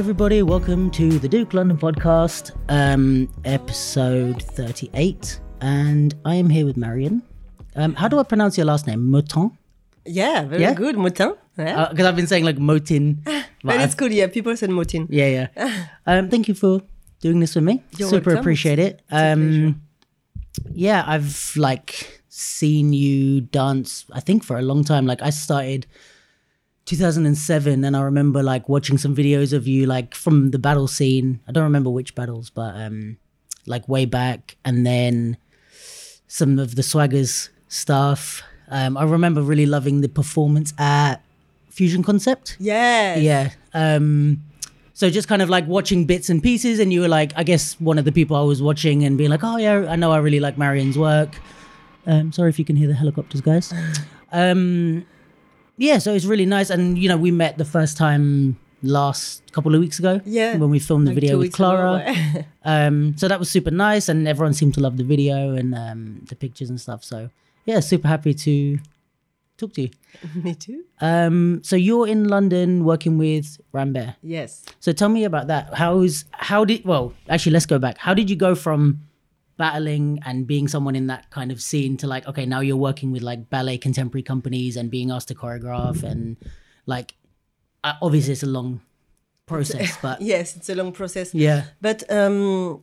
Everybody. Welcome to the Duke London podcast, um, episode 38. And I am here with Marion. Um, how do I pronounce your last name? Motin? Yeah, very Yeah? good, Motin. Yeah. Because I've been saying like Motin. but but it's good, yeah. People said Motin. Yeah, yeah. Um, thank you for doing this with me. You're Super welcome. appreciate it. Um, yeah, I've like seen you dance. I think for a long time. Like I started 2007, and I remember like watching some videos of you like from the battle scene. I don't remember which battles, but um, like way back, and then some of the swaggers stuff. Um, I remember really loving the performance at Fusion Concept. Yeah. Yeah. Um so just kind of like watching bits and pieces and you were like I guess one of the people I was watching and being like, "Oh yeah, I know I really like Marion's work." Um sorry if you can hear the helicopters, guys. Um yeah, so it's really nice and you know, we met the first time last couple of weeks ago Yeah. when we filmed the Like video with Clara. um so that was super nice and everyone seemed to love the video and um the pictures and stuff. So yeah, super happy to talk to you. Me too. Um, so you're in London working with Rambert. Yes. So tell me about that. How's how did well actually let's go back. How did you go from battling and being someone in that kind of scene to like okay now you're working with like ballet contemporary companies and being asked to choreograph and like uh, obviously it's a long process but Yes, it's a long process. yeah But um,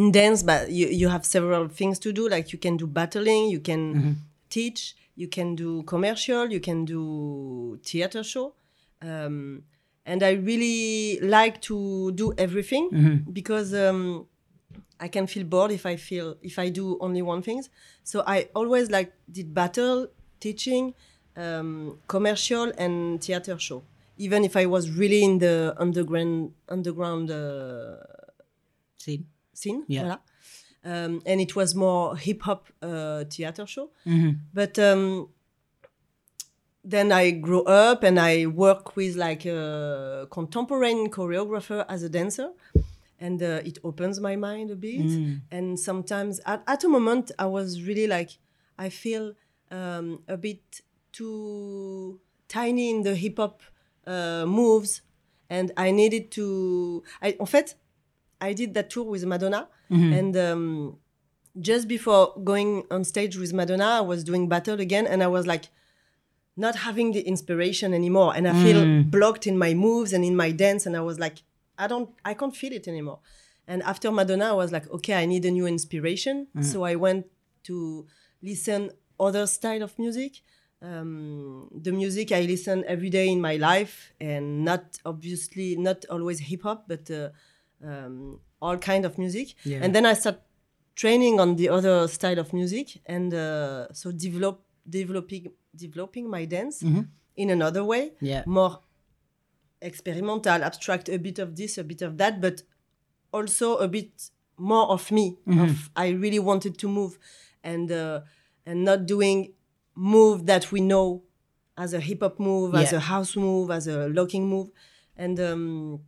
in dance, but you, you have several things to do. Like you can do battling, you can Mm-hmm. teach, you can do commercial, you can do theater show. Um, and I really like to do everything Mm-hmm. because um, I can feel bored if I feel if I do only one thing. So I always like did battle, teaching, um, commercial, and theater show. Even if I was really in the underground underground uh, scene scene, Yeah. voilà. Um, and it was more hip hop uh, theater show. But um, then I grew up and I work with like a contemporary choreographer as a dancer. And uh, it opens my mind a bit. And sometimes, at, at a moment, I was really like, I feel um, a bit too tiny in the hip hop uh, moves. And I needed to. I, en fait, I did that tour with Madonna. And um, just before going on stage with Madonna, I was doing battle again. And I was like, not having the inspiration anymore and i feel blocked in my moves and in my dance and i was like i don't i can't feel it anymore. And after madonna i was like okay i need a new inspiration. So i went to listen other style of music. Um, the music i listen every day in my life and not obviously not always hip-hop but uh, um, all kind of music. Yeah. and then i start training on the other style of music and uh, so develop developing developing my dance in another way. Yeah. more experimental abstract a bit of this a bit of that but also a bit more of me of i really wanted to move and uh, and not doing move that we know as a hip hop move as a house move as a locking move. And um,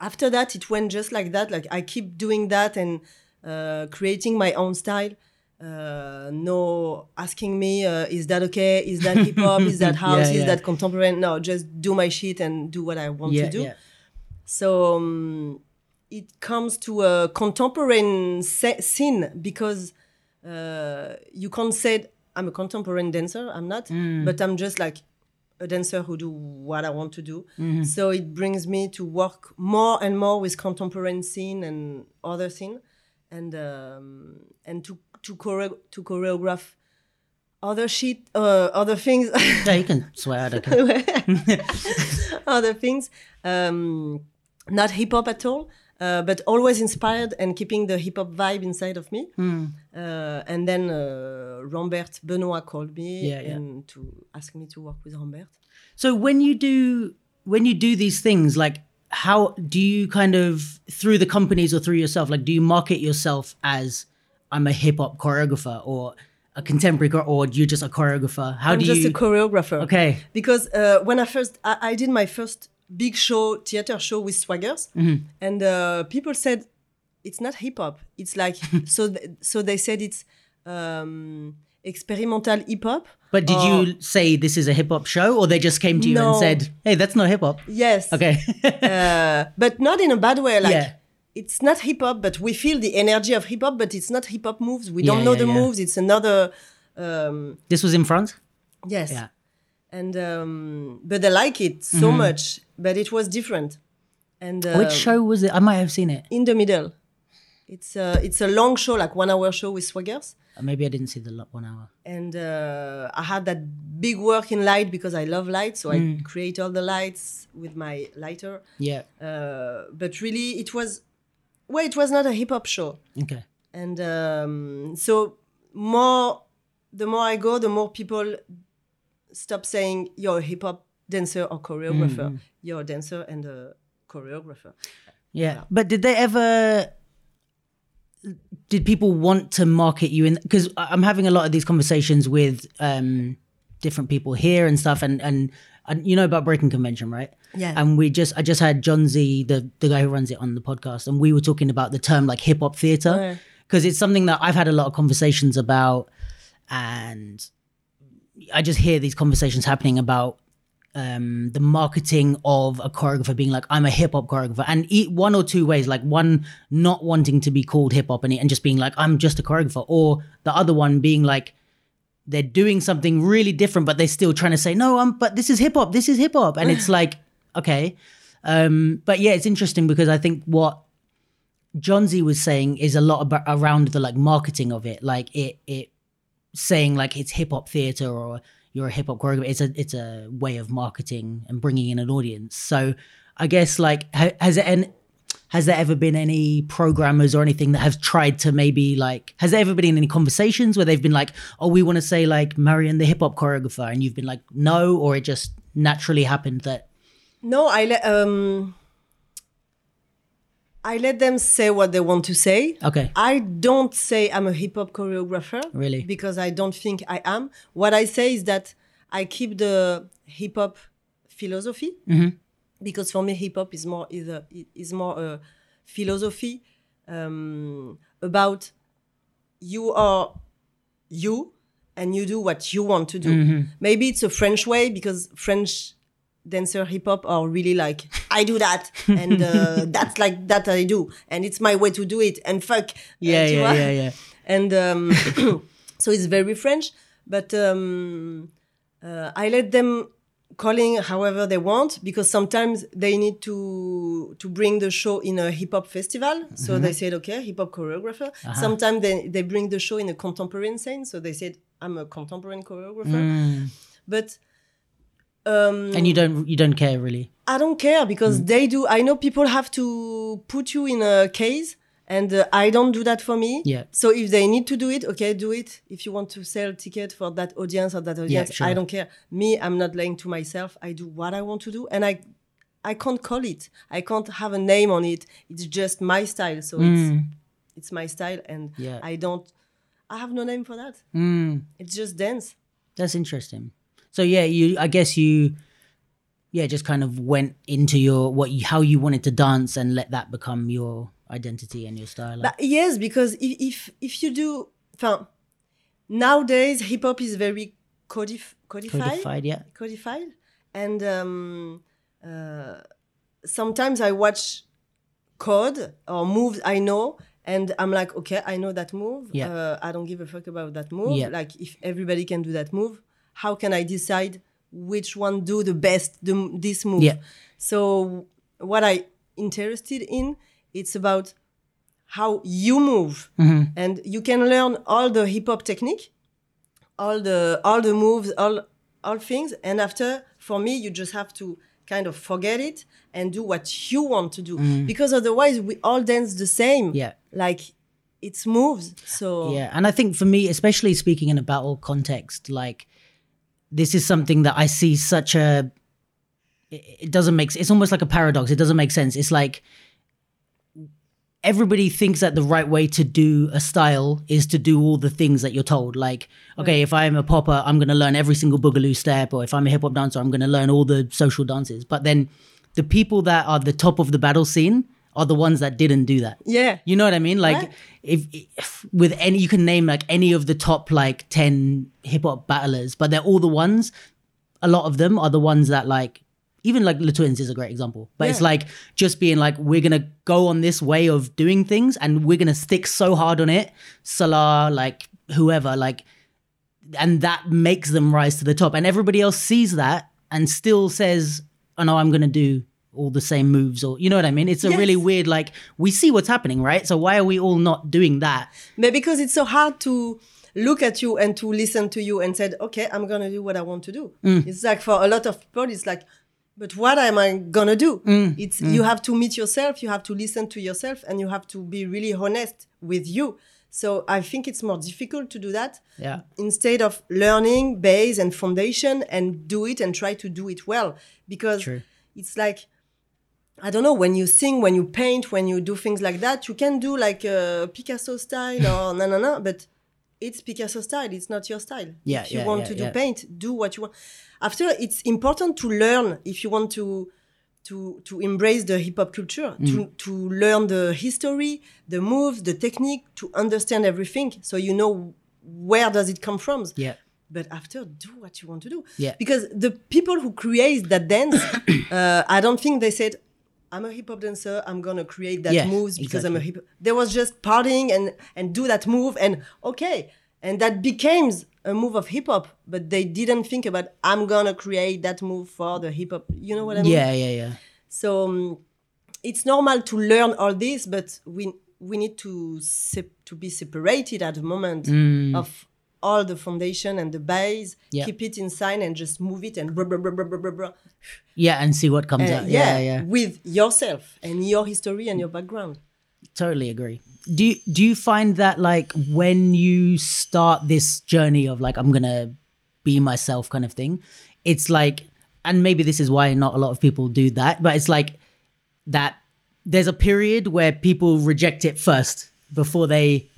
after that it went just like that. Like i keep doing that and uh, creating my own style uh, no asking me uh, is that okay? Is that hip hop is that house? Yeah, is yeah. that contemporary? No just do my shit and do what i want yeah to do so um, it comes to a contemporary scene because uh, you can't say I'm a contemporary dancer. I'm not, but I'm just like a dancer who do what I want to do. So it brings me to work more and more with contemporary scene and other scene, and um, and to to chore- to choreograph other shit, uh, other things. yeah you can swear I don't other things. Um, not hip hop at all, uh, but always inspired and keeping the hip hop vibe inside of me. Hmm. Uh, and then uh, Rambert Benoit called me Yeah, yeah. and to ask me to work with Rambert. So when you do when you do these things, like how do you kind of through the companies or through yourself, like do you market yourself as I'm a hip hop choreographer or a contemporary or you're just a choreographer? How do you. I'm just a choreographer. Okay. Because uh, when I first, I, I did my first big show, theater show with Swaggers, Mm-hmm. and uh, people said it's not hip hop. It's like so. Th- so they said it's um, experimental hip hop. But did you say this is a hip hop show, or they just came to you and said, "Hey, that's not hip hop"? Yes. Okay. uh, but not in a bad way. Like Yeah. It's not hip hop, but we feel the energy of hip hop, but it's not hip hop moves. We Yeah, don't know yeah, the yeah. moves. It's another. Um, this was in France. yes. Yeah. And um, but I like it so much. But it was different. And uh. Which show was it? I might have seen it. in the middle. It's a it's a long show, like one hour show with swaggers. Uh, Maybe I didn't see the one hour. and uh, I had that big work in light because I love light, so I Mm. create all the lights with my lighter. Yeah. Uh, but really, it was well, it was not a hip hop show, Okay. and um, so more the more I go, the more people stop saying you're a hip hop dancer or choreographer. Mm-hmm. You're a dancer and a choreographer. Yeah. But did they ever? Did people want to market you in? Because I'm having a lot of these conversations with um, different people here and stuff, and and and you know about Breaking Convention, right? Yeah. And we just, I just had Jonzi, the the guy who runs it, on the podcast, and we were talking about the term like hip hop theater Yeah. because it's something that I've had a lot of conversations about, and I just hear these conversations happening about um, the marketing of a choreographer being like, I'm a hip hop choreographer, and eat one or two ways, like one not wanting to be called hip hop and, and just being like, I'm just a choreographer, or the other one being like, they're doing something really different, but they're still trying to say, no, um, but this is hip hop, this is hip hop, and it's like, okay, um, but yeah, it's interesting because I think what Jonzi was saying is a lot about around the like marketing of it, like it it saying like it's hip hop theater or you're a hip hop choreographer. It's a it's a way of marketing and bringing in an audience. So I guess like ha- has it an has there ever been any programmers or anything that have tried to maybe like has there ever been any conversations where they've been like oh we want to say like Marion the hip hop choreographer and you've been like no or it just naturally happened that No, I let um, I let them say what they want to say. okay I don't say I'm a hip hop choreographer. Really? Because I don't think I am. What I say is that I keep the hip hop philosophy. Because for me, hip hop is more is a, is more a philosophy um, about you are you and you do what you want to do. Maybe it's a French way because French dancer hip hop are really like I do that and uh, that's like that I do and it's my way to do it and fuck yeah uh, yeah yeah yeah. And um, so it's very French but um, uh, I let them calling however they want because sometimes they need to to bring the show in a hip hop festival. So they said okay hip hop choreographer sometimes they, they bring the show in a contemporary scene. So they said I'm a contemporary choreographer. But um, and you don't you don't care really? I don't care because Mm. they do. I know people have to put you in a case, and uh, I don't do that for me. Yeah. So if they need to do it, okay, do it. If you want to sell ticket for that audience or that audience, sure. I don't care. Me, I'm not lying to myself. I do what I want to do, and I, I can't call it. I can't have a name on it. It's just my style. So it's it's my style, and Mm. Yeah. I don't. I have no name for that. Mm. It's just dance. That's interesting. So yeah, you I guess you yeah, just kind of went into your what you how you wanted to dance and let that become your identity and your style. But yes, because if if, if you do, nowadays hip hop is very codif- codified, codified, yeah. codified, and um, uh, sometimes I watch code or moves I know, and I'm like, okay, I know that move. Yeah. Uh, I don't give a fuck about that move. Yeah. Like if everybody can do that move, how can I decide which one do the best the, this move? Yeah. So what I interested in, it's about how you move, Mm-hmm. and you can learn all the hip hop technique, all the all the moves, all all things, and after for me, you just have to kind of forget it and do what you want to do, because otherwise we all dance the same. Yeah. like it's moves. So Yeah, and I think for me, especially speaking in a battle context, like this is something that I see such a. It it doesn't make. It's almost like a paradox. It doesn't make sense. It's like everybody thinks that the right way to do a style is to do all the things that you're told. Like, okay, if I'm a popper, I'm going to learn every single boogaloo step, or if I'm a hip hop dancer, I'm going to learn all the social dances. But then the people that are the top of the battle scene are the ones that didn't do that. Yeah. You know what I mean? Like Right. if, if with any you can name like any of the top like 10 hip hop battlers, but they're all the ones a lot of them are the ones that like even like the twins is a great example. But it's like just being like we're going to go on this way of doing things and we're going to stick so hard on it. Salah like whoever like and that makes them rise to the top and everybody else sees that and still says oh no i'm going to do all the same moves or you know what i mean it's a Yes. really weird like we see what's happening right so why are we all not doing that But because it's so hard to look at you and to listen to you and said, okay, I'm gonna do what I want to do. Mm. It's like for a lot of people, it's like, but what am I gonna do? Mm, it's mm. you have to meet yourself, you have to listen to yourself, and you have to be really honest with you. So I think it's more difficult to do that yeah instead of learning base and foundation and do it and try to do it well because True. it's like I don't know when you sing, when you paint, when you do things like that, you can do like a Picasso style or no no no, but it's Picasso style. It's not your style. Yeah, if you yeah, want yeah, to do yeah. paint, do what you want. After, it's important to learn if you want to to to embrace the hip hop culture, Mm. to to learn the history, the moves, the technique, to understand everything, so you know where does it come from. yeah But after, do what you want to do. Yeah. Because the people who create that dance, uh, I don't think they said, "I'm a hip hop dancer. I'm gonna create that Yeah, moves because I'm a exactly. hip." There was just partying and and do that move and okay, and that became a move of hip hop. But they didn't think about I'm gonna create that move for the hip hop. You know what I mean? yeah yeah yeah So um, it's normal to learn all this, but we we need to to be separated at the moment of all the foundation and the base. Yeah. Keep it inside and just move it and blah, blah, blah, blah, blah, blah, blah. yeah and see what comes out yeah yeah with yourself and your history and your background. Totally agree do you, do you find that like when you start this journey of like i'm gonna be myself kind of thing it's like and maybe this is why not a lot of people do that but it's like that there's a period where people reject it first before they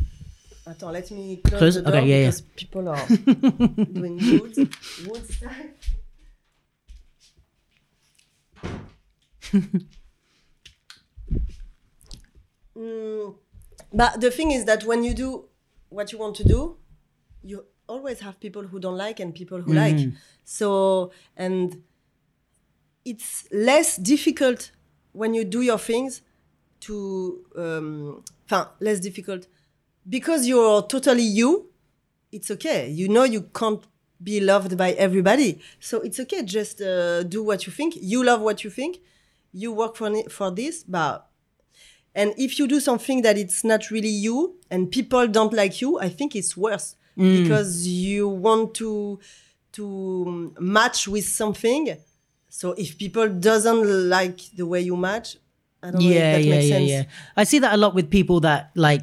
Attends, let me close, Close? the door Okay, yeah, yeah. people are doing wood, wood style. Mm, but the thing is that when you do what you want to do, you always have people who don't like and people who like. So, and it's less difficult when you do your things to, um, less difficult because you're totally you. It's okay. You know you can't be loved by everybody, so it's okay. Just uh, do what you think. You love what you think. You work for for this, but and if you do something that it's not really you and people don't like you, I think it's worse mm. because you want to to match with something. So if people doesn't like the way you match, I don't know yeah if that yeah makes yeah sense. yeah i see that a lot with people that like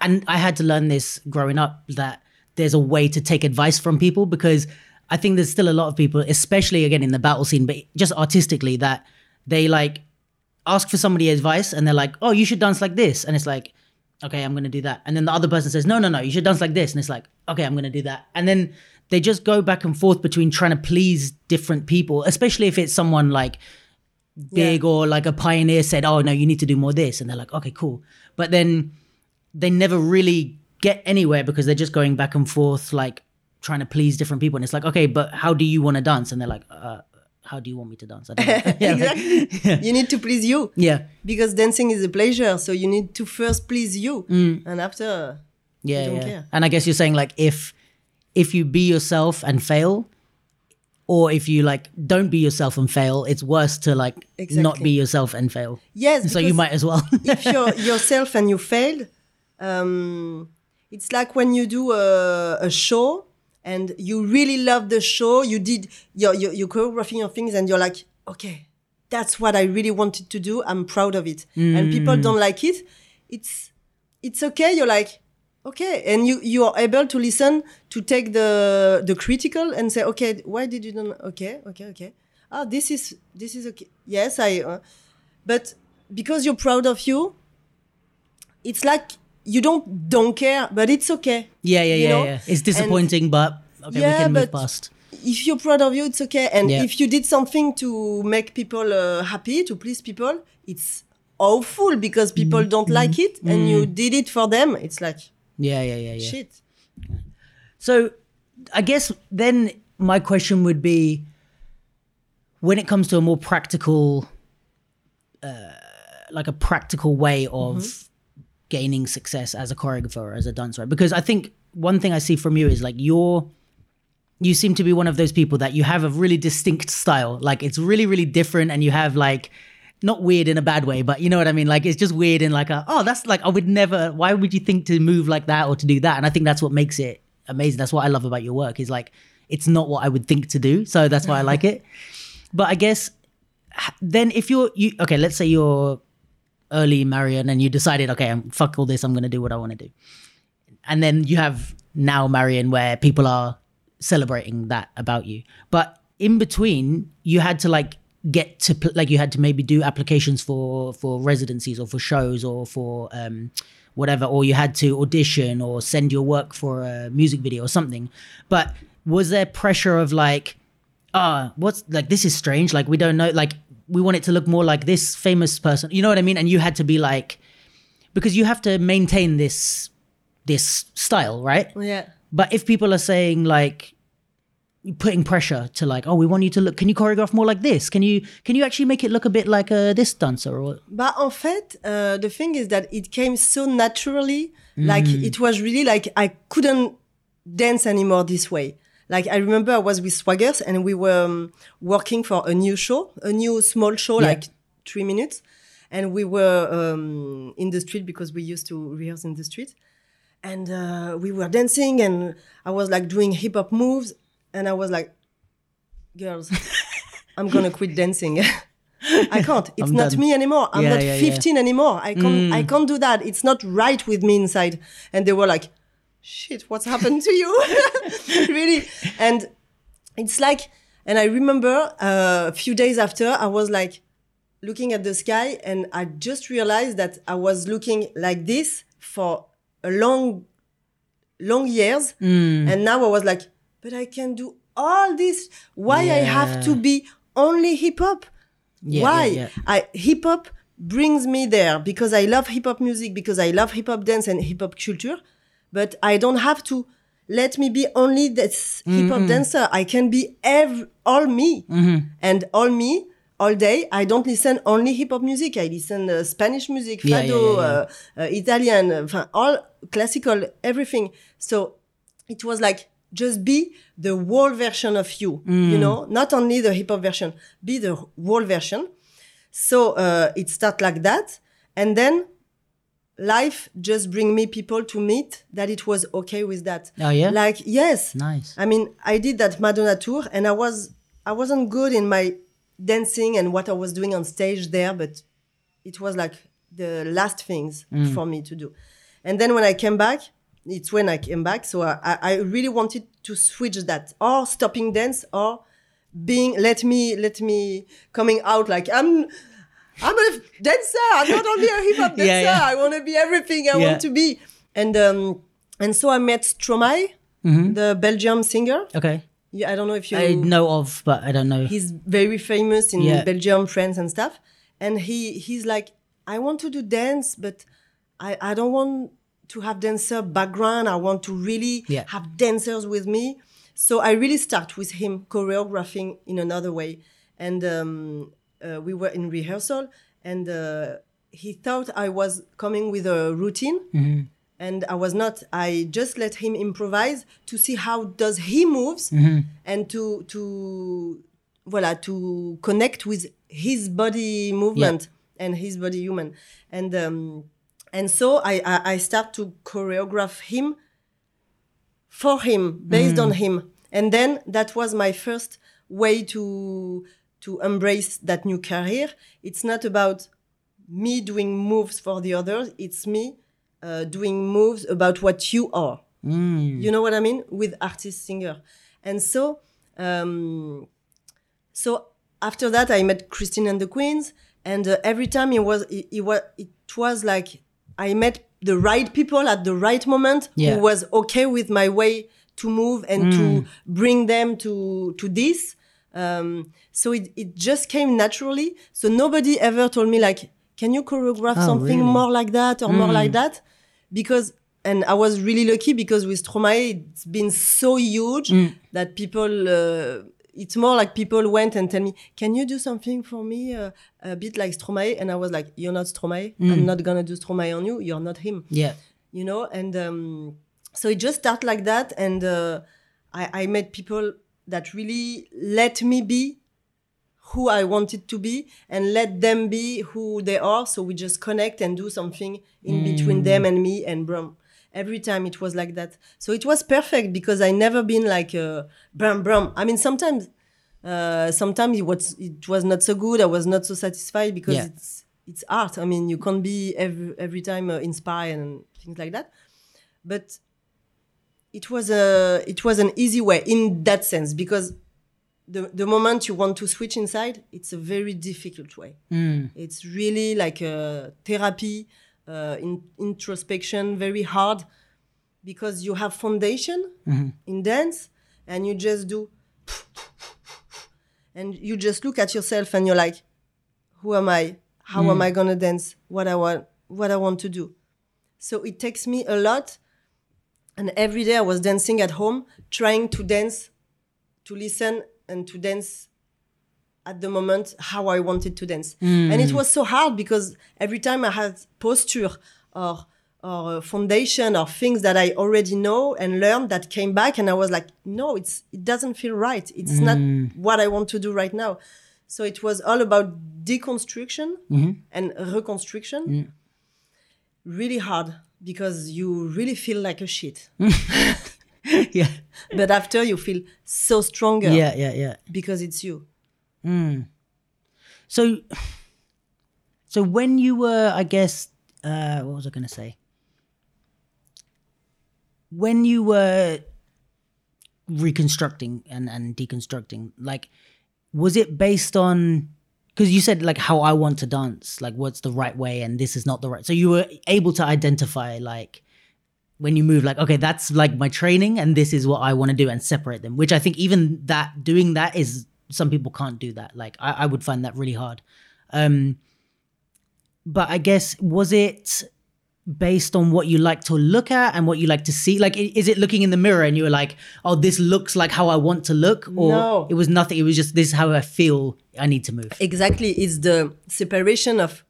and i had to learn this growing up that there's a way to take advice from people because i think there's still a lot of people especially again in the battle scene but just artistically that they like ask for somebody advice and they're like oh you should dance like this. And it's like okay i'm gonna do that. And then the other person says no no no you should dance like this. And it's like okay i'm gonna do that. And then they just go back and forth between trying to please different people especially if it's someone like big or like a pioneer said, "Oh no, you need to do more this," and they're like, "Okay, cool," but then they never really get anywhere because they're just going back and forth, like trying to please different people, and it's like, "Okay, but how do you want to dance?" And they're like, uh, "How do you want me to dance?" I don't know. yeah, exactly. You need to please you yeah, because dancing is a pleasure. So you need to first please you, and after yeah, yeah. care. And I guess you're saying like if if you be yourself and fail. Or if you like don't be yourself and fail, it's worse to like not be yourself and fail. yes. So you might as well. if you're yourself and you failed, um, it's like when you do a, a show and you really love the show, you did your, your, your choreographing your things and you're like, okay, that's what I really wanted to do. I'm proud of it. And people don't like it. It's, it's okay. You're like, okay. And you, you are able to listen, to take the, the critical and say, okay, why did you don't, okay, okay, okay. Ah, this is, this is okay. Yes, I, uh, but because you're proud of you, it's like you don't don't care, but it's okay. yeah, yeah, yeah, know? yeah. It's disappointing, but okay, Yeah, we can move but- past. If you're proud of you, it's okay. And Yeah. if you did something to make people uh, happy, to please people, it's awful because people don't like it and you did it for them it's like Yeah, yeah, yeah, yeah. shit So I guess then my question would be when it comes to a more practical uh like a practical way of gaining success as a choreographer or as a dancer because I think one thing I see from you is like you're you seem to be one of those people that you have a really distinct style. Like it's really really different and you have like not weird in a bad way but you know what I mean? Like it's just weird in like a oh that's like I would never why would you think to move like that or to do that? And I think that's what makes it amazing. That's what I love about your work is like it's not what I would think to do so that's why I like it. But I guess then if you're you okay let's say you're early Marion and you decided okay I'm fuck all this I'm going to do what I want to do. And then you have now Marion where people are celebrating that about you. But in between you had to like get to pl- like you had to maybe do applications for for residencies or for shows or for um whatever or you had to audition or send your work for a music video or something. But was there pressure of like ah what's like this is strange like we don't know like we want it to look more like this famous person. You know what i mean? And you had to be like because you have to maintain this this style right? Yeah. But if people are saying like putting pressure to like oh we want you to look can you choreograph more like this? Can you can you actually make it look a bit like uh, this dancer or But en fait, uh, the thing is that it came so naturally. Like it was really like I couldn't dance anymore this way. Like I remember I was with Swaggers and we were um, working for a new show, a new small show, Yeah. like three minutes, and we were um, in the street because we used to rehearse in the street, and uh, we were dancing and I was like doing hip hop moves, and I was like, girls, I'm gonna quit dancing. I can't. It's I'm not done. me anymore. I'm Yeah, not yeah, yeah. 15 anymore. I can't. I can't do that. It's not right with me inside. And they were like, "Shit, what's happened to you?" really. And it's like, and I remember uh, a few days after, I was like looking at the sky, and I just realized that I was looking like this for a long, long years, and now I was like, but I can do all this. Why I have to be only hip hop? Yeah, Why? yeah, yeah. I hip hop brings me there because I love hip hop music, because I love hip hop dance and hip hop culture. But I don't have to let me be only this hip Mm-hmm. hop dancer. I can be ev- all me and all me all day. I don't listen only hip hop music. I listen uh, Spanish music, Yeah, fado, yeah, yeah, Uh, uh, Italian, uh, all classical, everything. So it was like just be the whole version of you you know not only the hip hop version be the whole version so uh, it start like that and then life just bring me people to meet that it was okay with that Oh, yeah? like yes nice I mean, I did that Madonna tour, and I was I wasn't good in my dancing and what I was doing on stage there, but it was like the last things mm. for me to do. And then when I came back, it's when I came back. So I, I I really wanted to switch that, or stopping dance, or being let me let me coming out like I'm. I'm a dancer. I'm not only a hip hop dancer. Yeah, yeah. I want to be everything I Yeah. want to be. And um, and so I met Stromae, the Belgium singer. okay Yeah, I don't know if you. i know of but i don't know he's very famous in. Belgium, France, and stuff. And he he's like, I want to do dance, but I I don't want to have dancer background. I want to really have dancers with me. So I really start with him choreographing in another way. And um, uh, we were in rehearsal, and uh, he thought I was coming with a routine. And I was not. I just let him improvise to see how does he moves and to to voilà to connect with his body movement and his body human. And um, and so I, I I start to choreograph him for him based on him. And then that was my first way to to embrace that new career. It's not about me doing moves for the others. It's me uh, doing moves about what you are. You know what i mean? With artist singer. And so um, so after that i met christine and the queens. And uh, every time it was it, it was it was like i met the right people at the right moment Yeah. who was okay with my way to move and to bring them to to this um, so it, it just came naturally. So nobody ever told me like can you choreograph Oh, something really? more like that or more like that? Because and i was really lucky because with stromae it's been so huge that people uh, it's more like people went and tell me can you do something for me uh, a bit like stromae? And i was like you're not stromae. I'm not gonna do stromae on you. You're not him. Yeah. you know? And um, so it just started like that. And uh, I, I met people that really let me be who i wanted to be and let them be who they are. So we just connect and do something in between them and me and brum every time it was like that. So it was perfect because i never been like uh, brum brum i mean sometimes uh, sometimes it was it was not so good. I was not so satisfied because Yeah. it's it's art. I mean you can't be every every time uh, inspired and things like that. But it was a it was an easy way in that sense because the the moment you want to switch inside it's a very difficult way. Hmm. It's really like a therapy uh, in, introspection very hard because you have foundation mm-hmm. in dance and you just do and you just look at yourself and you're like who am i? How am hmm. i going to dance? What i want what i want to do. So it takes me a lot and every day i was dancing at home trying to dance to listen and to dance at the moment how i wanted to dance. And it hmm. was so hard because every time i had posture or or foundation or things that i already know and learned that came back and i was like no it's it doesn't feel right. It's not hmm. what i want to do right now. So it was all about deconstruction mm-hmm. and reconstruction. Really hard because you really feel like a shit yeah. but after you feel so stronger Yeah. Yeah. Yeah. because it's you So, so when you were, I guess, uh, what was I going to say? When you were reconstructing and, and deconstructing, like, was it based on, because you said, like, how I want to dance, like, what's the right way and this is not the right. So you were able to identify, like, when you move, like, okay, that's like my training and this is what I want to do and separate them, which I think even that, doing that is, some people can't do that. Like, I, I would find that really hard. Um, but I guess was it based on what you like to look at and what you like to see? Like, is it looking in the mirror and you were like, "Oh, this looks like how I want to look," or No. it was nothing? It was just this is how I feel. I need to move. exactly it's the separation of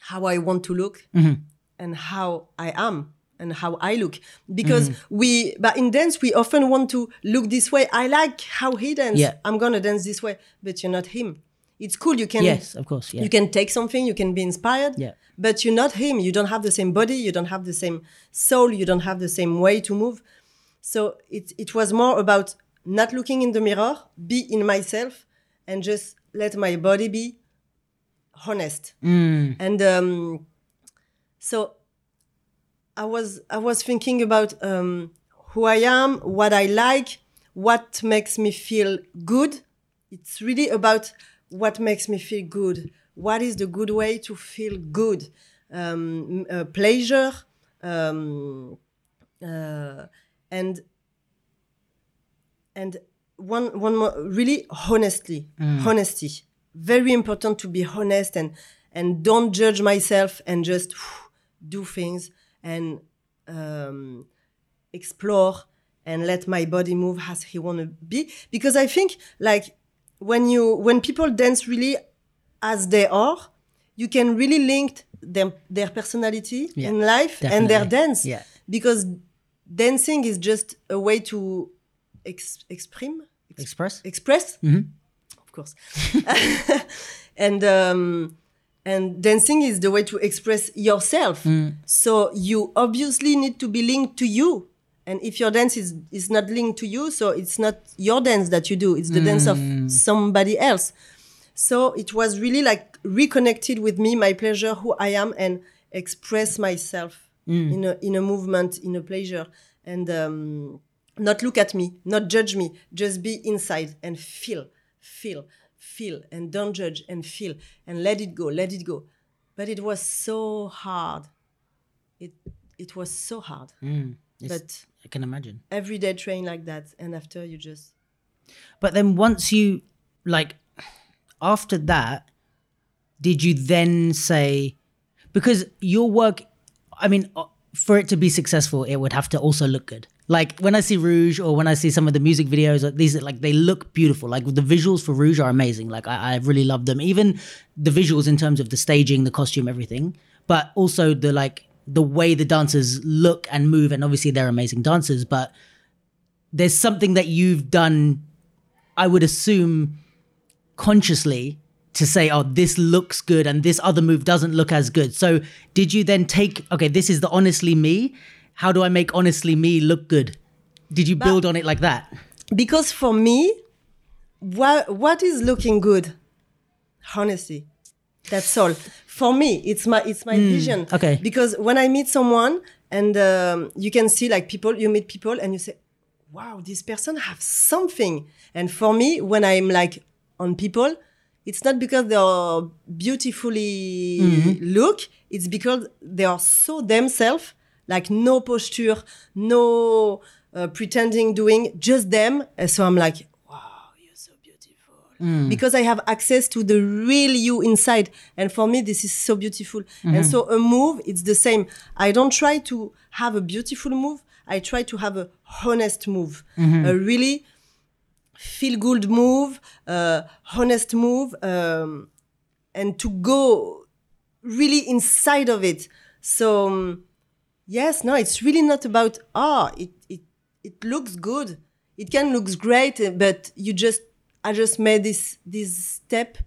how i want to look mm-hmm. and how i am and how i look because mm-hmm. we but in dance we often want to look this way i like how he dances. Yeah. i'm gonna dance this way but you're not him it's cool you can yes, of course. Yeah. you can take something you can be inspired Yeah. but you're not him you don't have the same body you don't have the same soul you don't have the same way to move so it, it was more about not looking in the mirror be in myself and just let my body be honest and um, so i was i was thinking about um, who i am what i like what makes me feel good it's really about what makes me feel good? What is the good way to feel good? Um, uh, pleasure um, uh, and and one one more really honestly honesty. Very important to be honest and and don't judge myself and just do things and um, explore and let my body move as he want to be. Because i think like when you when people dance really as they are you can really link them their personality Yeah, in life and their dance. Yeah. because dancing is just a way to ex- exprime ex- Express. express? Of course. And um and dancing is the way to express yourself. So you obviously need to be linked to you and if your dance is is not linked to you so it's not your dance that you do it's the dance of mm. somebody else. So it was really like reconnected with me my pleasure who i am and express myself mm. in a in a movement in a pleasure. And um, not look at me not judge me just be inside and feel feel feel. And don't judge and feel and let it go let it go. But it was so hard. It it was so hard. Mm. It's- but I can imagine. every day train like that and after you just But then once you like after that, did you then say because your work i mean uh, for it to be successful it would have to also look good. Like when i see rouge or when i see some of the music videos like these like they look beautiful. Like the visuals for rouge are amazing. Like i, I really love them. Even the visuals in terms of the staging the costume everything but also the like the way the dancers look and move and obviously they're amazing dancers but there's something that you've done i would assume consciously to say, oh, this looks good and this other move doesn't look as good. So did you then take, okay, this is the honestly me. How do I make honestly me look good? Did you build on it like that? Because for me, what what is looking good? Honesty. That's all. For me, it's my it's my vision. okay. Because when I meet someone and um, you can see like people, you meet people and you say, "Wow, this person have something." And for me, when I'm like on people, it's not because they are beautifully look. It's because they are so themselves, like no posture, no uh, pretending doing, just them. And so I'm like, wow, you're so beautiful. Because I have access to the real you inside. And for me, this is so beautiful. And so a move, it's the same. I don't try to have a beautiful move. I try to have a honest move, a really feel good move, uh, honest move, um, and to go really inside of it. So um, yes, no, it's really not about ah, it it it looks good. It can looks great, but you just I just made this this step.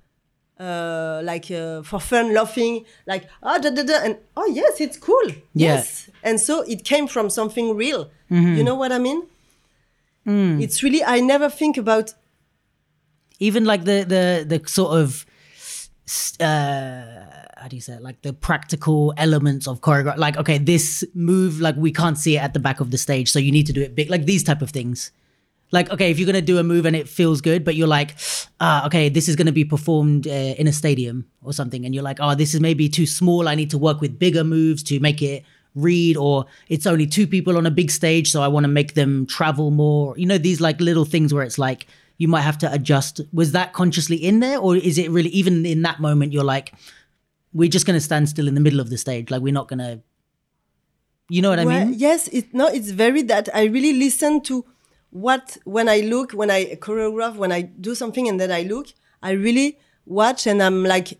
Uh, like uh, for fun, laughing, like ah da da da, and oh yes, it's cool. Yeah. Yes, and so it came from something real. You know what I mean? It's really I never think about Even like the the the sort of uh how do you say it? like the practical elements of choreography like okay this move like we can't see it at the back of the stage so you need to do it big like these type of things like okay if you're gonna do a move and it feels good but you're like ah okay this is gonna be performed uh, in a stadium or something and you're like oh this is maybe too small i need to work with bigger moves to make it read or it's only two people on a big stage so i want to make them travel more. You know these like little things where it's like you might have to adjust. Was that consciously in there or is it really even in that moment you're like we're just going to stand still in the middle of the stage like we're not going to you know what i Well, mean? yes, it no, it's very that I really listen to what when I look, when I choreograph, when I do something and then I look, I really watch and I'm like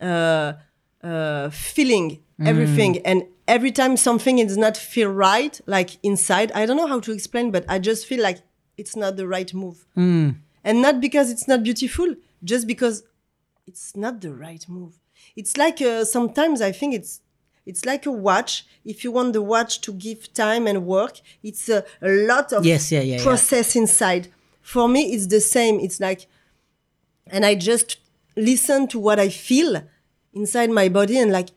uh, uh, feeling everything. And every time something is not feel right, like inside, I don't know how to explain, but I just feel like it's not the right move. And not because it's not beautiful, just because it's not the right move. It's like uh, sometimes I think it's it's like a watch. If you want the watch to give time and work, it's a, a lot of Yes, yeah, yeah, yeah. process inside. For me, it's the same. It's like, and I just listen to what I feel inside my body and like,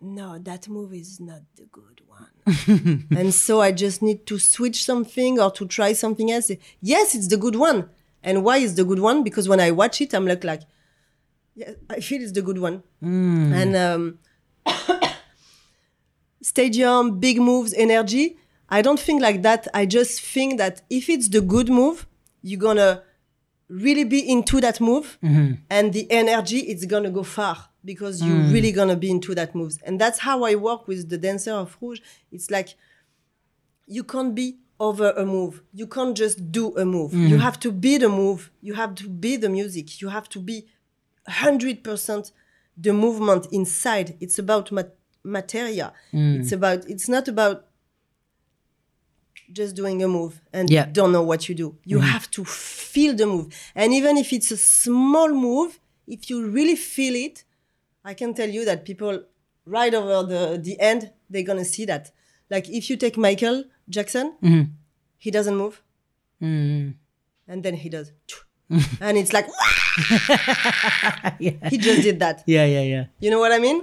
no, that move is not the good one. and so I just need to switch something or to try something else. Yes, it's the good one. And why is the good one? Because when I watch it, I'm like, like, yeah, I feel it's the good one. And um, stadium, big moves, energy. I don't think like that. I just think that if it's the good move, you're gonna really be into that move, mm-hmm. and the energy it's gonna go far because you're mm. really gonna be into that moves. And that's how I work with the dancer of Rouge. It's like you can't be over a move. You can't just do a move. You mm-hmm. have to be the move. You have to be the music. You have to be 100% the movement inside. It's about mat- materia. Mm. It's about, it's not about just doing a move and Yeah. don't know what you do. You mm. have to feel the move. And even if it's a small move, if you really feel it, I can tell you that people right over the, the end, they're going to see that. Like if you take Michael Jackson, mm-hmm. he doesn't move. Mm-hmm. And then he does. and it's like, yeah. he just did that. yeah yeah yeah You know what I mean?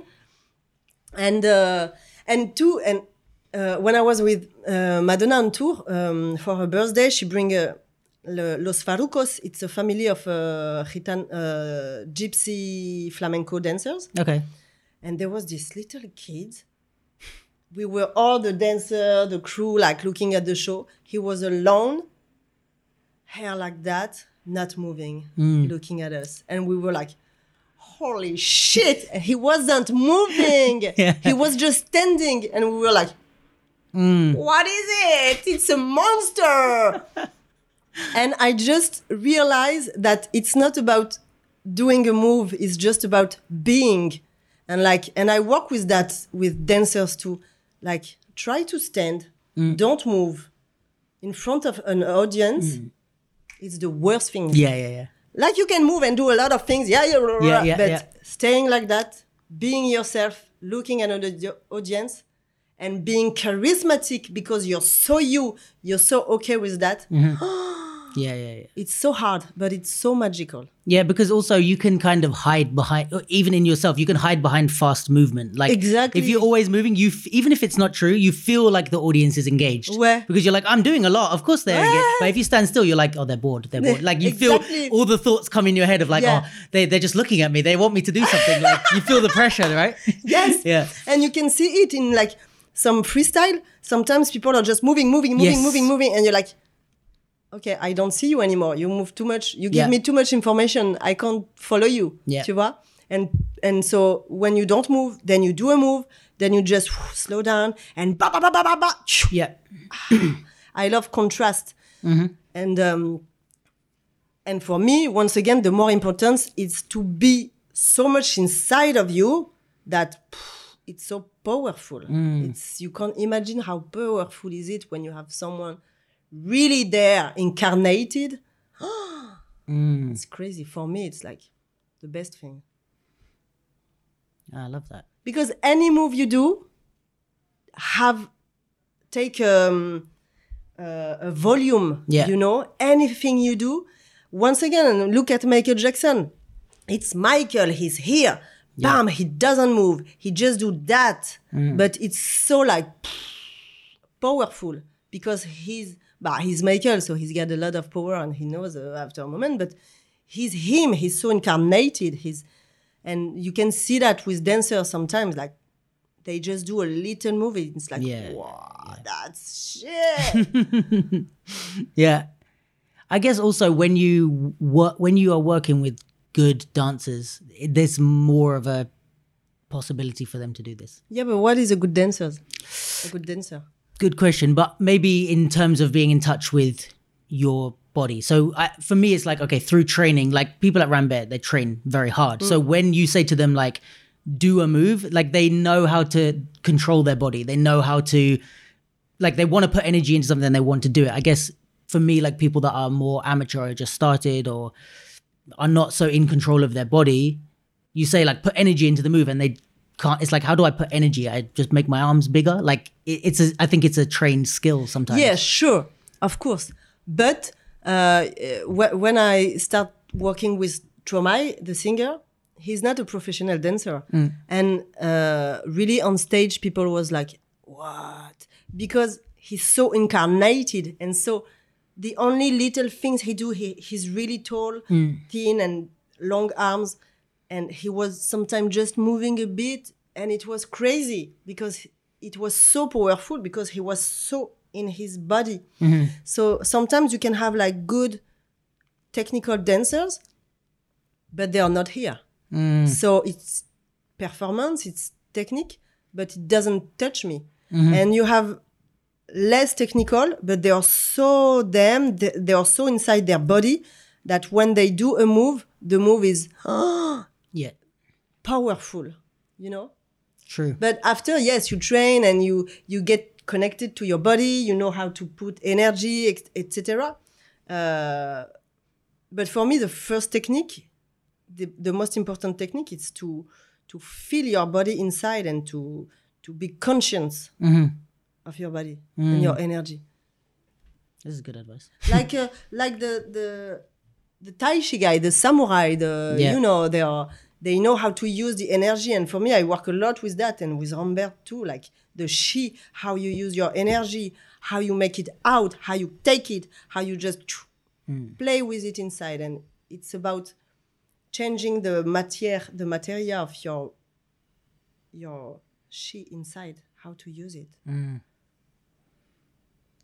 And uh, and two and uh, when I was with uh, Madonna on tour um, for her birthday, she bring uh, le- Los Farrucos. It's a family of uh, gitan, uh, gypsy flamenco dancers, okay and there was this little kid. We were all the dancer, the crew, like looking at the show. He was alone, hair like that, not moving, looking at us, and we were like, holy shit he wasn't moving. Yeah. he was just standing. And we were like mm. what is it? It's a monster. And i just realized that it's not about doing a move it's just about being. And like and i work with that with dancers to like try to stand mm. don't move in front of an audience. Mm. It's the worst thing. Yeah, yeah, yeah. Like you can move and do a lot of things. Yeah yeah, blah, blah, Yeah, yeah, but yeah. staying like that being yourself looking at the audience and being charismatic because you're so you you're so okay with that mm-hmm. Yeah, yeah, yeah. it's so hard but it's so magical Yeah, because also you can kind of hide behind, even in yourself, you can hide behind fast movement. Like Exactly. if you're always moving, you f- even if it's not true, you feel like the audience is engaged. Ouais. Because you're like, I'm doing a lot. Of course they're engaged. But if you stand still, you're like, oh, they're bored. They're bored. Like you Exactly. feel all the thoughts come in your head of like, Yeah. oh, they they're just looking at me. They want me to do something. like you feel the pressure, right? yes Yeah. and you can see it in like some freestyle sometimes people are just moving moving moving Yes. moving moving and you're like okay i don't see you anymore you move too much you give Yeah. me too much information i can't follow you Yeah. tu vois? and and so when you don't move then you do a move then you just slow down and ba ba ba ba ba ba Yeah. I love contrast. Mm-hmm. And um, and for me, once again, the more important is to be so much inside of you that pff, it's so powerful. Mm. It's you can't imagine how powerful is it when you have someone really there, incarnated. Mm. It's crazy. For me, it's like the best thing. I love that. because any move you do have take um, uh, a volume Yeah. you know anything you do once again look at michael jackson it's michael he's here bam he doesn't move he just do that but it's so like powerful because he's bah, he's michael so he's got a lot of power and he knows uh, after a moment but he's him. He's so incarnated. He's and you can see that with dancers sometimes like they just do a little move it's like Yeah, wow that's shit. Yeah. I guess also when you work when you are working with good dancers, there's more of a possibility for them to do this. yeah but what is a good dancer? A good dancer Good question, but maybe in terms of being in touch with your body. So I, for me, it's like okay, through training, like people at Rambert, they train very hard. So mm. when you say to them like, do a move, like they know how to control their body. They know how to, like they want to put energy into something and they want to do it. I guess for me, like people that are more amateur or just started or are not so in control of their body, you say like put energy into the move and they can't it's like how do i put energy? I just make my arms bigger? Like it, it's a i think it's a trained skill sometimes. Yeah, sure, of course. But uh, wh- when I start working with Stromae, the singer, he's not a professional dancer, and uh, really on stage, people was like, "What?" Because he's so incarnated, and so the only little things he do, he, he's really tall, thin, and long arms, and he was sometimes just moving a bit, and it was crazy because it was so powerful because he was so in his body. Mm-hmm. So sometimes you can have like good technical dancers, but they are not here. Mm. So it's performance, it's technique, but it doesn't touch me. Mm-hmm. And you have less technical, but they are so damn, they, they are so inside their body that when they do a move, the move is ah, yeah powerful, you know? true But after, yes, you train and you you get connected to your body. You know how to put energy, etc. Uh, but for me, the first technique, the, the most important technique, is to to feel your body inside and to to be conscious of your body and your energy. this is good advice Like uh, like the the the Tai Chi guy, the samurai, the Yeah. you know they are they know how to use the energy. And for me, I work a lot with that and with Rambert too. Like the Chi, how you use your energy, how you make it out, how you take it, how you just hmm. play with it inside. And it's about changing the matière, the materia of your your Chi inside, how to use it. Hmm.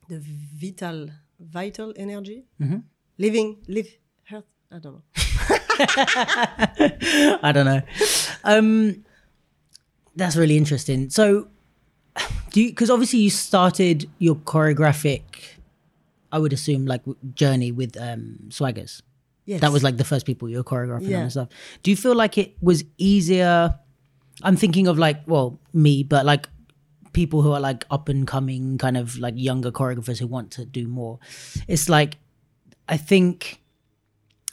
The vital, vital energy, mm-hmm. living, live, health. I don't know. I don't know. Um, that's really interesting. So, do you? Because obviously you started your choreographic, I would assume, like journey with um, Swaggers. Yes. That was like the first people you were choreographing Yeah. and stuff. Do you feel like it was easier? I'm thinking of like, well, me, but like people who are like up and coming, kind of like younger choreographers who want to do more. It's like, I think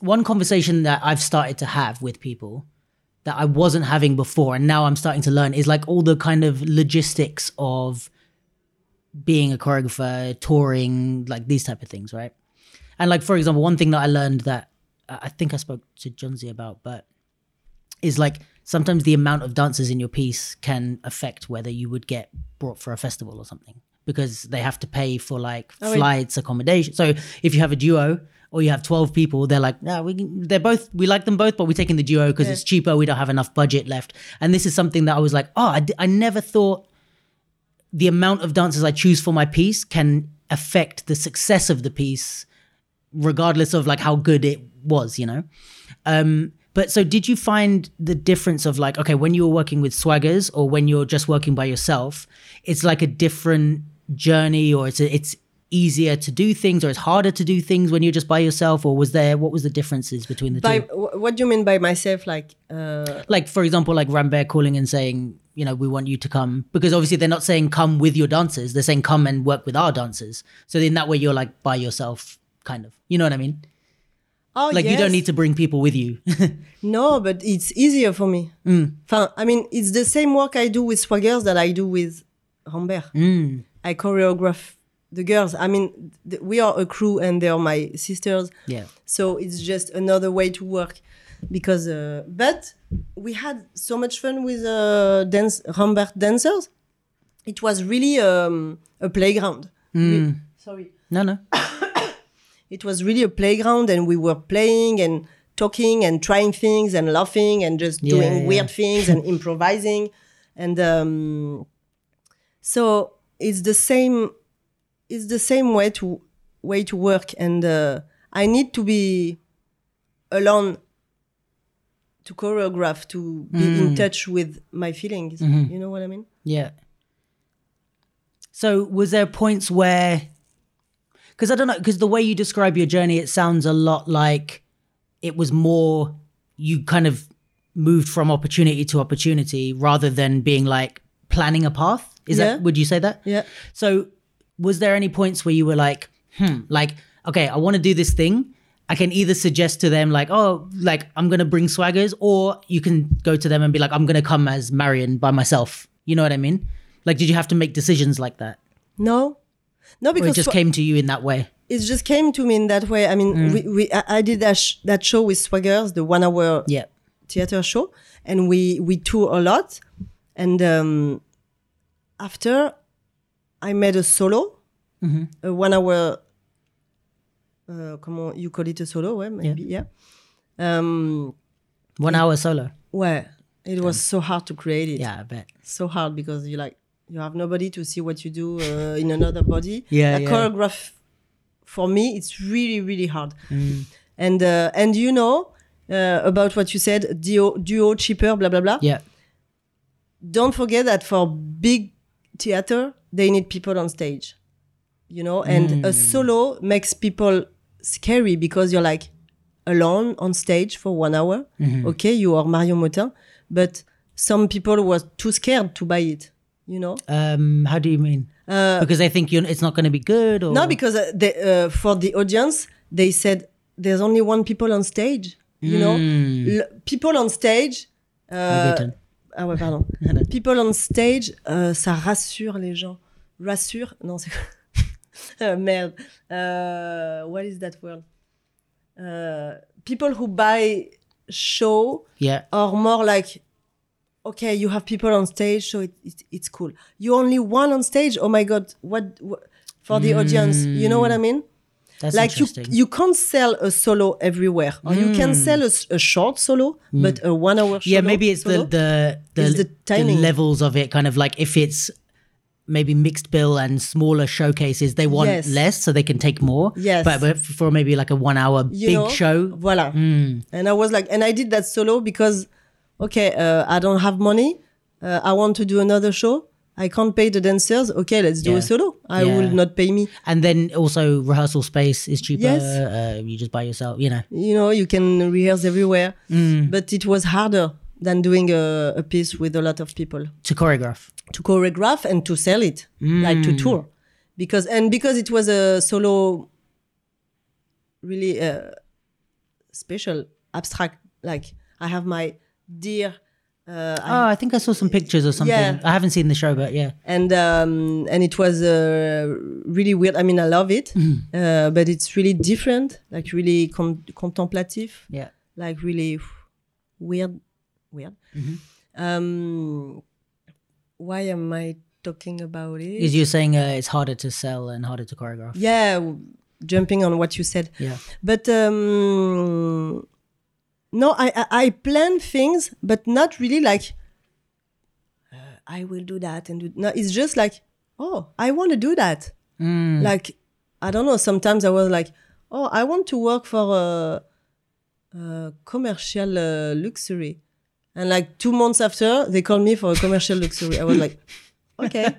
one conversation that I've started to have with people that I wasn't having before, and now I'm starting to learn is like all the kind of logistics of being a choreographer, touring, like these type of things, right? And like for example, one thing that I learned that I think I spoke to Jonzi about, but is like sometimes the amount of dancers in your piece can affect whether you would get brought for a festival or something because they have to pay for like Oh, flights, accommodation. So if you have a duo or you have 12 people, they're like, yeah, we can, they're both, we like them both, but we're taking the duo because Yeah. it's cheaper. We don't have enough budget left. And this is something that I was like, oh, I, d- I never thought the amount of dancers I choose for my piece can affect the success of the piece, regardless of like how good it was, you know? Um, but so did you find the difference of like, okay, when you were working with swaggers or when you're just working by yourself, it's like a different journey or it's, it's easier to do things or it's harder to do things when you're just by yourself or was there, what was the differences between the By two? what do you mean by myself? Like, uh, Like, for example, like Rambert calling and saying, you know, we want you to come because obviously they're not saying come with your dancers. They're saying come and work with our dancers. So in that way, you're like by yourself, kind of. You know what I mean? oh, Like you don't need to bring people with you. No, but it's easier for me. Mm. I mean, it's the same work I do with Swaggers that I do with Rambert. Mm. I choreograph the girls. I mean, th- we are a crew and they are my sisters. yeah. So it's just another way to work. Because, uh, but we had so much fun with uh, dance, Rambert dancers. It was really um, a playground. Re- sorry. No, no. it was really a playground and we were playing and talking and trying things and laughing and just Yeah, doing yeah. weird things and improvising and um, so it's the same it's the same way to way to work and uh, i need to be alone to choreograph to be Mm. in touch with my feelings Mm-hmm. you know what i mean Yeah. So was there points where because I don't know because the way you describe your journey it sounds a lot like it was more you kind of moved from opportunity to opportunity rather than being like planning a path is Yeah. that would you say that yeah so was there any points where you were like hmm like okay I want to do this thing. I can either suggest to them like oh like I'm to bring swaggers or you can go to them and be like I'm to come as Marion by myself. You know what I mean? Like did you have to make decisions like that? No. No or it because just Swa- came to you in that way? It just came to me in that way. I mean, Mm. we, we I, I did that sh- that show with Swaggers, the one hour yeah. theater show, and we we tour a lot. And um, after, I made a solo, Mm-hmm. a one hour. Uh, comment you call it a solo? Ouais, maybe yeah. Um, one hour solo ouais, it was so hard to create it. yeah I bet so hard because you like you have nobody to see what you do uh, in another body. Yeah, a yeah. choreograph for me it's really really hard. Mm. And uh, and you know uh, about what you said, duo, duo cheaper, blah blah blah. yeah Don't forget that for big theater they need people on stage, you know. And Mm. a solo makes people scary because you're like alone on stage for one hour. Mm-hmm. Okay, you are Marion Motin, but some people were too scared to buy it. You know, um how do you mean because they think it's not going to be good or no, because uh, they, uh, for the audience, they said there's only one people on stage. You know, Mm. L- people on stage. Reggaeton. Ah ouais, pardon. people on stage, euh, ça rassure les gens. Rassure? Non, c'est Euh, merde. Euh, what is that word? Uh, people who buy show yeah are more like okay you have people on stage so it, it, it's cool you only one on stage? Oh my god what, what for the audience you know what i mean? That's like you you can't sell a solo everywhere or you can sell a short solo but a one hour yeah maybe it's the the the, is the timing. levels of it kind of like if it's maybe mixed bill and smaller showcases, they want Yes. less so they can take more. Yes. But, but for maybe like a one hour you big know? show. Voila. Mm. And I was like, and I did that solo because, okay, uh, I don't have money. Uh, I want to do another show. I can't pay the dancers. Okay, let's do Yeah. a solo. I Yeah. will not pay me. And then also rehearsal space is cheaper. Yes. Uh, you just buy yourself, you know. You know, you can rehearse everywhere. Mm. But it was harder than doing a, a piece with a lot of people To choreograph. to choreograph and to sell it, like to tour. Because and because it was a solo, really uh, special, abstract. Like I have my dear. Uh, I Oh, I think I saw some pictures or something. Yeah. I haven't seen the show, but yeah. and um, and it was uh, really weird. I mean, I love it, uh, but it's really different, like really con- contemplative, Yeah. like really weird, weird. Um, why am I talking about it? Is you're saying uh, it's harder to sell and harder to choreograph. yeah, w- jumping on what you said, Yeah. but um, no, I, I I plan things, but not really like uh, I will do that and do. No, it's just like oh, I want to do that. Mm. like I don't know. Sometimes I was like, oh, I want to work for a, a commercial uh, luxury, and like two months after, they called me for a commercial luxury. I was like, okay,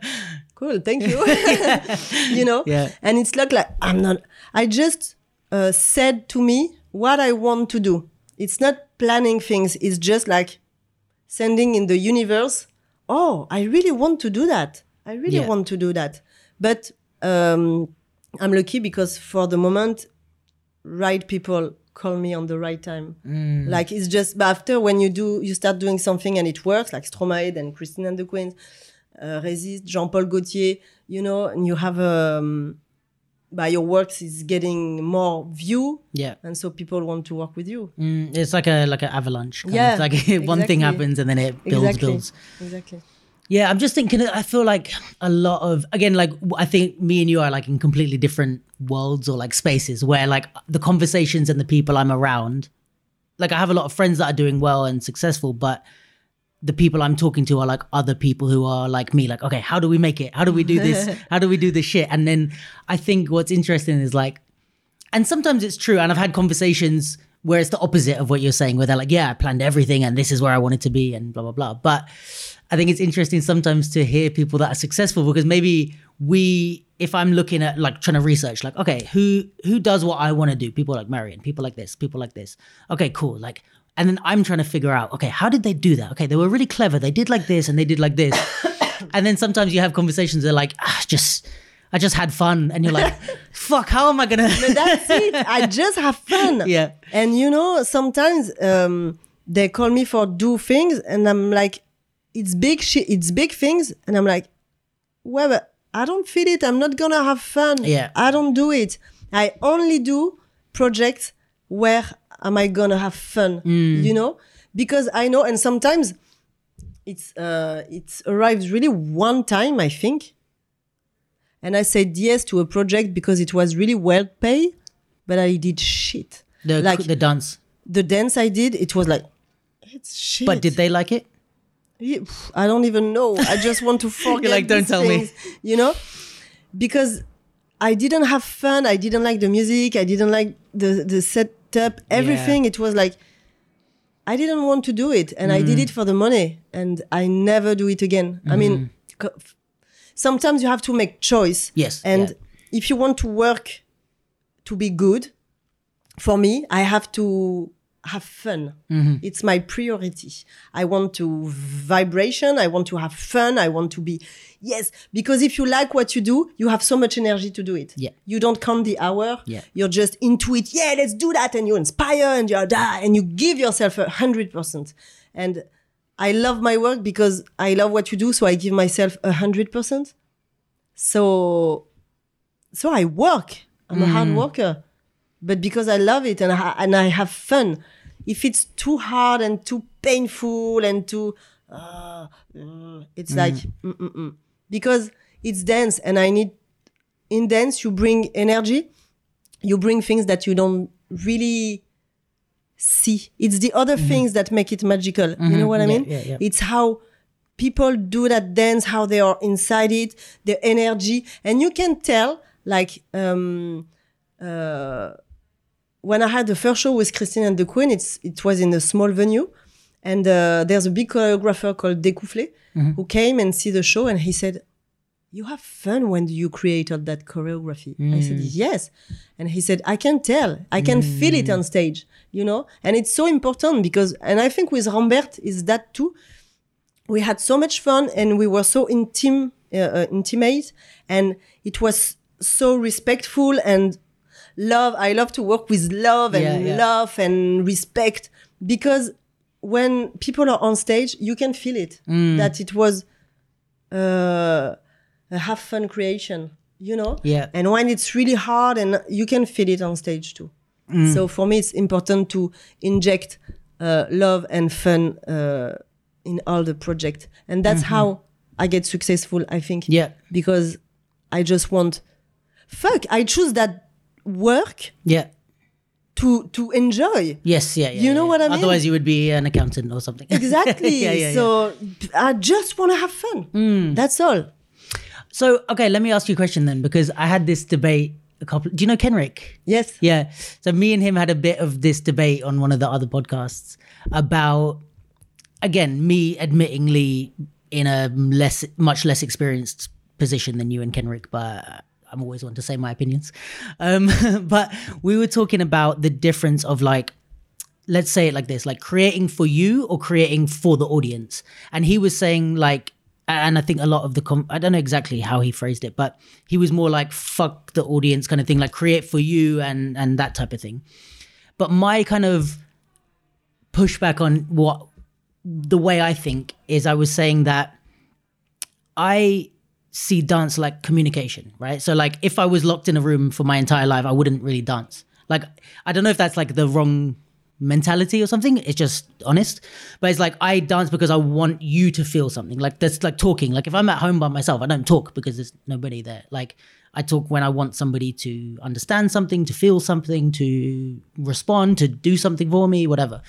cool, thank you. you know, Yeah. and it's like like I'm not. I just uh, said to me what I want to do. It's not planning things. It's just like sending in the universe. Oh, I really want to do that. I really Yeah. want to do that. But um, I'm lucky because for the moment, right people call me on the right time. Like it's just but after when you do, you start doing something and it works, like Stromae and Christine and the Queens, uh, Resist, Jean-Paul Gaultier, you know, and you have um, by your works is getting more view, Yeah. and so people want to work with you. Mm, it's like a like an avalanche. Yeah. Like one thing happens and then it builds, exactly. builds. Exactly. Yeah, I'm just thinking. I feel like a lot of again, like I think me and you are like in completely different worlds or like spaces where like the conversations and the people I'm around. Like I have a lot of friends that are doing well and successful, but the people I'm talking to are like other people who are like me. Like, okay, how do we make it? How do we do this? how do we do this shit? And then I think what's interesting is like, and sometimes it's true. And I've had conversations where it's the opposite of what you're saying, where they're like, yeah, I planned everything and this is where I wanted to be and blah, blah, blah. But I think it's interesting sometimes to hear people that are successful because maybe we, if I'm looking at like trying to research, like, okay, who, who does what I want to do? People like Marion, people like this, people like this. Okay, cool. Like, and then I'm trying to figure out, okay, how did they do that? Okay, they were really clever. They did like this and they did like this. and then sometimes you have conversations that are like, ah, just, I just had fun. And you're like, fuck, how am I going to? That's it. I just have fun. Yeah. And you know, sometimes um, they call me for do things, and I'm like, it's big shit. It's big things, and I'm like, well, but I don't feel it. I'm not gonna have fun. Yeah. I don't do it. I only do projects where am I gonna have fun? Mm. You know, because I know, and sometimes it's uh, it arrives really one time, I think. And I said yes to a project because it was really well paid, but I did shit. The, like the dance. the dance I did, it was like, it's shit. But did they like it? I don't even know. I just want to forget. like, "Don't tell me." You know, because I didn't have fun. I didn't like the music. I didn't like the the setup. Everything. It was like I didn't want to do it, and I did Mm. it for the money, and I never do it again. I mean, Mm-hmm. sometimes you have to make choice. Yes, and yeah. if you want to work to be good, for me, I have to have fun. Mm-hmm. It's my priority. I want to vibration. I want to have fun. I want to be, yes, because if you like what you do, you have so much energy to do it. Yeah. You don't count the hour. Yeah. You're just into it. Yeah, let's do that. And you inspire and you're da, and you give yourself a hundred percent. And I love my work because I love what you do. So I give myself a hundred percent. So, so I work. I'm a hard worker but because I love it and I, and I have fun. If it's too hard and too painful and too, uh, it's mm. like mm-mm-mm. because it's dance and I need in dance you bring energy, you bring things that you don't really see. It's the other mm-hmm. things that make it magical. You know mm-hmm. what I mean? yeah, yeah. It's how people do that dance, how they are inside it, the energy, and you can tell like um, uh, when I had the first show with Christine and the Queen, it's it was in a small venue, and uh, there's a big choreographer called Decouflé who came and see the show, and he said, "You have fun when you create all that choreography." I said, "Yes," and he said, "I can tell, I can feel it on stage, you know." And it's so important because, and I think with Rambert is that too. We had so much fun, and we were so uh, uh, intimate, and it was so respectful and love. I love to work with love and Yeah, yeah. love and respect because when people are on stage, you can feel it Mm. that it was uh, a have fun creation, you know. Yeah. And when it's really hard, and you can feel it on stage too. Mm. So for me, it's important to inject uh, love and fun uh, in all the project, and that's how I get successful. I think. Mm-hmm. Yeah. Because I just want, fuck, I choose that work Yeah. to to enjoy. Yes. Yeah. yeah You know yeah. what I mean? Otherwise, you would be an accountant or something. Exactly. yeah, yeah, yeah. so I just want to have fun. Hmm. That's all. So, okay, let me ask you a question then, because I had this debate a couple. Do you know Kenrick? Yes. Yeah. So me and him had a bit of this debate on one of the other podcasts about, again, me admittingly in a less, much less experienced position than you and Kenrick, but I'm always one to say my opinions. Um, but we were talking about the difference of like, let's say it like this, like creating for you or creating for the audience. And he was saying like, and I think a lot of the, com- I don't know exactly how he phrased it, but he was more like fuck the audience kind of thing, like create for you and and that type of thing. But my kind of pushback on what the way I think is, I was saying that I see dance like communication, right? So like if I was locked in a room for my entire life, I wouldn't really dance. Like I don't know if that's like the wrong mentality or something. It's just honest. But it's like I dance because I want you to feel something. Like that's like talking. Like if I'm at home by myself, I don't talk because there's nobody there. Like I talk when I want somebody to understand something, to feel something, to respond, to do something for me, whatever.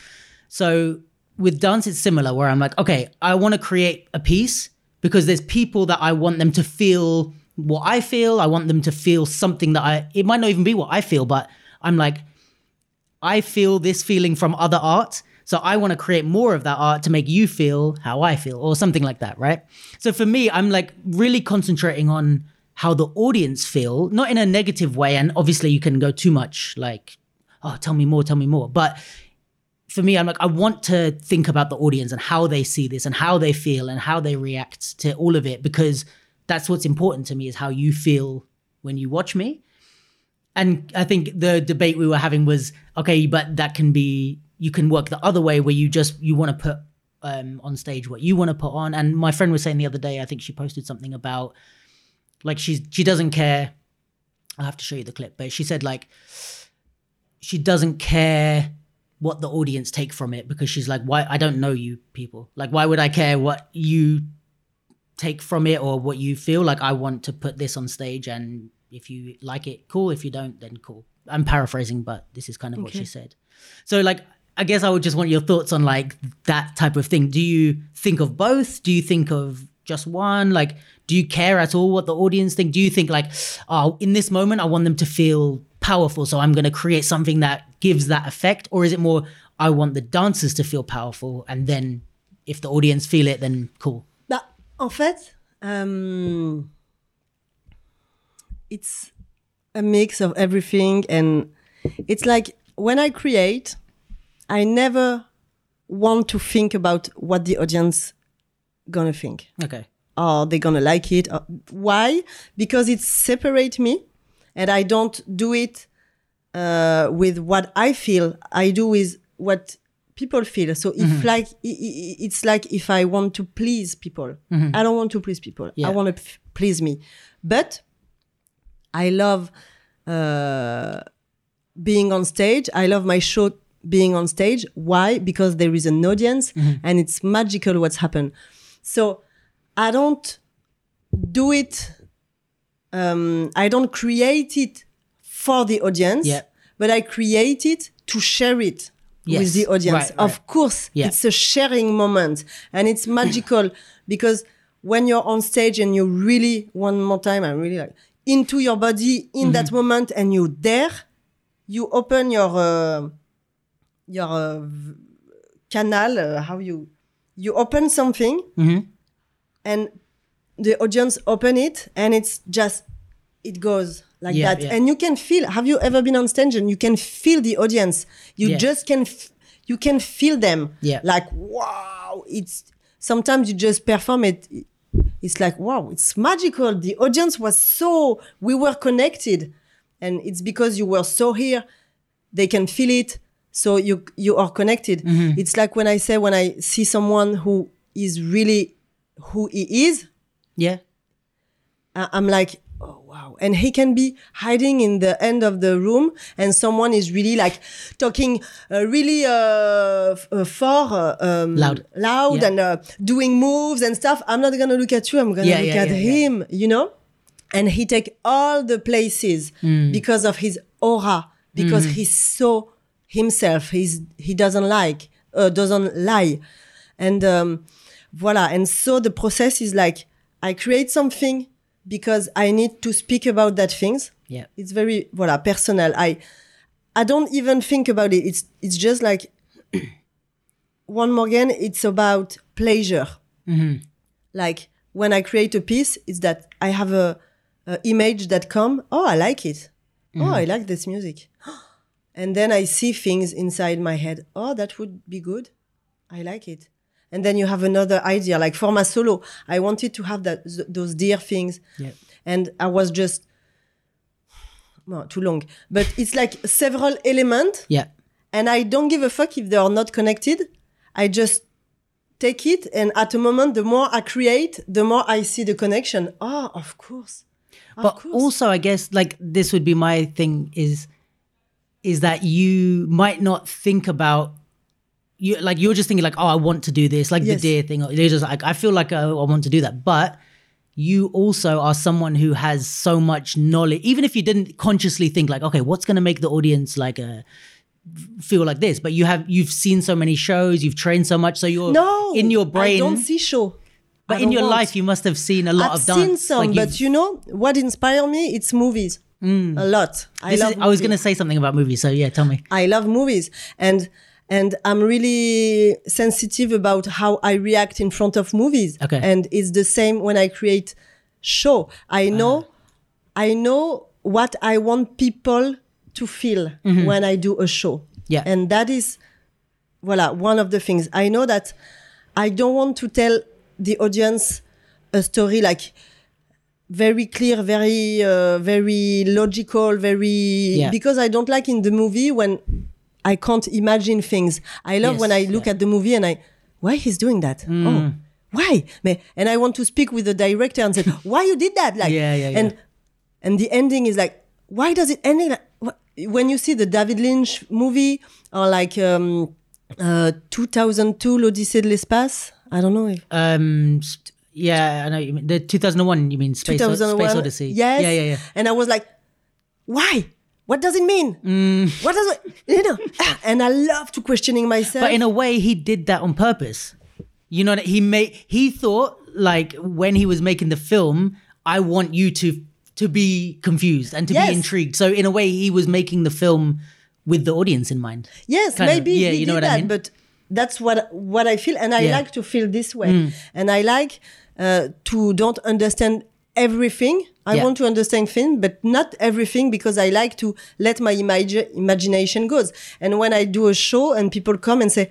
So with dance, it's similar where I'm like, okay, I want to create a piece because there's people that I want them to feel what I feel. I want them to feel something that I, it might not even be what I feel, but I'm like, I feel this feeling from other art. So I want to create more of that art to make you feel how I feel or something like that, right? So for me, I'm like really concentrating on how the audience feel, not in a negative way. And obviously you can go too much like, oh, tell me more, tell me more. But for me, I'm like, I want to think about the audience and how they see this and how they feel and how they react to all of it because that's what's important to me is how you feel when you watch me. And I think the debate we were having was okay, but that can be you can work the other way where you just you want to put um, on stage what you want to put on. And my friend was saying the other day, I think she posted something about like she's she doesn't care. I'll have to show you the clip, but she said like she doesn't care what the audience take from it because she's like, why I don't know you people. Like, why would I care what you take from it or what you feel? Like, I want to put this on stage, and if you like it, cool. If you don't, then cool. I'm paraphrasing, but this is kind of what she said. So, like, I guess I would just want your thoughts on like that type of thing. Do you think of both? Do you think of just one? Like, do you care at all what the audience think? Do you think like, oh, in this moment, I want them to feel powerful, so I'm going to create something that gives that effect, or is it more I want the dancers to feel powerful, and then if the audience feel it, then cool. Bah, en fait, um, it's a mix of everything, and it's like when I create, I never want to think about what the audience gonna think. Okay. Are they gonna like it? Why? Because it separates me, and I don't do it uh, with what I feel. I do with what people feel. So if like i- i- it's like if I want to please people, I don't want to please people. Yeah. I want to f- please me, but I love uh, being on stage. I love my show being on stage. Why? Because there is an audience and it's magical what's happened. So I don't do it. Um, I don't create it for the audience, Yeah. but I create it to share it with the audience. Right, Of right. course, Yeah. it's a sharing moment and it's magical because when you're on stage and you really, one more time, I'm really like into your body in Mm-hmm. that moment and you dare, you open your, uh, your uh, canal, uh, how you, you open something Mm-hmm. and the audience open it and it's just it goes like Yeah, that yeah. and you can feel have you ever been on stage and you can feel the audience you Yeah. just can f- you can feel them Yeah. like wow it's sometimes you just perform it it's like wow it's magical the audience was so we were connected and it's because you were so here they can feel it so you you are connected Mm-hmm. it's like when i say when i see someone who is really who he is Yeah. I'm like, oh wow. And he can be hiding in the end of the room, and someone is really like talking uh, really uh, uh, far, uh, um, Loud. loud, Yeah. and uh, doing moves and stuff. I'm not gonna look at you. I'm gonna Yeah, look yeah, at him. You know. And he take all the places Mm. because of his aura, because he's so himself. He's he doesn't like uh, doesn't lie, and um, voila. And so the process is like I create something because I need to speak about that things. Yeah. It's very voila personal. I I don't even think about it. It's it's just like one more again. It's about pleasure. Mm-hmm. Like when I create a piece, it's that I have a, a image that come. Oh, I like it. Oh, mm-hmm. I like this music. And then I see things inside my head. Oh, that would be good. I like it. And then you have another idea. Like for my solo, I wanted to have that th- those dear things. Yeah. And I was just well, too long. But it's like several elements Yeah. and I don't give a fuck if they are not connected. I just take it, and at a moment, the more I create, the more I see the connection. Oh, of course. Of but course. also i guess like this would be my thing is is that you might not think about you like you're just thinking like oh i want to do this like Yes. the deer thing or you're just like i feel like I, I want to do that but you also are someone who has so much knowledge even if you didn't consciously think like okay what's going to make the audience like uh, a feel like this but you have you've seen so many shows you've trained so much so you're no, in your brain I don't see show. but I in your want. life you must have seen a lot I've of dance seen some, Like, but you've- know what inspired me? It's movies. Mm. A lot. I is, I was going to say something about movies so yeah tell me I love movies and and I'm really sensitive about how I react in front of movies. Okay. And it's the same when I create show. I know I know what I want people to feel when I do a show. Yeah. And that is voila, one of the things. I know that I don't want to tell the audience a story like very clear, very uh, very logical, very Yeah. because I don't like in the movie when I can't imagine things. I love Yes, when I look yeah. at the movie and I why he's doing that? Oh, why? And I want to speak with the director and say why you did that? Like Yeah, yeah, and and the ending is like why does it end like wh- when you see the David Lynch movie or like um uh 2002 l'Odyssée de l'espace I don't know if Um, yeah, I know. You mean the 2001. You mean Space, 2001 Space Odyssey? yes Yeah, yeah, yeah. and I was like why what does it mean Mm. what does it you know and I love to questioning myself But in a way, he did that on purpose. You know, that he made. He thought like when he was making the film, I want you to to be confused and to Yes. be intrigued. So in a way, he was making the film with the audience in mind. Yes, kind of. maybe Yeah, he you know did what I that, mean? but that's what what I feel, and I Yeah. Mm. like to feel this way, and I like uh, to don't understand everything. I Yeah. want to understand things, but not everything because I like to let my imagi- imagination goes. And when I do a show and people come and say,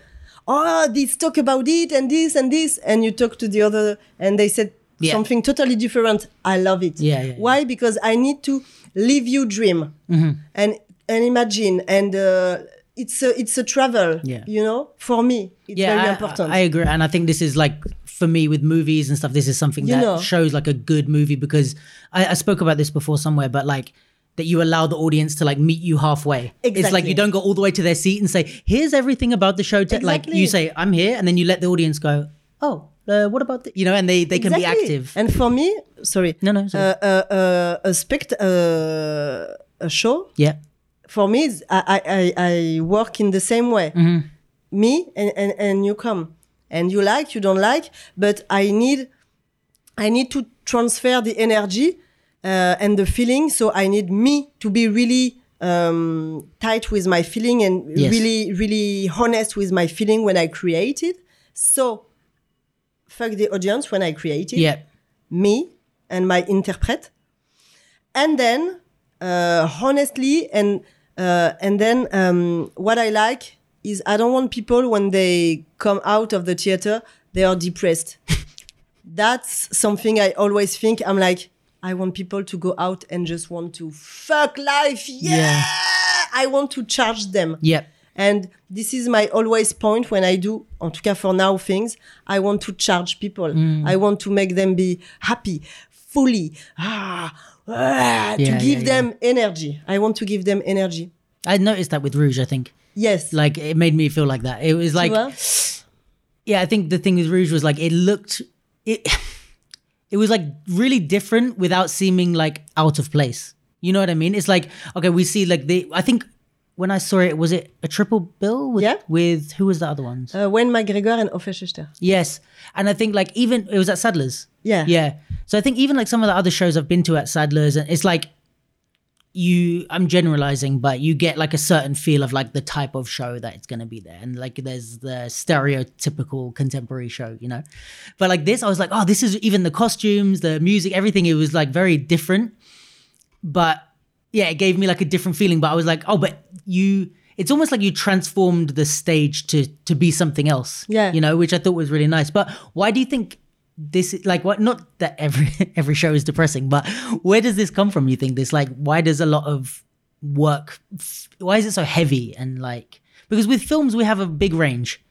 "Oh, this talk about it and this and this," and you talk to the other and they said Yeah. something totally different, I love it. Yeah, yeah. Why? Because I need to leave you dream Mm-hmm. and and imagine and. Uh, it's a it's a travel, Yeah. you know. For me, it's yeah, very I, important. I agree, and I think this is like for me with movies and stuff. This is something You that know. shows like a good movie because I, I spoke about this before somewhere, but like that you allow the audience to like meet you halfway. It's like you don't go all the way to their seat and say, "Here's everything about the show." To, Like you say, "I'm here," and then you let the audience go, "Oh, uh, what about the?" You know, and they they can be active. And for me, sorry, No, no, sorry. uh, uh, uh, a spect, uh, a show yeah, for me, I, I, I work in the same way. Me and, and, and you come and you like, you don't like, but I need, I need to transfer the energy uh, and the feeling. So I need me to be really um, tight with my feeling and Yes. really, really honest with my feeling when I create it. So fuck the audience when I create it Yeah. me and my interpret and then uh, honestly and uh, and then um, what i like is i don't want people when they come out of the theater they are depressed that's something i always think i'm like i want people to go out and just want to fuck life yeah, Yeah. i want to charge them Yeah. and this is my always point when I do, en tout cas for now, things. I want to charge people. Mm. I want to make them be happy, fully, ah, ah, to give yeah, them energy. I want to give them energy. I noticed that with Rouge, I think. Yes. Like it made me feel like that. It was like yeah, I think the thing with Rouge was like it looked it it was like really different without seeming like out of place. You know what I mean? It's like okay, we see like the I think when I saw it, was it a triple bill with, Yeah. with who was the other ones? Uh, Wayne McGregor and Hofesh Shechter. Yes, and I think like even it was at Sadler's. Yeah. yeah. So I think even like some of the other shows I've been to at Sadler's, and it's like you. I'm generalizing, but you get like a certain feel of like the type of show that it's gonna be there, and like there's the stereotypical contemporary show, you know. But like this, I was like, oh, this is even the costumes, the music, everything. It was like very different, but yeah, it gave me like a different feeling. But I was like, oh, but you. It's almost like you transformed the stage to to be something else. Yeah. You know, which I thought was really nice. But why do you think this is like what not that every every show is depressing, but where does this come from, you think? This like why does a lot of work why is it so heavy and like because with films we have a big range,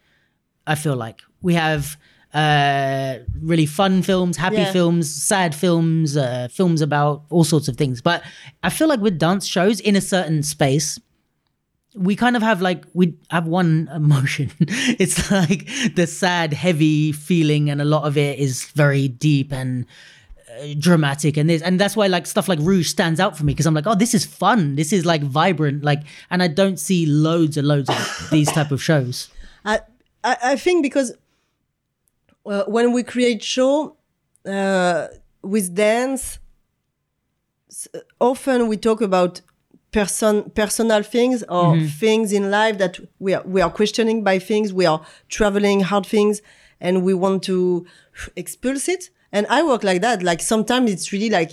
I feel like. We have uh really fun films, happy Yeah. films, sad films, uh films about all sorts of things. But I feel like with dance shows in a certain space, we kind of have like we have one emotion. It's like the sad heavy feeling and a lot of it is very deep and uh, dramatic. And this and that's why like stuff like rouge stands out for me because i'm like oh this is fun. This is like vibrant like and i don't see loads and loads of these type of shows. I, I, I think because uh, when we create show uh, with dance, often we talk about person personal things or things in life that we are we are questioning by things we are traveling hard things and we want to expulse it. And i work like that. Like sometimes it's really like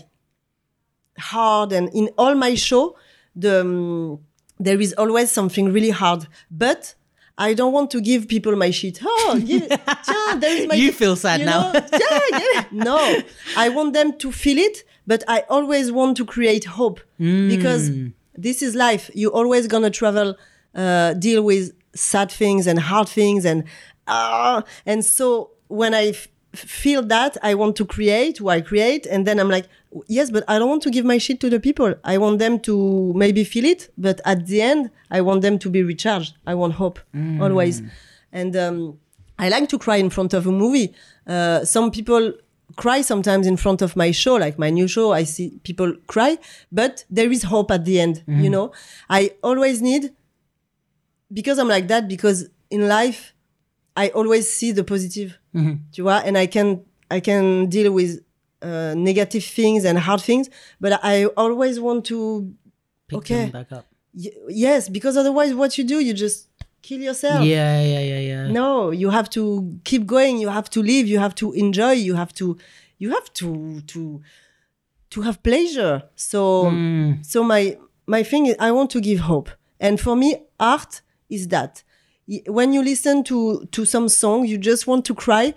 hard. And in all my show the um, there is always something really hard. But i don't want to give people my shit. Oh give, yeah, there is my You feel sad you now. yeah yeah. No i want them to feel it but i always want to create hope. Because this is life. You're always gonna travel uh, deal with sad things and hard things and uh, and so when i f- feel that i want to create i create and then i'm like yes but i don't want to give my shit to the people. I want them to maybe feel it but at the end i want them to be recharged. I want hope always. And um, i like to cry in front of a movie. Uh, some people cry sometimes in front of my show like my new show i see people cry but there is hope at the end you know? I always need because i'm like that because in life i always see the positive tu vois? And i can i can deal with uh, negative things and hard things but i always want to pick Okay. them back up. Y- yes because otherwise what you do you just kill yourself. Yeah yeah yeah yeah. No you have to keep going. You have to live. You have to enjoy. You have to you have to to to have pleasure. So mm. so my my thing is i want to give hope. And for me art is that. When you listen to to some song you just want to cry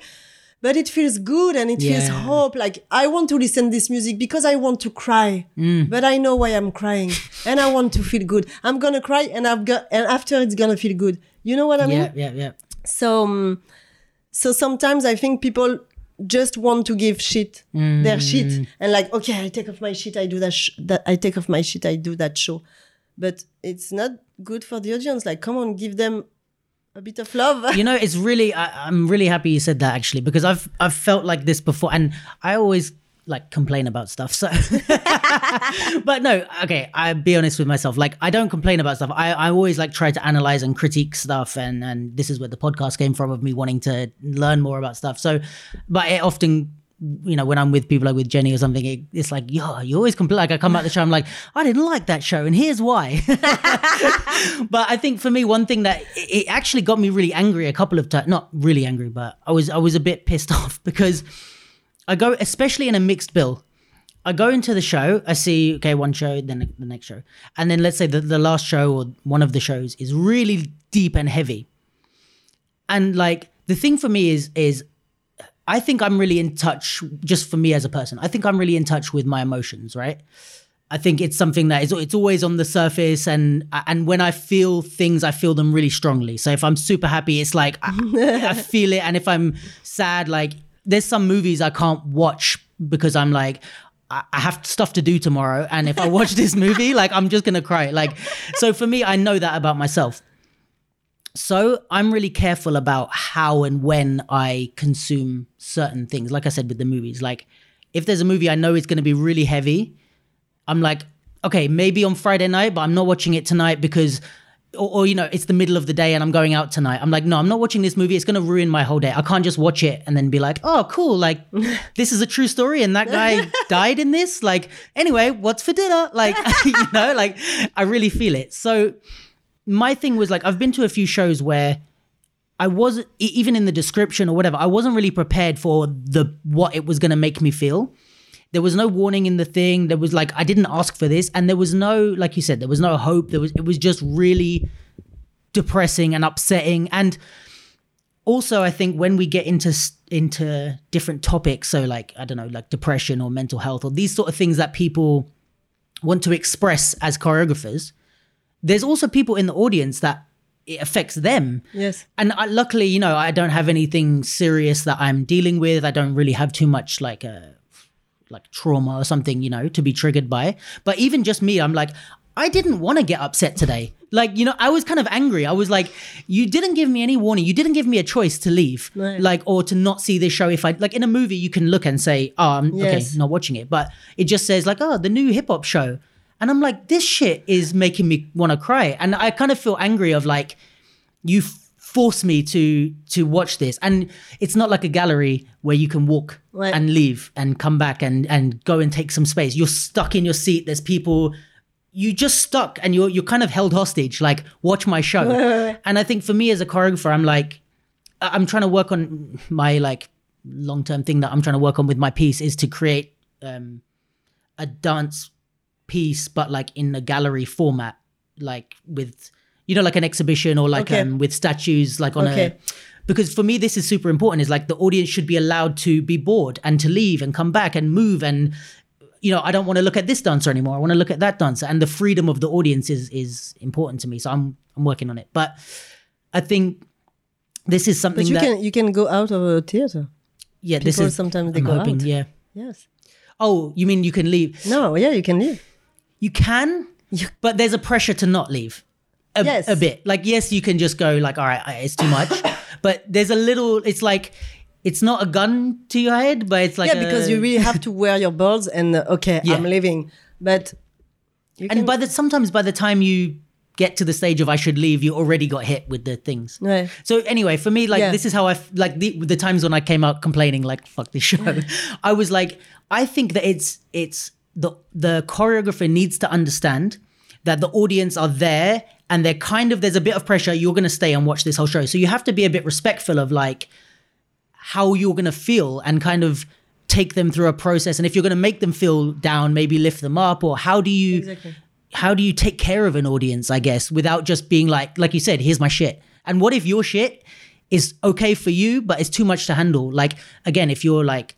but it feels good and it feels hope. Like i want to listen this music because i want to cry. But i know why i'm crying. And i want to feel good. I'm gonna cry and i've got and after it's gonna feel good. You know what i mean? Yeah yeah yeah. So um, so sometimes i think people just want to give shit their shit. And like okay i take off my shit i do that, sh- that i take off my shit i do that show. But it's not good for the audience. Like come on give them a bit of love you know it's really I, i'm really happy you said that actually because i've i've felt like this before and i always like complain about stuff. So, but no, okay. I be honest with myself. Like, I don't complain about stuff. I, I always like try to analyze and critique stuff, and and this is where the podcast came from of me wanting to learn more about stuff. So, but it often. You know, when I'm with people like with Jenny or something, it, it's like, yo, you always complain. Like, I come out the show, I'm like, I didn't like that show, and here's why. but I think for me, one thing that it actually got me really angry a couple of times, not really angry, but I was I was a bit pissed off because I go, especially in a mixed bill. I go into the show, I see, okay, one show, then the next show. And then let's say the, the last show or one of the shows is really deep and heavy. And like the thing for me is, is I think I'm really in touch, just for me as a person, I think I'm really in touch with my emotions, right? I think it's something that is it's always on the surface and and when I feel things I feel them really strongly. So if I'm super happy it's like I, I feel it and if I'm sad like there's some movies I can't watch because I'm like I I have stuff to do tomorrow and if I watch this movie like I'm just going to cry. Like so for me I know that about myself. So I'm really careful about how and when I consume certain things. Like I said with the movies, like if there's a movie I know is going to be really heavy, I'm like, okay, maybe on Friday night, but I'm not watching it tonight because, or, or, you know, it's the middle of the day and I'm going out tonight. I'm like, no, I'm not watching this movie. It's going to ruin my whole day. I can't just watch it and then be like, oh, cool. Like, this is a true story and that guy died in this. Like, anyway, what's for dinner? Like, you know, like I really feel it. So my thing was like, I've been to a few shows where I wasn't even in the description or whatever. I wasn't really prepared for the what it was going to make me feel. There was no warning in the thing. There was like I didn't ask for this, and there was no like you said, there was no hope. There was it was just really depressing and upsetting. And also, I think when we get into into different topics, so like I don't know, like depression or mental health or these sort of things that people want to express as choreographers, there's also people in the audience that it affects them. Yes. And I, luckily, you know, I don't have anything serious that I'm dealing with. I don't really have too much like a like trauma or something, you know, to be triggered by. But even just me, I'm like, I didn't want to get upset today. Like, you know, I was kind of angry. I was like, you didn't give me any warning. You didn't give me a choice to leave, Right. like, or to not see this show. If I, like, in a movie, you can look and say, oh, I'm Yes. okay, not watching it. But it just says, like, oh, the new hip hop show. And I'm like, this shit is making me want to cry. And I kind of feel angry of like, you force me to to watch this. And it's not like a gallery where you can walk Right. and leave and come back and and go and take some space. You're stuck in your seat. There's people you just stuck and you're you're kind of held hostage. Like watch my show. And i think for me as a choreographer i'm like i'm trying to work on my like long term thing that i'm trying to work on with my piece is to create um a dance piece but like in a gallery format like with you know like an exhibition or like Okay. um with statues like on a because for me this is super important is like the audience should be allowed to be bored and to leave and come back and move and you know i don't want to look at this dancer anymore i want to look at that dancer and the freedom of the audience is is important to me so i'm i'm working on it but i think this is something But you that can you can go out of a theater. yeah this is sometimes they I'm go hoping, out. yeah Yes. oh you mean you can leave No, yeah, you can leave. You can, but there's a pressure to not leave. A, Yes. a bit. Like, yes, you can just go like, all right, it's too much. but there's a little. It's like, it's not a gun to your head, but it's like yeah, because you really have to wear your balls and uh, okay, Yeah. I'm leaving. But you And can, by the sometimes by the time you get to the stage of I should leave, you already got hit with the things. Right. So anyway, for me, like Yeah. this is how I f- like the the times when I came out complaining, like fuck this show. I was like, I think that it's it's the the choreographer needs to understand that the audience are there and they're kind of there's a bit of pressure. You're gonna stay and watch this whole show, so you have to be a bit respectful of like how you're gonna feel and kind of take them through a process. And if you're gonna make them feel down, maybe lift them up, or how do you Exactly. how do you take care of an audience, I guess, without just being like, like you said, here's my shit. And what if your shit is okay for you, but it's too much to handle? Like, again, if you're like,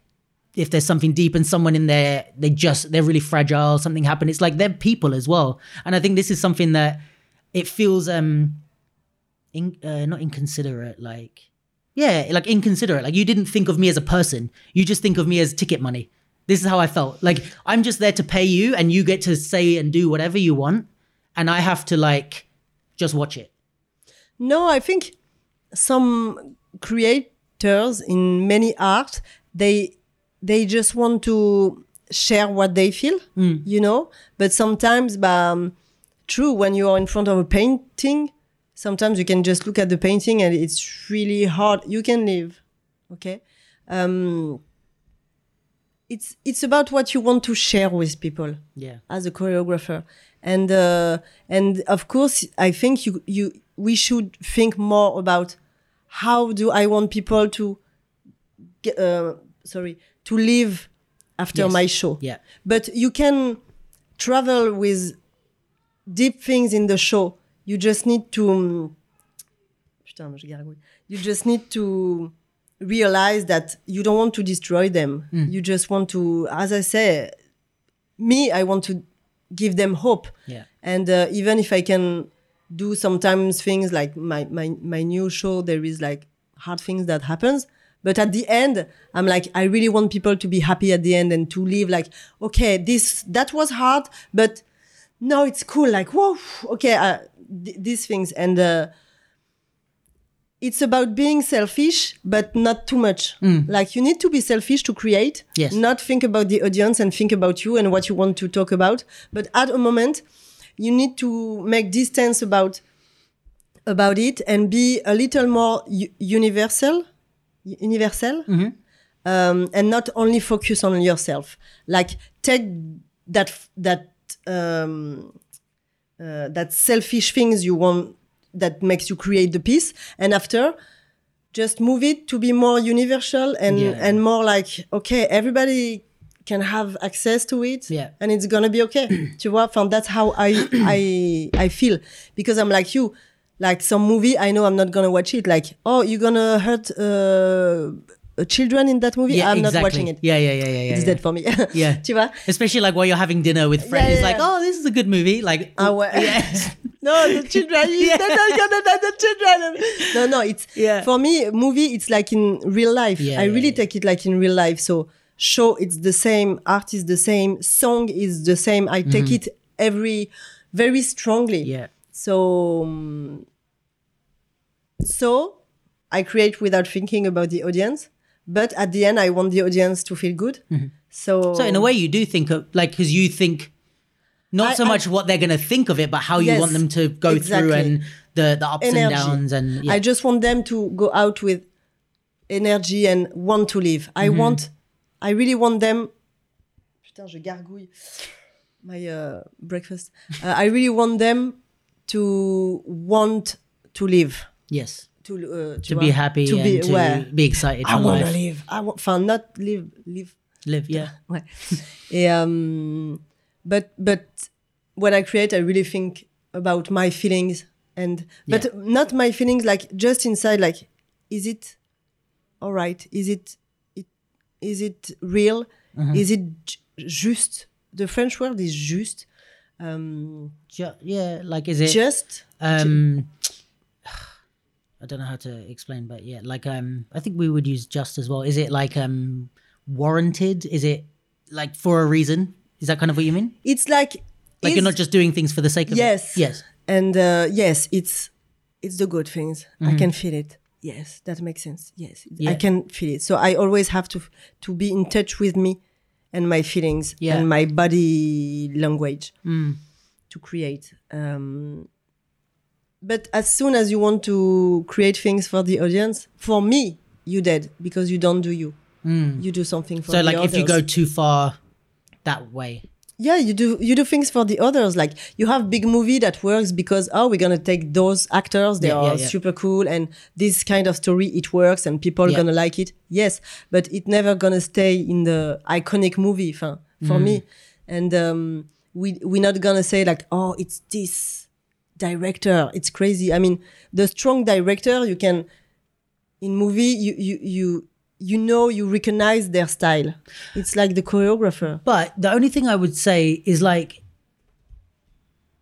if there's something deep and someone in there, they just, they're really fragile, something happened. It's like they're people as well. And I think this is something that it feels, um, in, uh, not inconsiderate, like, yeah, like inconsiderate. Like you didn't think of me as a person. You just think of me as ticket money. This is how I felt. Like I'm just there to pay you and you get to say and do whatever you want. And I have to like just watch it. No, I think some creators in many art they they just want to share what they feel, you know. But sometimes, um, true, when you are in front of a painting, sometimes you can just look at the painting and it's really hard. You can leave, okay. Um, it's it's about what you want to share with people Yeah. as a choreographer and uh, and of course i think you you we should think more about how do i want people to get, uh, sorry to live after Yes. my show Yeah. but you can travel with deep things in the show you just need to um, Putain, je gargouille. you just need to realize that you don't want to destroy them you just want to as i say me i want to give them hope Yeah. and uh, even if i can do sometimes things like my, my my new show there is like hard things that happens but at the end i'm like i really want people to be happy at the end and to live like okay this that was hard but no it's cool like whoa okay uh, th- these things. And uh, it's about being selfish but not too much. Like you need to be selfish to create Yes. not think about the audience and think about you and what you want to talk about. But at a moment you need to make distance about about it and be a little more u- universal universal um, and not only focus on yourself. Like take that that um, uh, that selfish things you want that makes you create the piece and after just move it to be more universal and Yeah. and more like okay everybody can have access to it Yeah. and it's gonna be okay. Tu vois? Enfin, that's how I I I feel. Because I'm like you like some movie I know I'm not gonna watch it like oh you're gonna hurt uh, children in that movie Yeah, I'm exactly. not watching it Yeah, yeah, yeah, yeah, yeah. it's yeah. dead for me Yeah. tu vois Especially like while you're having dinner with friends, yeah, like, oh, this is a good movie. Like, Ah ouais. yeah. no, the children. They're not gonna die, the children. No, no. It's Yeah. for me. Movie. It's like in real life. Yeah, I yeah, really yeah. take it like in real life. So show it's the same. Art is the same. Song is the same. I take it every very strongly. Mm-hmm. yeah. So um, so I create without thinking about the audience. But at the end, I want the audience to feel good. So Mm-hmm. So in a way, you do think of like because you think not I- so I- much what they're going to think of it, but how you Yes, want them to go through and the the ups energy. and downs and yeah. I just want them to go out with energy and want to live. I Mm-hmm. want, I really want them. Putain, je gargouille. My uh, breakfast. Uh, I really want them to want to live. yes To, uh, tu to vois, be happy To and be, to ouais. be excited I want to live. I want, enfin, not live, live. Live, yeah. Ouais. Et, um, but but when I create, I really think about my feelings and but Yeah. not my feelings like just inside. Like, is it all right? Is it it is it real? Mm-hmm. Is it j- juste? The French word is juste. Um, Ju- yeah, like is it just um I don't know how to explain, but yeah, like um I think we would use just as well. Is it like um warranted? Is it like for a reason? Is that kind of what you mean? it's like Like you're not just doing things for the sake of Yes. it. Yes. and uh, yes it's it's the good things Mm-hmm. i can feel it yes that makes sense yes Yeah. i can feel it so i always have to to be in touch with me and my feelings Yeah. and my body language Mm. to create um but as soon as you want to create things for the audience for me you dead because you don't do you you do something for Mm. So like if you go too far that way. Yeah you do you do things for the others like you have big movie that works because oh we're gonna take those actors they Yeah, are yeah, yeah. super cool and this kind of story it works and people Yeah. gonna like it yes but it never gonna stay in the iconic movie for Mm. me and um we we're not gonna say like oh it's this director it's crazy i mean the strong director you can in movie you you you you know you recognize their style it's like the choreographer But the only thing I would say is like,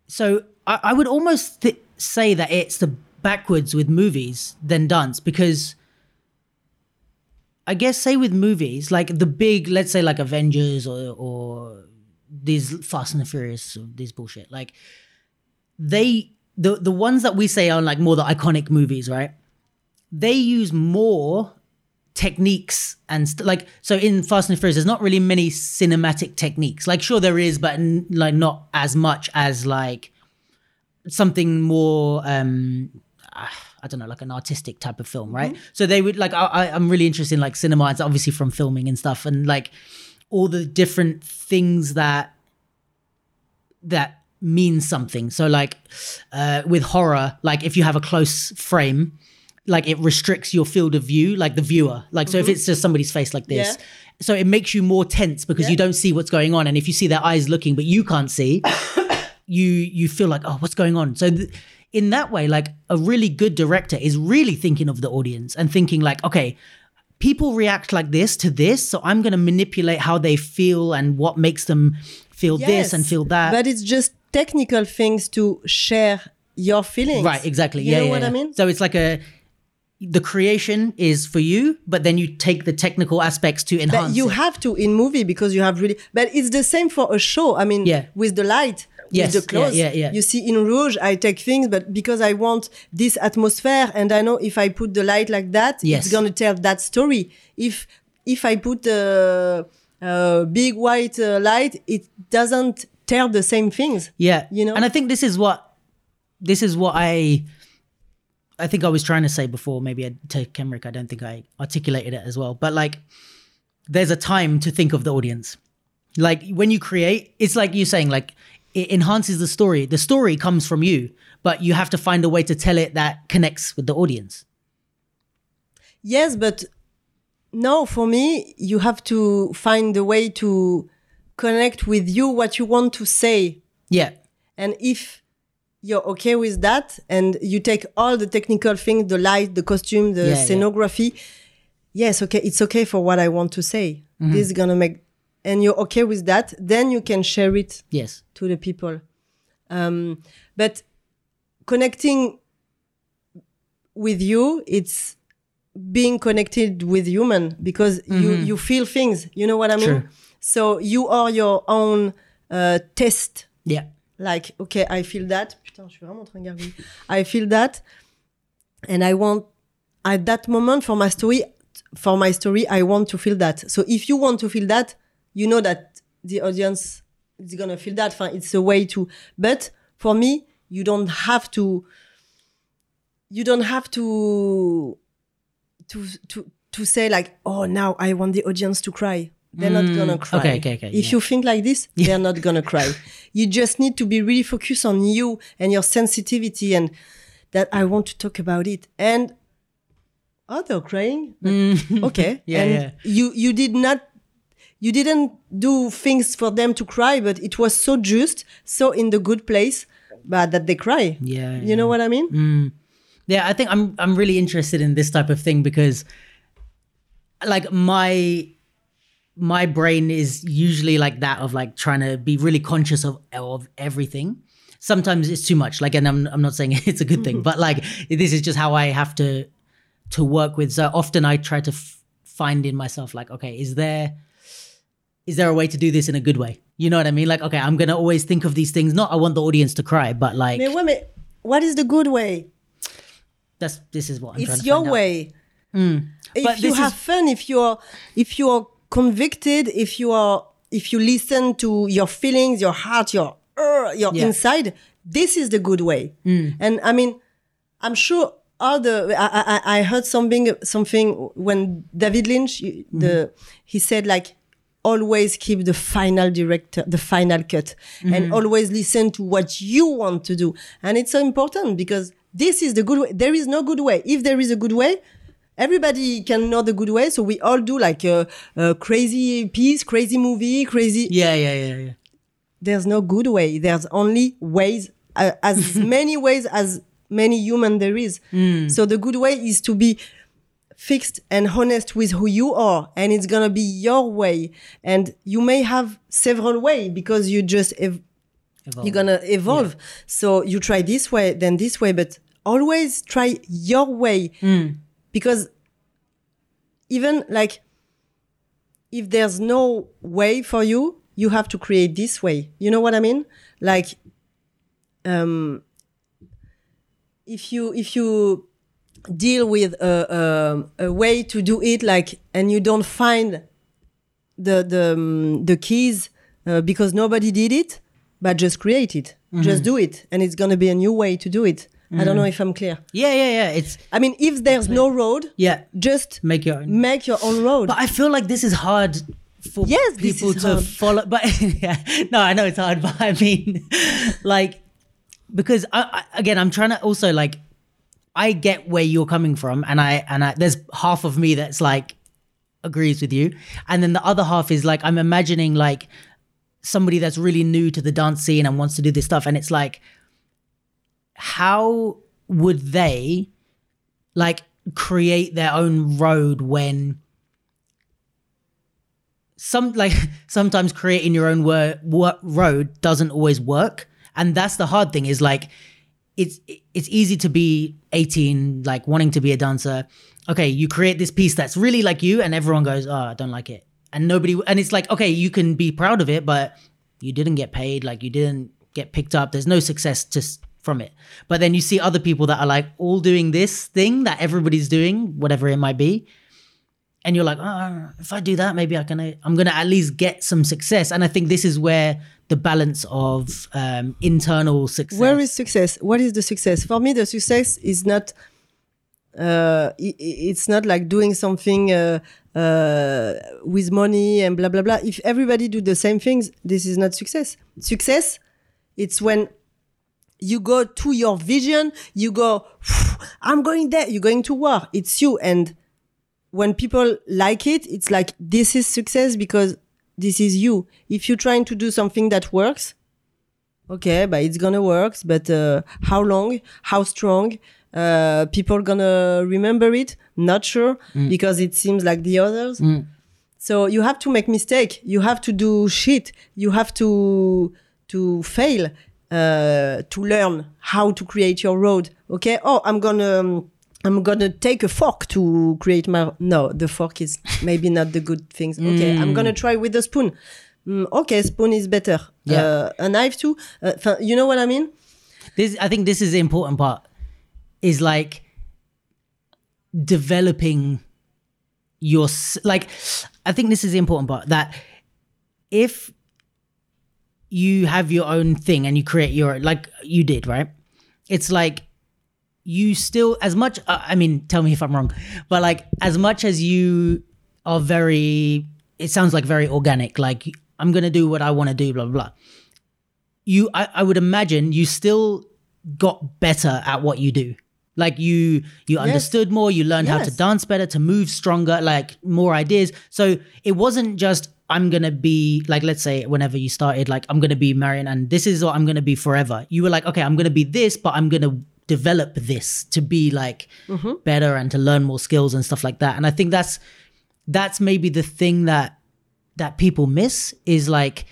so I, I would almost th- say that it's the backwards with movies than dance because I guess say with movies like the big, let's say like Avengers or or these Fast and the Furious, these bullshit like they the the ones that we say are like more the iconic movies, right? They use more techniques and st- like so in Fast and Furious, there's not really many cinematic techniques. Like sure there is, but n- like not as much as like something more um I don't know, like an artistic type of film, right? So they would like I, I I'm really interested in like cinema, it's obviously from filming and stuff, and like all the different things that that means something. So like uh, with horror, like if you have a close frame, like it restricts your field of view, like the viewer. Like so if mm-hmm. it's just somebody's face like this. Yeah. So it makes you more tense because Yeah. you don't see what's going on, and if you see their eyes looking but you can't see, you you feel like oh what's going on. So th- in that way, like a really good director is really thinking of the audience and thinking like okay. People react like this to this, so I'm going to manipulate how they feel and what makes them feel this and feel that. But it's just technical things to share your feelings. Right, exactly. You yeah, know yeah, what yeah. I mean? So it's like a the creation is for you, but then you take the technical aspects to enhance. But you it. have to in movie because you have really. But it's the same for a show. I mean, Yeah. with the light, Yes, with the clothes. yeah, yeah, yeah. You see, in Rouge, I take things, but because I want this atmosphere, and I know if I put the light like that, Yes. it's gonna tell that story. If if I put a, a big white uh, light, it doesn't tell the same things. yeah, you know? and I think this is what this is what I I think I was trying to say before. Maybe I, to Kenrick, I don't think I articulated it as well. But like, there's a time to think of the audience. Like when you create, it's like you're saying like it enhances the story. The story comes from you, but you have to find a way to tell it that connects with the audience. Yes, but no, for me, you have to find a way to connect with you what you want to say. Yeah, And if you're okay with that and you take all the technical things, the light, the costume, the Yeah, yeah. scenography, yes, okay, it's okay for what I want to say. Mm-hmm. This is gonna make, and you're okay with that, then you can share it yes, to the people. Um, but connecting with you, it's being connected with human because you you feel things. You know what I mean? Mm-hmm. Sure. So you are your own uh, test. yeah. Like, okay, I feel that. Putain, je suis vraiment en train. I feel that, and I want at that moment for my story. For my story, I want to feel that. So if you want to feel that, you know that the audience is gonna feel that. Fine, It's a way to. But for me, you don't have to. You don't have to. To to to say like, oh, now I want the audience to cry. They're not gonna cry. Mm, okay, okay, okay, If yeah. you think like this, they're not gonna cry. You just need to be really focused on you and your sensitivity and that I want to talk about it. And oh, they're crying. But Okay. Mm. Yeah, and yeah. You you did not you didn't do things for them to cry, but it was so just, so in the good place, but that they cry. Yeah, You know what I mean? Yeah, I think I'm I'm really interested in this type of thing because like my my brain is usually like that of like trying to be really conscious of of everything. Sometimes it's too much. Like and I'm I'm not saying it's a good thing, but like this is just how I have to to work with. So often I try to f- find in myself like okay, is there is there a way to do this in a good way? You know what I mean? Like okay, I'm going to always think of these things not I want the audience to cry, but like Mais ouais, mais what is the good way? that's this is what I'm trying it's your way. Hmm. If But you have is- fun, if you're if you are convicted, if you are if you listen to your feelings, your heart, your uh, your Yeah. inside, this is the good way. Mm. And I mean, I'm sure all the I, I, I heard something something when David Lynch you- mm-hmm. the he said like always keep the final director the final cut and mm-hmm. always listen to what you want to do. And it's so important because this is the good way. There is no good way. If there is a good way everybody can know the good way so we all do like a, a crazy piece crazy movie crazy Yeah, yeah, yeah, yeah. there's no good way. There's only ways, uh, as many ways as many human there is. Hmm. So the good way is to be fixed and honest with who you are, and it's gonna be your way. And you may have several way because you just ev- Evolve. you're gonna evolve. So you try this way, then this way, but always try your way hmm. Because even like if there's no way for you, you have to create this way. You know what I mean? Like, um, if you if you deal with a, a, a way to do it like and you don't find the the um, the keys uh, because nobody did it but just create it just do it and it's going to be a new way to do it i don't mm. know if i'm clear Yeah, yeah, yeah. It's i mean if there's no road yeah. just Make your own. make your own road But I feel like this is hard for Yes, people to hard. follow. But yeah, no, I know it's hard. But I mean, like, because I, I, again, I'm trying to also like, I get where you're coming from, and I and I, there's half of me that's like agrees with you, and then the other half is like I'm imagining like somebody that's really new to the dance scene and wants to do this stuff, and it's like, how would they like create their own road when some like sometimes creating your own wor- wor- road doesn't always work. And that's the hard thing is like it's it's easy to be 18 like wanting to be a dancer. Okay you create this piece that's really like you and everyone goes oh i don't like it. And nobody and it's like okay you can be proud of it but you didn't get paid like you didn't get picked up. There's no success just from it but then you see other people that are like all doing this thing that everybody's doing whatever it might be and you're like, oh, if I do that, maybe I can. I'm gonna at least get some success. And I think this is where the balance of um, internal success. where is success what is the success for me the success is not uh, it's not like doing something uh, uh, with money and blah blah blah if everybody do the same things this is not success success it's when you go to your vision you go i'm going there. You're going to war. It's you. And when people like it it's like this is success because this is you. If you're trying to do something that works okay but it's gonna work but uh, how long how strong uh, people gonna remember it? Not sure because it seems like the others. So you have to make mistake. You have to do shit. You have to to fail uh, to learn how to create your road okay? Oh i'm gonna um, i'm gonna take a fork to create my no the fork is maybe not the good things okay? I'm gonna try with the spoon. Mm, okay spoon is better. Yeah. uh, a knife too? Uh, you know what i mean? This i think this is the important part is like developing your like i think this is the important part that if you have your own thing and you create your like you did right? It's like you still as much uh, i mean tell me if i'm wrong but like as much as you are very it sounds like very organic like i'm gonna do what i want to do blah blah blah. You I, I would imagine you still got better at what you do. Like you you understood more you learned how to dance better to move stronger like more ideas. So it wasn't just i'm gonna be like let's say whenever you started like i'm gonna be marion and this is what i'm gonna be forever. You were like okay i'm gonna be this but i'm gonna develop this to be like better and to learn more skills and stuff like that. And i think that's that's maybe the thing that that people miss is like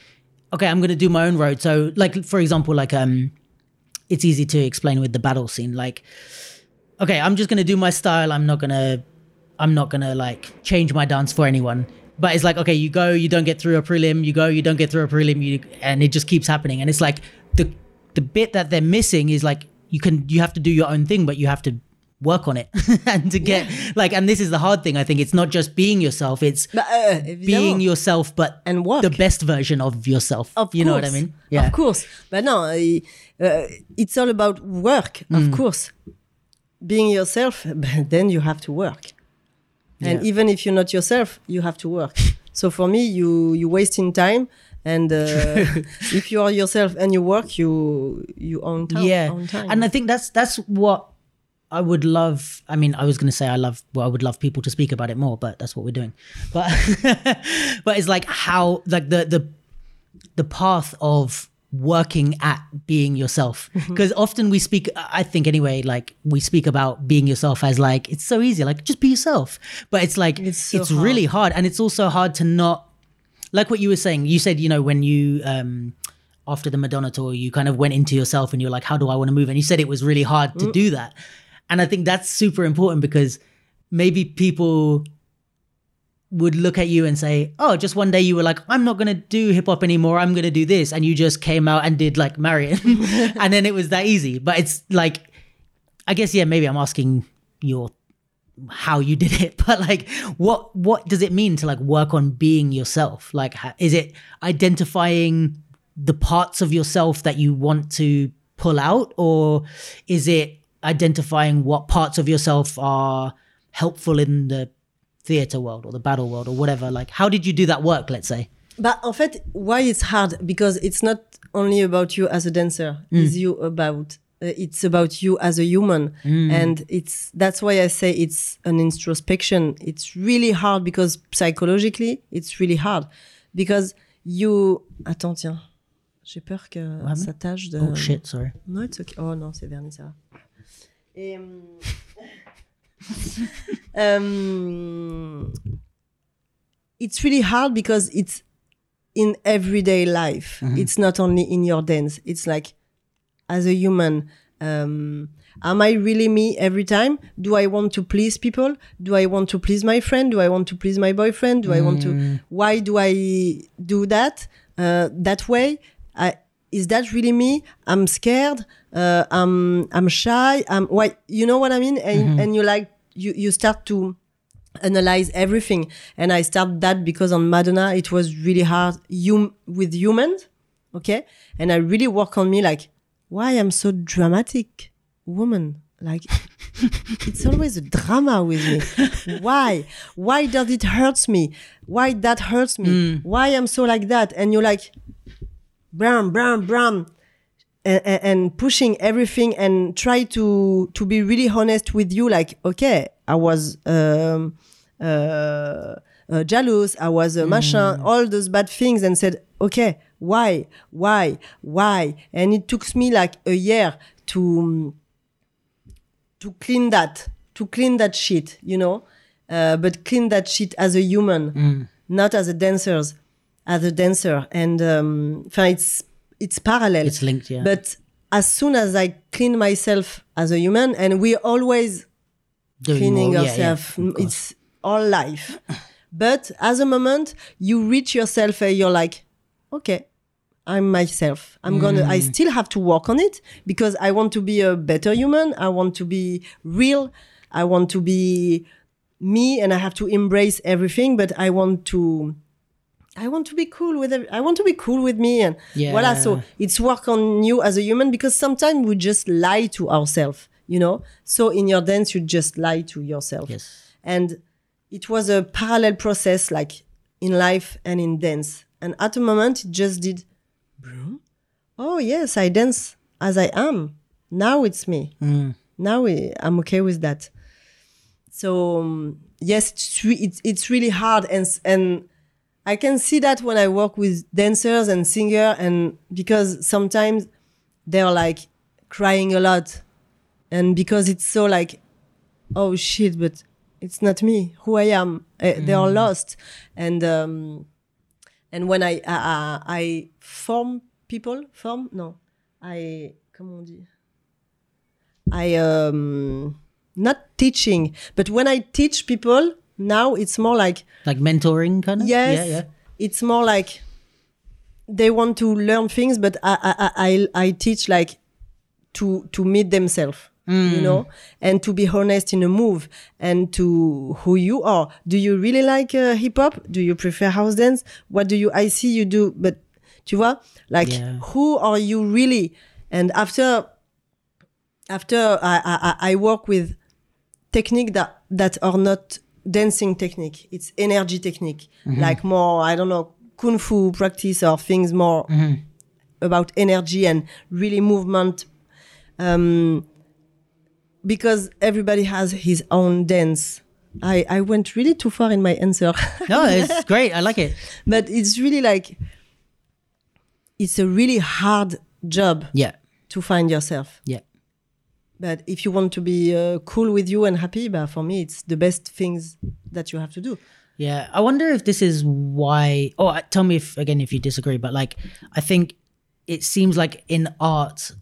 okay i'm gonna do my own road. So like for example like um it's easy to explain with the battle scene. Like okay i'm just gonna do my style. I'm not gonna i'm not gonna like change my dance for anyone but it's like okay you go you don't get through a prelim you go you don't get through a prelim you and it just keeps happening and it's like the the bit that they're missing is like you can you have to do your own thing but you have to work on it and to get like and this is the hard thing i think it's not just being yourself it's Bah, euh, being yourself but And work. the best version of yourself Of you know what i mean yeah Of course. But no, uh, uh, it's all about work, Mm. of course. Being yourself, but then you have to work. And Yeah. even if you're not yourself, you have to work. so for me, you you wasting time. And uh, if you are yourself and you work, you you own time. yeah own time. and i think that's that's what i would love i mean i was going to say i love well i would love people to speak about it more but that's what we're doing but but it's like how like the the the path of working at being yourself. Mm-hmm. because often we speak i think anyway like we speak about being yourself as like it's so easy like just be yourself. But it's like It's it's, so really hard. and it's also hard to not like what you were saying you said you know when you um after the madonna tour you kind of went into yourself and you're like how do i want to move? And you said it was really hard Mm. to do that. And i think that's super important because maybe people would look at you and say, "Oh, just one day you were like, I'm not gonna do hip hop anymore. I'm gonna do this," and you just came out and did like Marion, and then it was that easy. But it's like, I guess yeah, maybe I'm asking your how you did it but like what what does it mean to like work on being yourself like is it identifying the parts of yourself that you want to pull out or is it identifying what parts of yourself are helpful in the theater world or the battle world or whatever like how did you do that work let's say But en fait, why it's hard? Because it's not only about you as a dancer. It's you about. Uh, it's about you as a human, and it's that's why I say it's an introspection. It's really hard because psychologically, it's really hard because you. Attends, tiens, j'ai peur que ça tâche de. oh shit sorry no it's okay. Oh non, c'est vernis, ça va. Et, hum, hum, it's really hard because it's in everyday life. It's not only in your dance. It's like as a human. Um, am I really me every time? Do I want to please people? Do I want to please my friend? Do I want to please my boyfriend? Do I want to? Why do I do that uh, that way? I, is that really me? I'm scared. Uh, I'm I'm shy. I'm why you know what I mean? And and you like you you start to analyze everything. And I start that because on Madonna it was really hard hum- with humans, okay? And I really work on me like why I'm so dramatic woman. Like it's always a drama with me. Why? Why does it hurts me? Why that hurts me? Why I'm so like that? And you're like, brown, brown, brown, and, and- pushing everything and try to to be really honest with you. Like, okay, I was um, uh, uh, jealous. I was uh, machin, all those bad things, and said, okay, why, why, why? And it took me like a year to to clean that, to clean that shit, you know, uh, but clean that shit as a human, not as a dancers, as a dancer. And um, it's it's parallel. it's linked yeah But as soon as I clean myself as a human, and we always Doing cleaning more, yeah, yeah, yourself, of it's all life. but as a moment, you reach yourself and you're like, okay, I'm myself. I'm gonna, I Mm. still have to work on it because I want to be a better human. I want to be real. I want to be me and I have to embrace everything, but I want to, I want to be cool with every, I want to be cool with me and yeah. voila. So it's work on you as a human because sometimes we just lie to ourselves, you know? So in your dance, you just lie to yourself. yes And it was a parallel process, like in life and in dance. And at a moment, it just did, "Broom? oh, yes, I dance as I am. Now it's me. Now I- I'm okay with that. So, um, yes, it's, it's really hard. And, and I can see that when I work with dancers and singer and because sometimes they're like crying a lot. And because it's so like oh shit but it's not me who i am. Uh, they are lost. And um and when i i, I I form people form? No. I comment on dit i um not teaching but when i teach people now it's more like like mentoring kind of Yes. yeah yeah It's more like they want to learn things, but I I I, I teach like to to meet themselves. You know, and to be honest in a move, and to who you are. Do you really like uh, hip hop? Do you prefer house dance? What do you? I see you do, but tu vois, like Yeah. who are you really? And after after I I, I work with technique that that are not dancing technique. It's energy technique. Like more i don't know kung fu practice or things more about energy and really movement um because everybody has his own dance. I i went really too far in my answer. No it's great. I like it. But it's really like it's a really hard job yeah. to find yourself. Yeah But if you want to be uh, cool with you and happy, but for me, it's the best things that you have to do. Yeah, I wonder if this is why. Or uh, tell me if again if you disagree. But like, I think it seems like in art,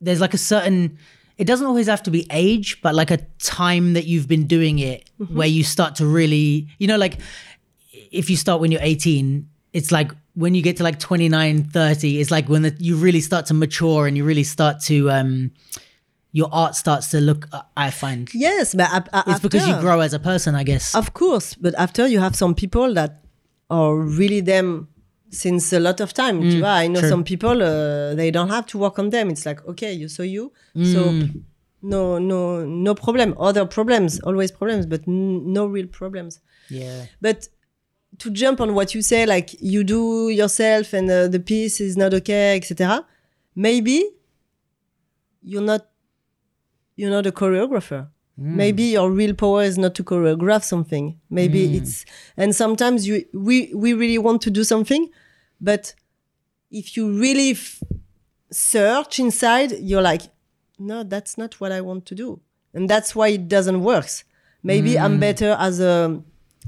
there's like a certain. It doesn't always have to be age, but like a time that you've been doing it, where you start to really, you know, like if you start when you're 18, it's like when you get to like 29, 30, it's like when the, you really start to mature and you really start to um your art starts to look. Uh, I find Yes, but a- it's because you grow as a person. I guess. Of course, but after you have some people that are really them since a lot of time. vois, I know true. some people uh, they don't have to work on them. It's like okay, you saw you, so no, no, no problem. Other problems, always problems, but n- no real problems. yeah. But to jump on what you say, like you do yourself and uh, the piece is not okay, etc. Maybe you're not you're not a choreographer. Hmm. Maybe your real power is not to choreograph something. Maybe hmm. it's and sometimes you we we really want to do something, but if you really f- search inside, you're like, no, that's not what I want to do, and that's why it doesn't work. Maybe I'm hmm. better as a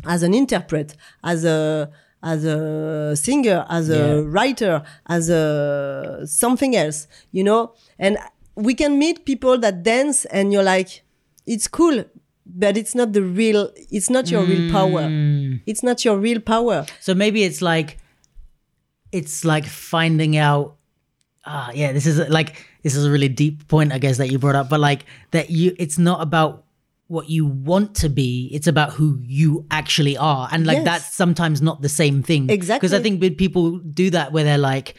as an interpret, as a as a singer, as a Yeah. writer, as a something else, you know. And we can meet people that dance, and you're like, it's cool, but it's not the real. It's not your real power. It's not your real power. So maybe it's like it's like finding out ah yeah, this is like this is a really deep point I guess that you brought up, but like that you it's not about what you want to be, it's about who you actually are. And like Yes. that's sometimes not the same thing. Exactly. Because I think with people do that where they're like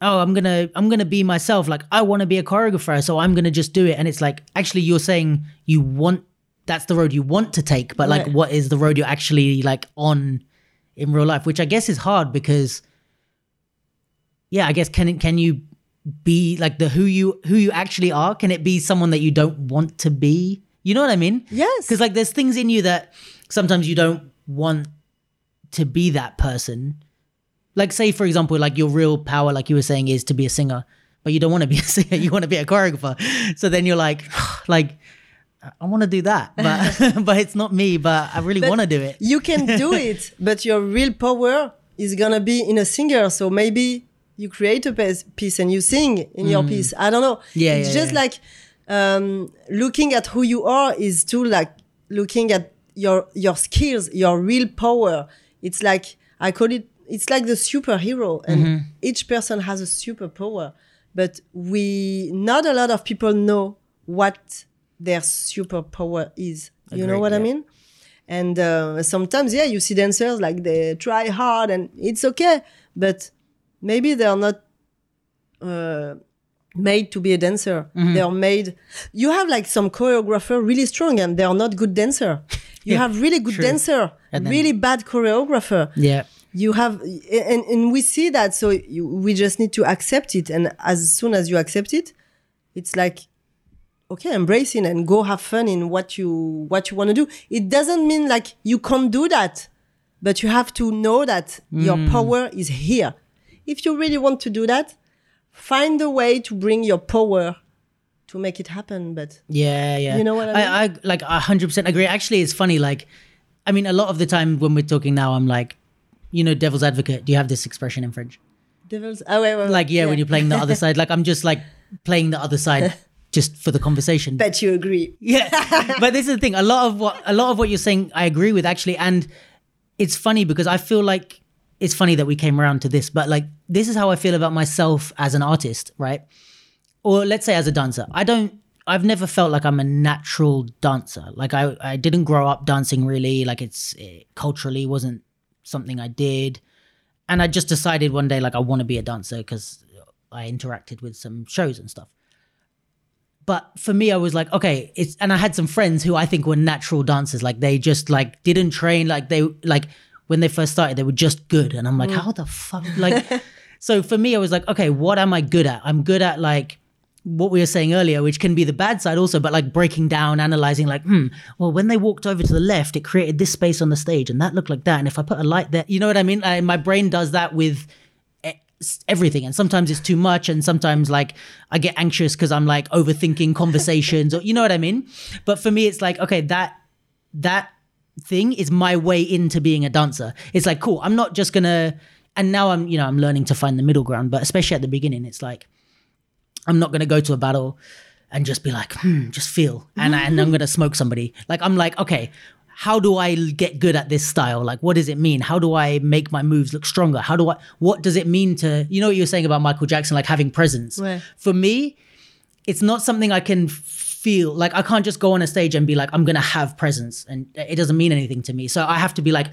oh i'm gonna i'm gonna be myself. Like i want to be a choreographer so i'm gonna just do it. And it's like actually you're saying you want that's the road you want to take but like what is the road you're actually like on in real life? Which i guess is hard because yeah i guess can it can you be like the who you who you actually are? Can it be someone that you don't want to be? You know what i mean? Yes. because like there's things in you that sometimes you don't want to be that person like say for example like your real power like you were saying is to be a singer but you don't want to be a singer you want to be a choreographer so then you're like like i want to do that but but it's not me but i really want to do it You can do it, but your real power is gonna be in a singer. So maybe you create a piece- and you sing in your piece. I don't know. Mm. Yeah, it's yeah, just yeah. like um, looking at who you are is too like looking at your your skills, your real power. It's like I call it. It's like the superhero, and Mm-hmm. each person has a superpower. But we, not a lot of people know what their superpower is. You know what I mean? And uh, sometimes, yeah, you see dancers like they try hard and it's okay, but maybe they're not uh, made to be a dancer. Mm-hmm. They're made. You have like some choreographer really strong and they're not good dancer. You Yeah, have really good true. dancer, And then- really bad choreographer. yeah You have, and, and we see that. So you, we just need to accept it. And as soon as you accept it, it's like okay embrace it and go have fun in what you what you want to do it doesn't mean like you can't do that but you have to know that your mm. power is here if you really want to do that find a way to bring your power to make it happen but Yeah, yeah. You know what I I, I like a hundred percent agree. Actually, it's funny. Like, I mean, a lot of the time when we're talking now, I'm like, you know, devil's advocate. Do you have this expression in French? devils oh, wait, wait, wait. Like, yeah, when you're playing the other side. Like, I'm just like playing the other side just for the conversation. bet you agree yeah, but this is the thing. A lot of what a lot of what you're saying, I agree with actually, and it's funny because I feel like it's funny that we came around to this, but like this is how I feel about myself as an artist, right? Or let's say as a dancer. I don't. I've never felt like I'm a natural dancer. Like I, I didn't grow up dancing really. Like it's it culturally wasn't something I did, and I just decided one day like I want to be a dancer because I interacted with some shows and stuff. But for me i was like okay it's and i had some friends who i think were natural dancers. Like they just like didn't train. Like they like when they first started they were just good. And i'm like mm. how the fuck like so for me i was like okay what am i good at? I'm good at like what we were saying earlier which can be the bad side also but like breaking down analyzing like hmm well when they walked over to the left it created this space on the stage and that looked like that and if i put a light there you know what i mean? Like, my brain does that with everything and sometimes it's too much and sometimes like i get anxious because i'm like overthinking conversations or you know what i mean? But for me it's like okay that that thing is my way into being a dancer. It's like cool i'm not just gonna and now i'm you know i'm learning to find the middle ground but especially at the beginning it's like i'm not gonna go to a battle and just be like hmm just feel and, I, and i'm gonna smoke somebody like i'm like okay how do I get good at this style? Like, what does it mean? How do I make my moves look stronger? How do I, what does it mean to, you know what you were saying about Michael Jackson, like having presence? For me, it's not something I can feel. Like I can't just go on a stage and be like, I'm gonna have presence, and it doesn't mean anything to me. So I have to be like,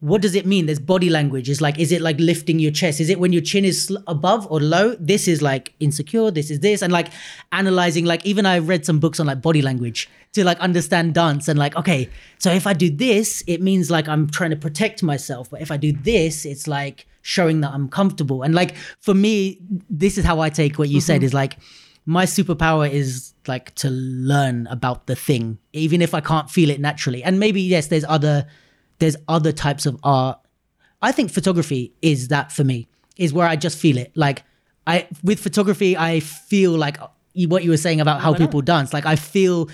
what does it mean? There's body language. Is like, is it like lifting your chest? Is it when your chin is sl- above or low? This is like insecure. This is this, and like analyzing. Like even I read some books on like body language to like understand dance and like, okay, so if I do this, it means like I'm trying to protect myself. But if I do this, it's like showing that I'm comfortable. And like for me, this is how I take what you said mm-hmm. is like my superpower is like to learn about the thing, even if I can't feel it naturally. And maybe yes, there's other there's other types of art. I think photography is that for me, is where I just feel it. Like I with photography, I feel like what you were saying about how people dance. Like I feel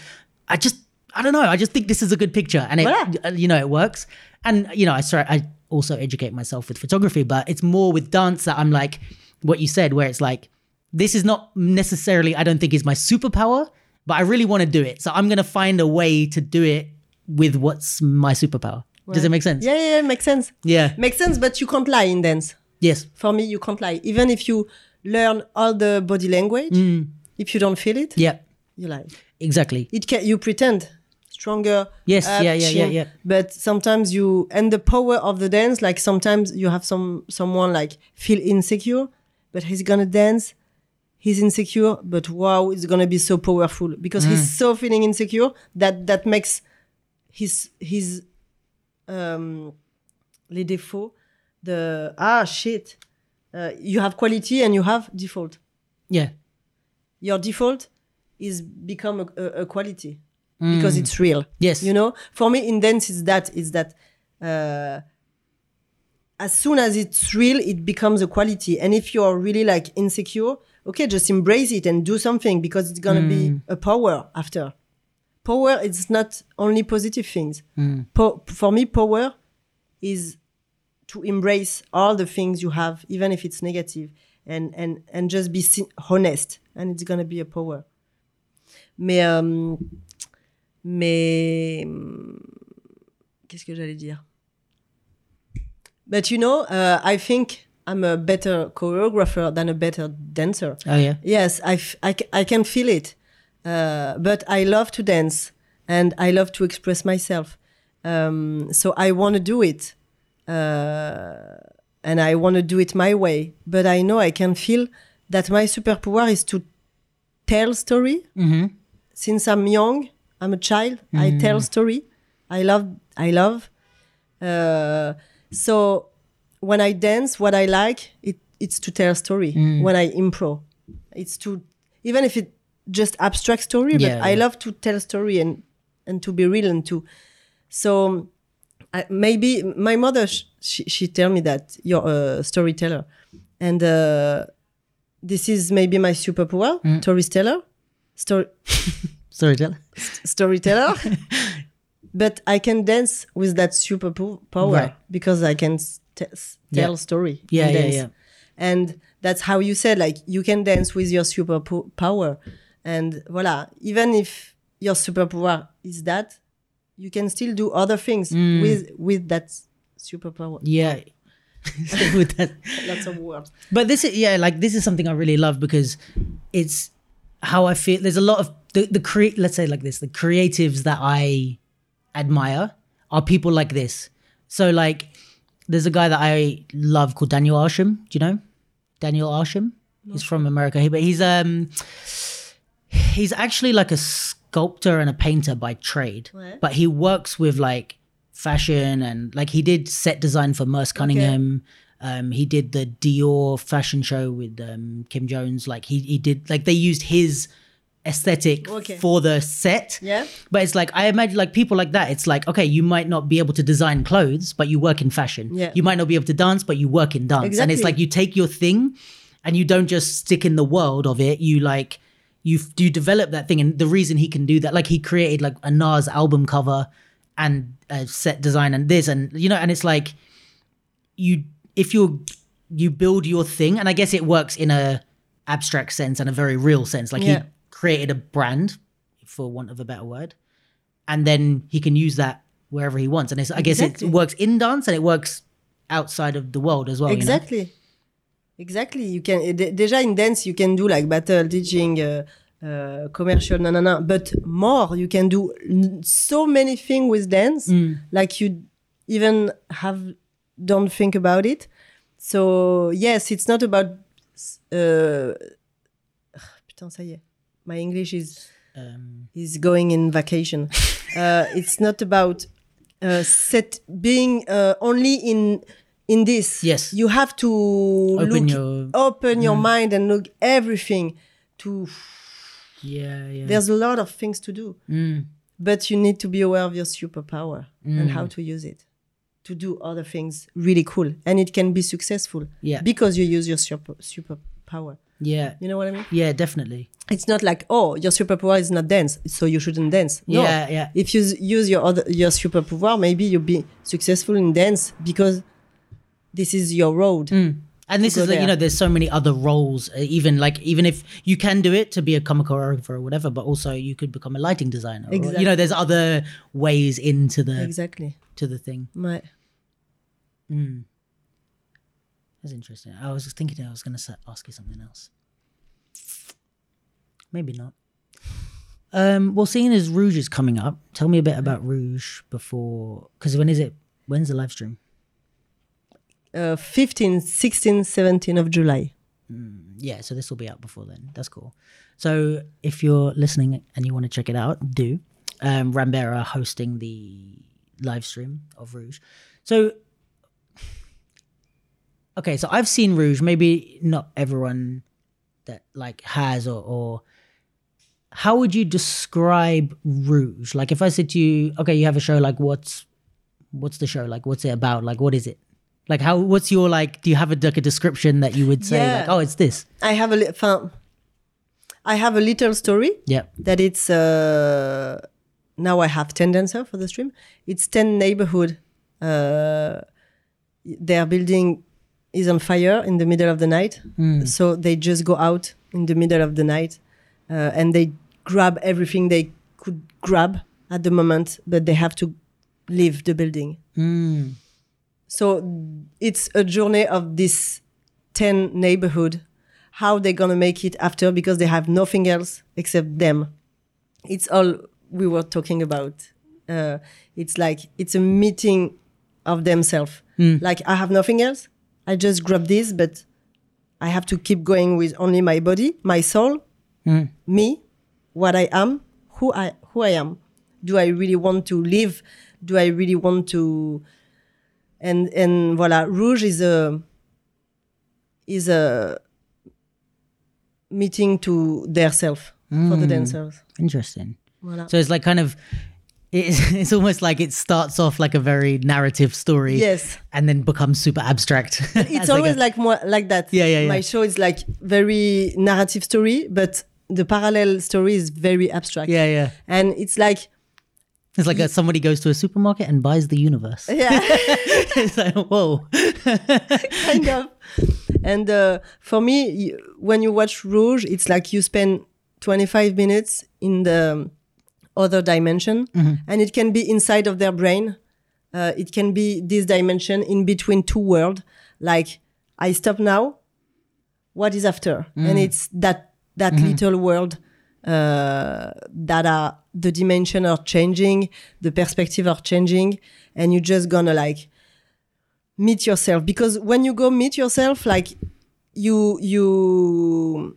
I just I don't know, I just think this is a good picture and it uh, you know it works. And you know, I sorry I also educate myself with photography, but it's more with dance that I'm like what you said, where it's like this is not necessarily I don't think is my superpower, but I really want to do it. So I'm gonna find a way to do it with what's my superpower. Does it make sense? Yeah, yeah, yeah, makes sense. Yeah. Makes sense, but you can't lie in dance. Yes. For me, you can't lie. Even if you learn all the body language, Mm. if you don't feel it, Yeah. you lie. Exactly. It can you pretend stronger. Yes, up, yeah, yeah, yeah, chin, yeah. But sometimes you and the power of the dance, like sometimes you have some someone like feel insecure, but he's gonna dance. He's insecure, but wow, it's gonna be so powerful because Mm. he's so feeling insecure that that makes his his um les défauts the ah shit. Uh, you have quality and you have default. Yeah. Your default is become a, a, a quality because it's real Yes. you know for me in dance it's that it's that uh, as soon as it's real it becomes a quality and if you're really like insecure okay just embrace it and do something because it's gonna be a power after power it's not only positive things. Po- for me power is to embrace all the things you have even if it's negative and and and just be honest and it's gonna be a power. Mais euh, mais qu'est-ce que j'allais dire? But you know uh, i think i'm a better choreographer than a better dancer. Oh yeah. yes I, f- I, c- I can feel it uh, but i love to dance and i love to express myself. Um, so i want to do it uh, and i want to do it my way. But i know i can feel that my superpower is to tell story. Since i'm young i'm a child i tell story. I love i love. Uh, so when I dance, what I like it, it's to tell story. When I improv, it's to even if it just abstract story, Yeah, but I love to tell a story and and to be real and to. So I, maybe my mother sh- she she tell me that you're a storyteller, and uh, this is maybe my superpower, storyteller, story Sorry, tell. storyteller. but I can dance with that superpower Right. because I can s- t- s- tell Yeah. story. Yeah, yeah, dance. yeah. And that's how you said, like, you can dance with your superpower. And voila, even if your superpower is that, you can still do other things Mm. with with that superpower. Yeah. With that. Lots of words. But this is yeah, like this is something I really love because it's how I feel. There's a lot of the the create. Let's say like this: the creatives that I admire are people like this. So like, there's a guy that I love called Daniel Arsham. Do you know Daniel Arsham? He's from America, He- but he's um he's actually like a sculptor and a painter by trade, Ouais. but he works with like fashion and like he did set design for Merce Cunningham. Um, he did the Dior fashion show with um, Kim Jones. Like he he did like they used his aesthetic Okay. for the set. Yeah. But it's like I imagine like people like that. It's like okay, you might not be able to design clothes, but you work in fashion. Yeah. You might not be able to dance, but you work in dance. Exactly. And it's like you take your thing, and you don't just stick in the world of it. You like you you develop that thing, and the reason he can do that, like he created like a Nas album cover and a set design and this and you know, and it's like you if you you build your thing, and I guess it works in a abstract sense and a very real sense. Like Yeah. he created a brand, for want of a better word, and then he can use that wherever he wants. And it's, I guess Exactly. it works in dance and it works outside of the world as well. you know? Exactly you can déjà in dance you can do like battle teaching uh, uh, commercial, no, no, no. But more, you can do so many things with dance, like you even have don't think about it. So yes, it's not about. Uh, putain, ça y est. My English is Um, is going in vacation. uh, it's not about uh, set being uh, only in in this. Yes. you have to Open look, your- open your mind and look everything. To yeah, yeah. there's a lot of things to do, Mm. but you need to be aware of your superpower and how to use it to do other things really cool, and it can be successful. Yeah. because you use your super superpower. yeah, You know what I mean? yeah, definitely. It's not like oh your superpower is not dance, so you shouldn't dance. No. Yeah, yeah. If you use your other your superpower, maybe you'll be successful in dance because this is your road. And this is like, you know, there's so many other roles. Uh, even like, even if you can do it to be a comic choreographer or whatever, but also you could become a lighting designer. or- you know, there's other ways into the Exactly. to the thing. Ouais. That's interesting. I was just thinking I was going to ask you something else. Maybe not. Um, well, seeing as Rouge is coming up, tell me a bit about Rouge before. Because when is it? When's the live stream? Uh, 15, 16, 17 of July. Yeah, so this will be out before then. That's cool. So if you're listening and you want to check it out, do. Um, Rambert are hosting the live stream of Rouge. So, okay, so I've seen Rouge. Maybe not everyone that like has or, or how would you describe Rouge? Like if I said to you, okay, you have a show. Like what's what's the show? Like what's it about? Like what is it? Like how? What's your like? Do you have a like a description that you would say Yeah. like, oh, it's this? I have a li- enfin, I have a little story Yeah. that it's uh, now I have 10 dancers for the stream. It's 10 neighborhood. Uh, their building is on fire in the middle of the night. So they just go out in the middle of the night uh, and they grab everything they could grab at the moment, but they have to leave the building. Mm. So it's a journey of this 10 neighborhood, how they're going to make it after because they have nothing else except them. It's all we were talking about. Uh, it's like, it's a meeting of themselves. Like, I have nothing else. I just grab this, but I have to keep going with only my body, my soul, me, what I am, who I, who I am. Do I really want to live? Do I really want to and and voilà rouge is a is a meeting to their self for the hmm. dancers Interesting. voilà So it's like kind of, it's, it's almost like it starts off like a very narrative story. Yes. And then becomes super abstract. it's always like more like that Yeah, yeah, yeah. my show is like very narrative story but the parallel story is very abstract yeah, yeah. and it's like It's like a, somebody goes to a supermarket and buys the universe. yeah it's like, whoa. kind of. And uh, for me, when you watch Rouge, it's like you spend 25 minutes in the other dimension, and it can be inside of their brain. Uh, it can be this dimension in between two worlds. Like I stop now. What is after? And it's that that little world uh, that are the dimension are changing, the perspective are changing, and you're just gonna like meet yourself because when you go meet yourself like you you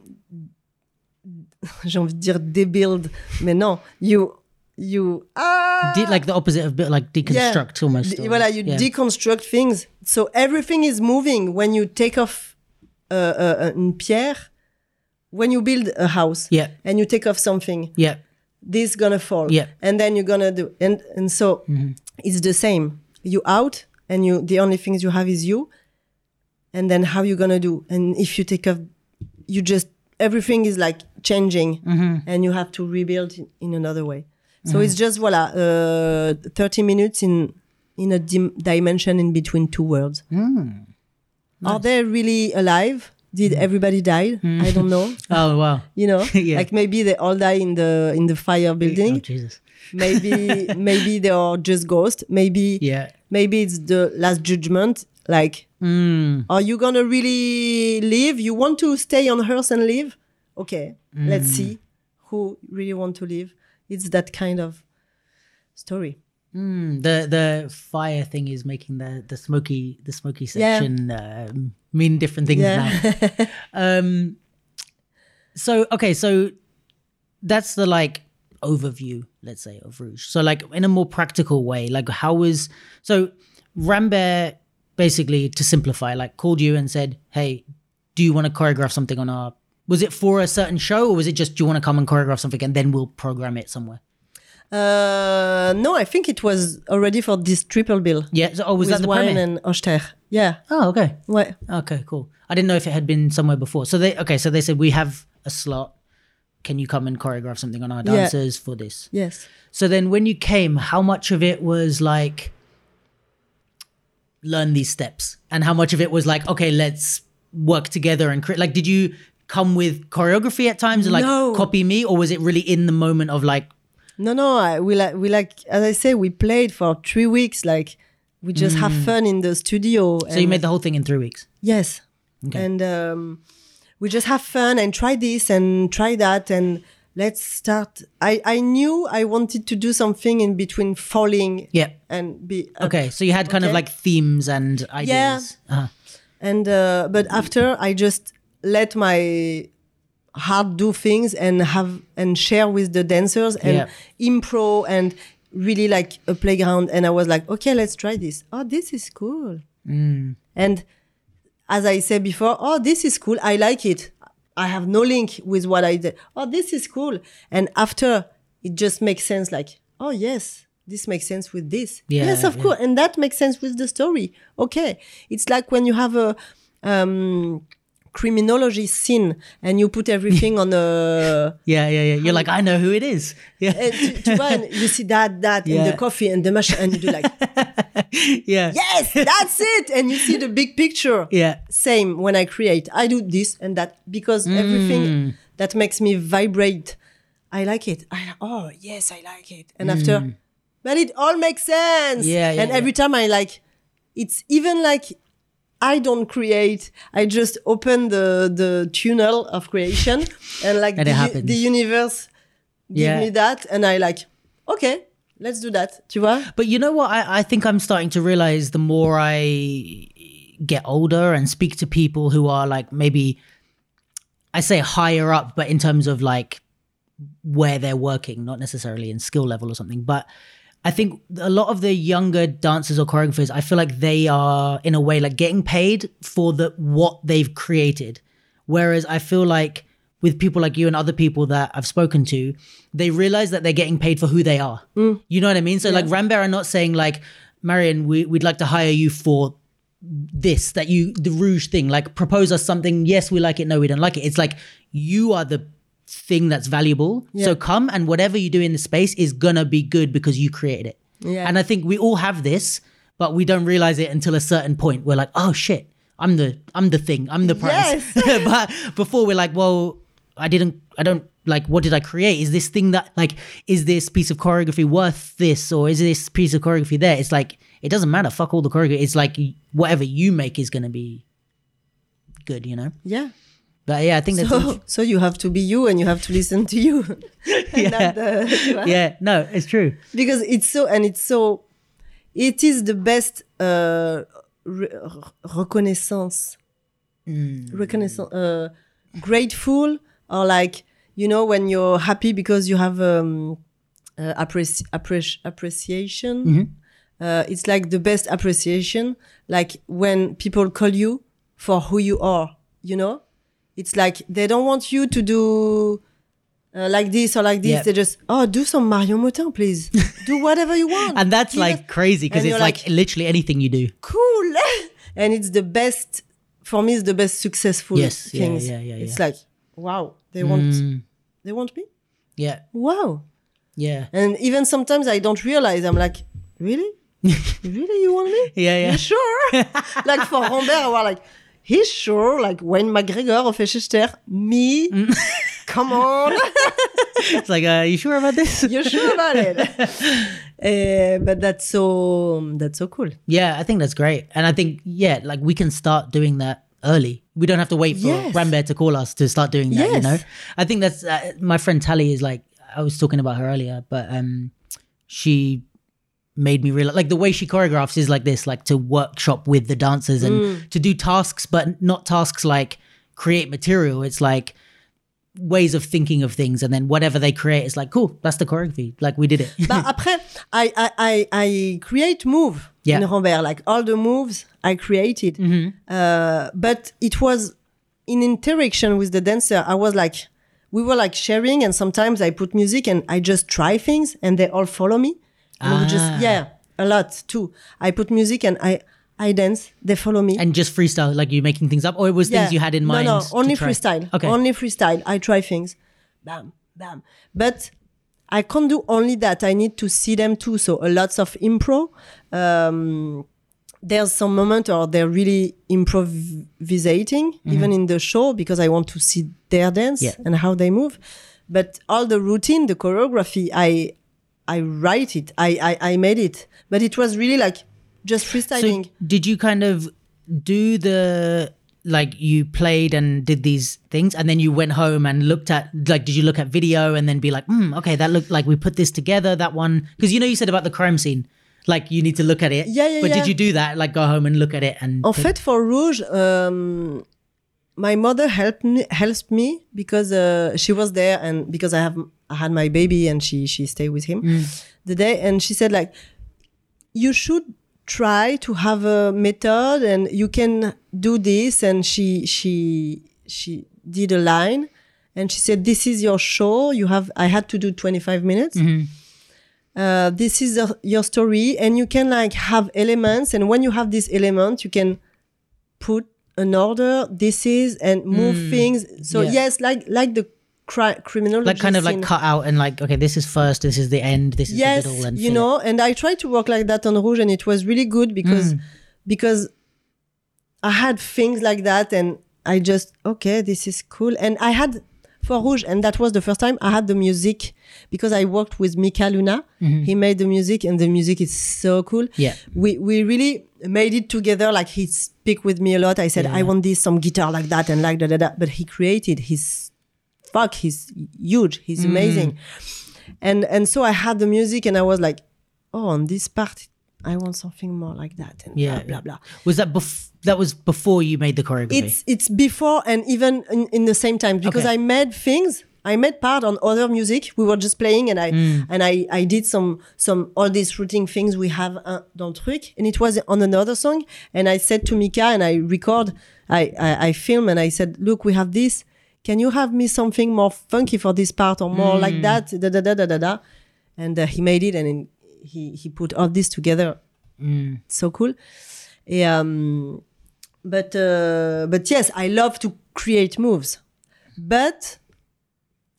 j'ai envie de dire débuild mais non you you ah De- like the opposite of bit like deconstruct almost. D- or- voilà you yeah. deconstruct things so everything is moving when you take off uh, uh, une pierre when you build a house Yeah. and you take off something Yeah. This gonna fall. Yeah. and then you're gonna do and and so mm-hmm. it's the same. You out and you the only things you have is you and then how you gonna do? And if you take off you just everything is like changing mm-hmm. and you have to rebuild in, another way. So mm-hmm. it's just voila uh, 30 minutes in in a dim- dimension in between two worlds. Mm. Are they really alive did everybody die i don't know Oh, wow. you know Yeah. like maybe they all die in the in the fire building. Oh, building Jesus. maybe maybe they are just ghosts maybe Yeah. maybe it's the last judgment like Mm. are you gonna really live you want to stay on earth and live okay let's see who really want to live. It's that kind of story. Mm, the the fire thing is making the the smoky the smoky Yeah. section um, mean different things Yeah. now. um, so okay, so that's the like overview, let's say, of Rouge. So like in a more practical way, like how was so Rambert basically to simplify, like called you and said, "Hey, do you want to choreograph something on our?" Was it for a certain show, or was it just do you want to come and choreograph something and then we'll program it somewhere? Uh, no, I think it was already for this triple bill Yeah. So, oh, was that the Wine premiere? and Oster. Yeah. Oh, okay. Ouais. Okay, cool. I didn't know if it had been somewhere before. So they okay, so they said we have a slot. Can you come and choreograph something on our Yeah. dancers for this? Yes. So then when you came, how much of it was like learn these steps and how much of it was like okay, let's work together and create like did you come with choreography at times and like No. copy me or was it really in the moment of like No, no. I, we like we like as I say, we played for three weeks. Like we just have fun in the studio. Mm. so you made the whole thing in 3 weeks? yes, and um, we just have fun and try this and try that and let's start. I I knew I wanted to do something in between falling Yeah. and be up. Okay, so you had kind of like themes and ideas. Uh-huh. and uh, but after I just let my heart do things and have and share with the dancers and Yeah. impro and really like a playground and I was like okay let's try this. Oh this is cool. And as I said before oh this is cool. I like it. I have no link with what I did. Oh this is cool. And after it just makes sense like oh yes this makes sense with this. Yeah, yes of yeah. course. And that makes sense with the story. Okay. It's like when you have a um criminology scene and you put everything on a Yeah, yeah, yeah. You're like, I know who it is. Yeah. and tu vois, you see that that Yeah. and the coffee and the machine and you do like yeah. yes that's it and you see the big picture Yeah. same when i create i do this and that because Mm. everything that makes me vibrate i like it I, oh yes i like it and after but it all makes sense Mm. Yeah, yeah, and yeah. every time i like it's even like i don't create i just open the the tunnel of creation and like And the, the universe give Yeah. me that and i like okay let's do that tu vois But you know what? I, I think I'm starting to realize the more I get older and speak to people who are like maybe, I say higher up, but in terms of like where they're working, not necessarily in skill level or something. But I think a lot of the younger dancers or choreographers, I feel like they are in a way like getting paid for the what they've created. Whereas I feel like with people like you and other people that I've spoken to, they realize that they're getting paid for who they are. Mm. You know what I mean? So like Rambert are not saying like, Marion, we, we'd like to hire you for this, that you, the Rouge thing, like propose us something. Yes, we like it. No, we don't like it. It's like you are the thing that's valuable. So come and whatever you do in the space is gonna be good because you created it. Yeah. And I think we all have this, but we don't realize it until a certain point. We're like, oh shit, I'm the I'm the thing, I'm the prize. but before we're like, well, I didn't I don't like what did I create? Is this thing that like is this piece of choreography worth this or is this piece of choreography there? It's like it doesn't matter. Fuck all the choreography. It's like whatever you make is gonna be good, you know? yeah But yeah, I think that's so, so you have to be you and you have to listen to you. Yeah. the- yeah, no, it's true. because it's so and it's so it is the best uh, re- reconnaissance. Reconnaissance uh, grateful or like you know when you're happy because you have um, uh, appreci- appreci- appreciation. Uh, it's like the best appreciation like when people call you for who you are you know it's like they don't want you to do uh, like this or like this. Yeah. they just oh do some Marion Motin please. Do whatever you want. And that's Give like crazy because it's you're like, literally anything you do. cool. And it's the best for me it's the best successful Yes, yeah, things. yeah, yeah, it's like wow. They want Mm, they want me? Yeah, wow. Yeah, and even sometimes i don't realize i'm like really? Really you want me? Yeah, yeah. you sure? Like for Rambert I was like he's sure like when McGregor Hofesh Shechter me Mm. come on It's like, uh, you sure about this? you're sure about it Eh, but that's so that's so cool Yeah, I think that's great. And I think, yeah, like we can start doing that early. We don't have to wait for Yes. Rambert to call us to start doing that. You know, I think that's uh, my friend Tally is like I was talking about her earlier, but um, she made me realize like the way she choreographs is like this, like to workshop with the dancers and Mm. to do tasks, but not tasks like create material. It's like ways of thinking of things, and then whatever they create is like cool. That's the choreography. Like we did it. but après, I, I, I, I create move Yeah. in Rambert, like all the moves I created. Uh, but it was in interaction with the dancer. I was like, we were like sharing, and sometimes I put music and I just try things, and they all follow me. Ah. just yeah, a lot too. I put music and I I dance. They follow me. and just freestyle, like you making things up, or it was things you had in mind. No, no, only freestyle. Okay. Only freestyle. I try things. Bam, bam. But I can't do only that. I need to see them too. So a lots of improv. Um, there's some moment or they're really improvisating, even in the show, because I want to see their dance Yeah. and how they move. But all the routine, the choreography, I I write it. I I, I made it. But it was really like just freestyling. So did you kind of do the like you played and did these things and then you went home and looked at like did you look at video and then be like mm, okay that looked like we put this together that one because you know you said about the crime scene like you need to look at it Yeah, yeah, but yeah. did you do that like go home and look at it and En fait, for Rouge, um, my mother helped me, helped me because uh, she was there and because I have I had my baby and she she stayed with him the day. And she said like you should try to have a method and you can do this. And she she she did a line and she said this is your show. You have I had to do 25 minutes. Uh, this is uh, your story and you can like have elements. And when you have this element you can put an order this is and move things so yeah. yes like like the cri- criminology like kind of like cut out and like okay this is first this is the end this is yes the middle and you know and i tried to work like that on rouge and it was really good because Mm. because i had things like that and i just okay this is cool and i had for rouge and that was the first time i had the music because i worked with mika luna he made the music and the music is so cool Mm-hmm. Yeah. we we really made it together like he speak with me a lot i said i want this some guitar like that and like da da da but he created his fuck he's huge he's Mm. amazing and and so i had the music and i was like oh on this part i want something more like that and yeah blah blah blah was that bef- that was before you made the choreography it's it's before and even in, in the same time because Okay. I made things. I made part on other music. We were just playing, and I Mm. and I I did some some all these routine things we have uh, dans le truc, and it was on another song. And I said to Mika, and I record, I I, I film, and I said, look, we have this. Can you have me something more funky for this part or more Mm. like that? Da da da da da da. And uh, he made it, and he he put all this together. Mm. So cool. Et, um, but uh, but yes, I love to create moves, but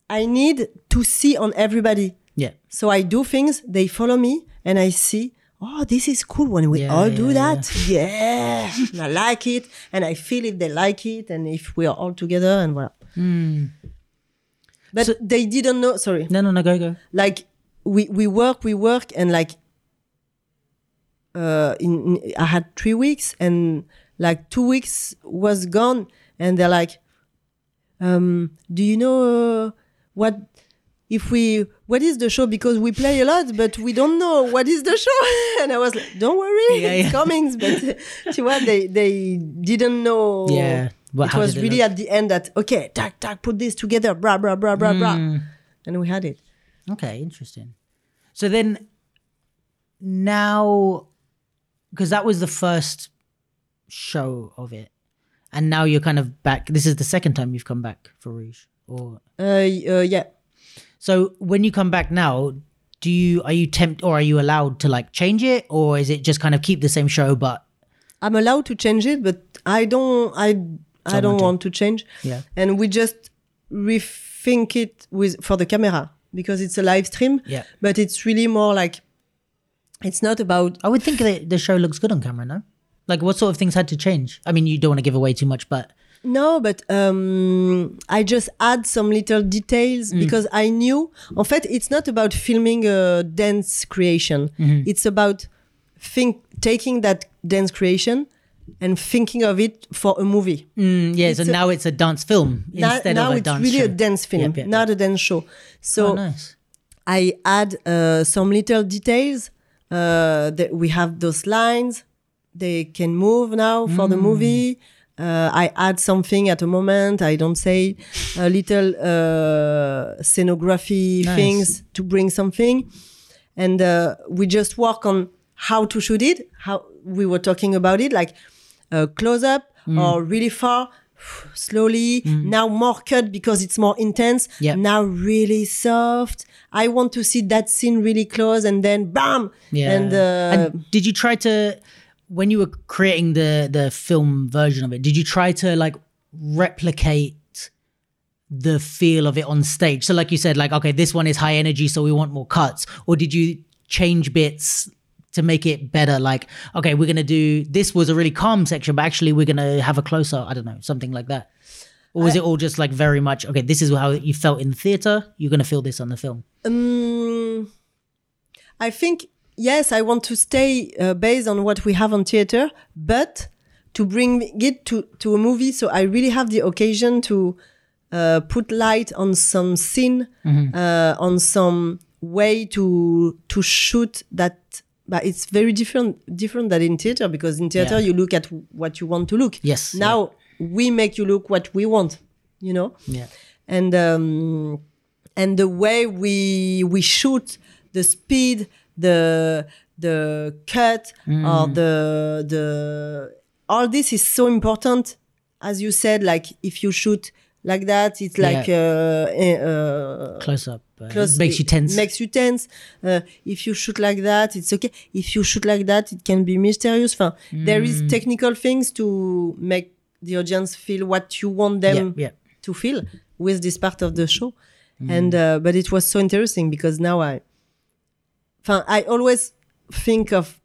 I need to see on everybody. yeah So I do things, they follow me, and I see. Oh, this is cool when we Yeah, all do yeah, that. Yeah, And I like it, and I feel if they like it, and if we are all together, and voilà. But So- they didn't know. Sorry, no no no go go like we we work we work and like uh in, in i had three weeks and like two weeks was gone and they're like um do you know uh, what if we what is the show because we play a lot but we don't know what is the show and i was like don't worry Yeah, it's yeah. coming but you what they they didn't know Yeah. What- it was it really at the end that okay tack tack put this together blah blah blah blah blah Mm. and we had it Okay, interesting. So then now, because that was the first show of it, and now you're kind of back. This is the second time you've come back for Rouge, or uh, uh yeah so when you come back now, do you are you tempt or are you allowed to like change it, or is it just kind of keep the same show but I'm allowed to change it, but I don't. I I don't want to. want to change. Yeah. And we just rethink it with for the camera because it's a live stream. Yeah. But it's really more like it's not about. I would think that the show looks good on camera, no? Like what sort of things had to change? I mean, you don't want to give away too much, but No, but um, I just add some little details because I knew. En fait, it's not about filming a dance creation. It's about think taking that dance creation and thinking of it for a movie. Mm, yeah, so a- now it's a dance film instead now of a dance. Now it's really show. a dance film, Yep, yep, not a dance show. So Oh, nice. I add uh, some little details. Uh, that we have those lines. They can move now for Mm. the movie. Uh, I add something at a moment. I don't say a little uh, scenography Nice. things to bring something, and uh, we just work on how to shoot it. How we were talking about it, like uh, close up Mm. or really far, slowly. Now more cut because it's more intense. Yep. Now really soft. I want to see that scene really close, and then bam. Yeah. And, uh, And did you try to, when you were creating the the film version of it, did you try to like replicate the feel of it on stage? So, like you said, like okay, this one is high energy, so we want more cuts, or did you change bits? To make it better, like okay, we're gonna do this was a really calm section, but actually we're gonna have a closer. I don't know, something like that, or was it all just like very much okay? This is how you felt in the theater. You're gonna feel this on the film. Um, I think yes, I want to stay uh, based on what we have on theater, but to bring it to to a movie. So I really have the occasion to uh, put light on some scene, uh, on some way to to shoot that. But it's very different different than in theater because in theater Yeah. you look at what you want to look. Yes, Now we make you look what we want. You know Yeah, and um, and the way we we shoot, the speed, the the cut, or the the all this is so important. As you said, like if you shoot like that, it's like uh, eh, uh, close up uh, close- makes you tense. Makes you tense. Uh, if you shoot like that, it's okay. If you shoot like that, it can be mysterious. Enfin, There is Mm. technical things to make the audience feel what you want them yeah, yeah. to feel with this part of the show. Mm. And uh, but it was so interesting because now I, I always think of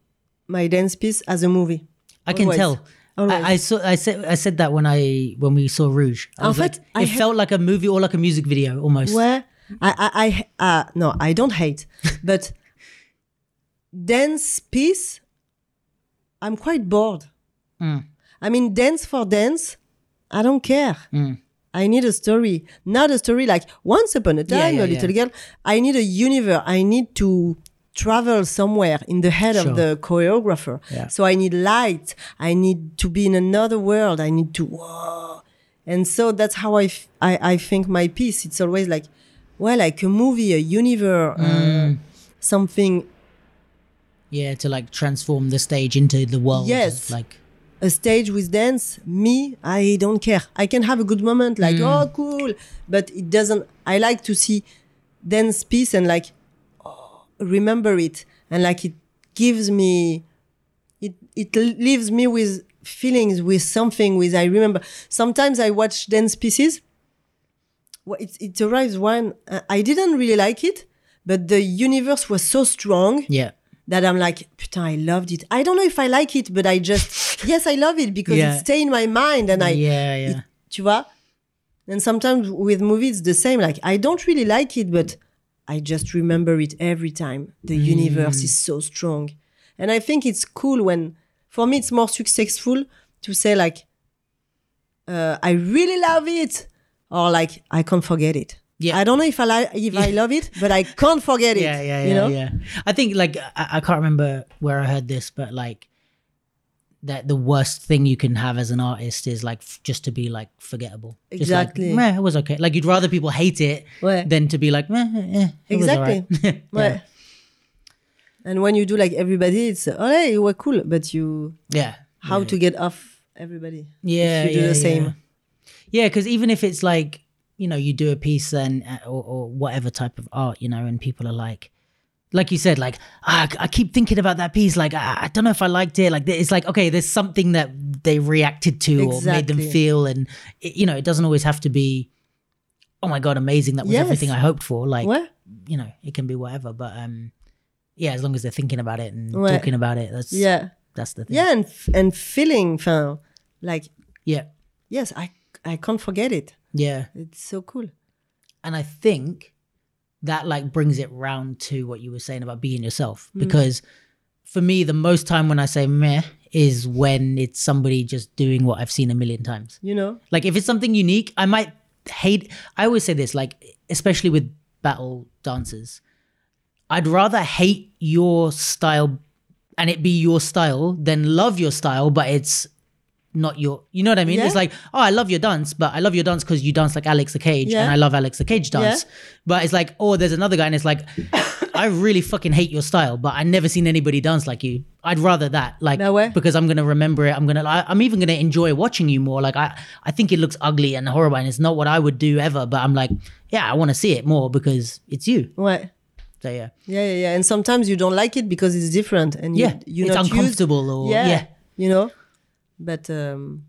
my dance piece as a movie. I can tell. Always. I, I saw. I said. I said that when I when we saw Rouge. I was fait, like, I it ha- felt like a movie or like a music video almost. Where I I, I uh, no, I don't hate, but dance piece, I'm quite bored. Mm. I mean, dance for dance, I don't care. Mm. I need a story, not a story like once upon a time, yeah, a little yeah. girl. I need a universe. I need to travel somewhere in the head Sure. of the choreographer. Yeah. So I need light. I need to be in another world. I need to whoa. And so that's how I, f- I, I think my piece. It's always like, well, like a movie, a universe, Mm. uh, something Yeah, to like transform the stage into the world. Yes. Like a stage with dance me i don't care i can have a good moment like Mm. oh cool but it doesn't i like to see dance piece and like remember it and like it gives me it it leaves me with feelings with something with i remember sometimes i watch dance pieces well, it, it arrives uh, i didn't really like it but the universe was so strong yeah, that I'm like, putain, I loved it. I don't know if I like it, but I just, yes, I love it because Yeah. it stay in my mind and I, yeah, yeah. it- tu vois? And sometimes with movies, the same. Like, I don't really like it, but I just remember it every time. The Mm. universe is so strong. And I think it's cool when, for me, it's more successful to say, like, uh, I really love it, or like, I can't forget it. Yeah. I don't know if I like if I love it, but I can't forget it. yeah, yeah, you yeah, know? yeah. I think like I, I can't remember where I heard this, but like that the worst thing you can have as an artist is like f- just to be like forgettable. Like, Exactly. Meh, it was okay. Like you'd rather people hate it Ouais. than to be like, meh, eh, eh, Exactly. Right. yeah. Ouais. And when you do like everybody, it's oh hey, you were cool, but you yeah. how yeah. to get off everybody? yeah, you do yeah, the same. Yeah, Yeah, because even if it's like you know you do a piece and uh, or, or whatever type of art, you know, and people are like, like you said, like ah, I keep thinking about that piece, like ah, I don't know if I liked it. Like it's like okay, there's something that they reacted to or made them feel, and it, you know, it doesn't always have to be. Oh my god, amazing! That was Yes. everything I hoped for. Like Ouais. you know, it can be whatever, but um, yeah, as long as they're thinking about it and Ouais. talking about it, that's Yeah. that's the thing. Yeah, and f- and feeling fin, like yeah, yes, I I can't forget it. yeah. It's so cool. and I think that like brings it round to what you were saying about being yourself Mm. because for me the most time when I say meh is when it's somebody just doing what I've seen a million times. You know? Like if it's something unique, I might hate. I always say this, like especially with battle dancers, I'd rather hate your style and it be your style than love your style, but it's not your. You know what I mean? Yeah. It's like, oh, I love your dance, but I love your dance because you dance like Alex the Cage, Yeah. and I love Alex the Cage dance. But it's like, oh, there's another guy, and it's like, I really fucking hate your style, but I never seen anybody dance like you. I'd rather that, like, no way. because I'm gonna remember it. I'm gonna, I, I'm even gonna enjoy watching you more. Like, I, I think it looks ugly and horrible, and it's not what I would do ever. But I'm like, yeah, I want to see it more because it's you. Ouais. So yeah, Yeah, yeah, yeah. And sometimes you don't like it because it's different and you, yeah, you're it's not used- uncomfortable or yeah, yeah. You know? But um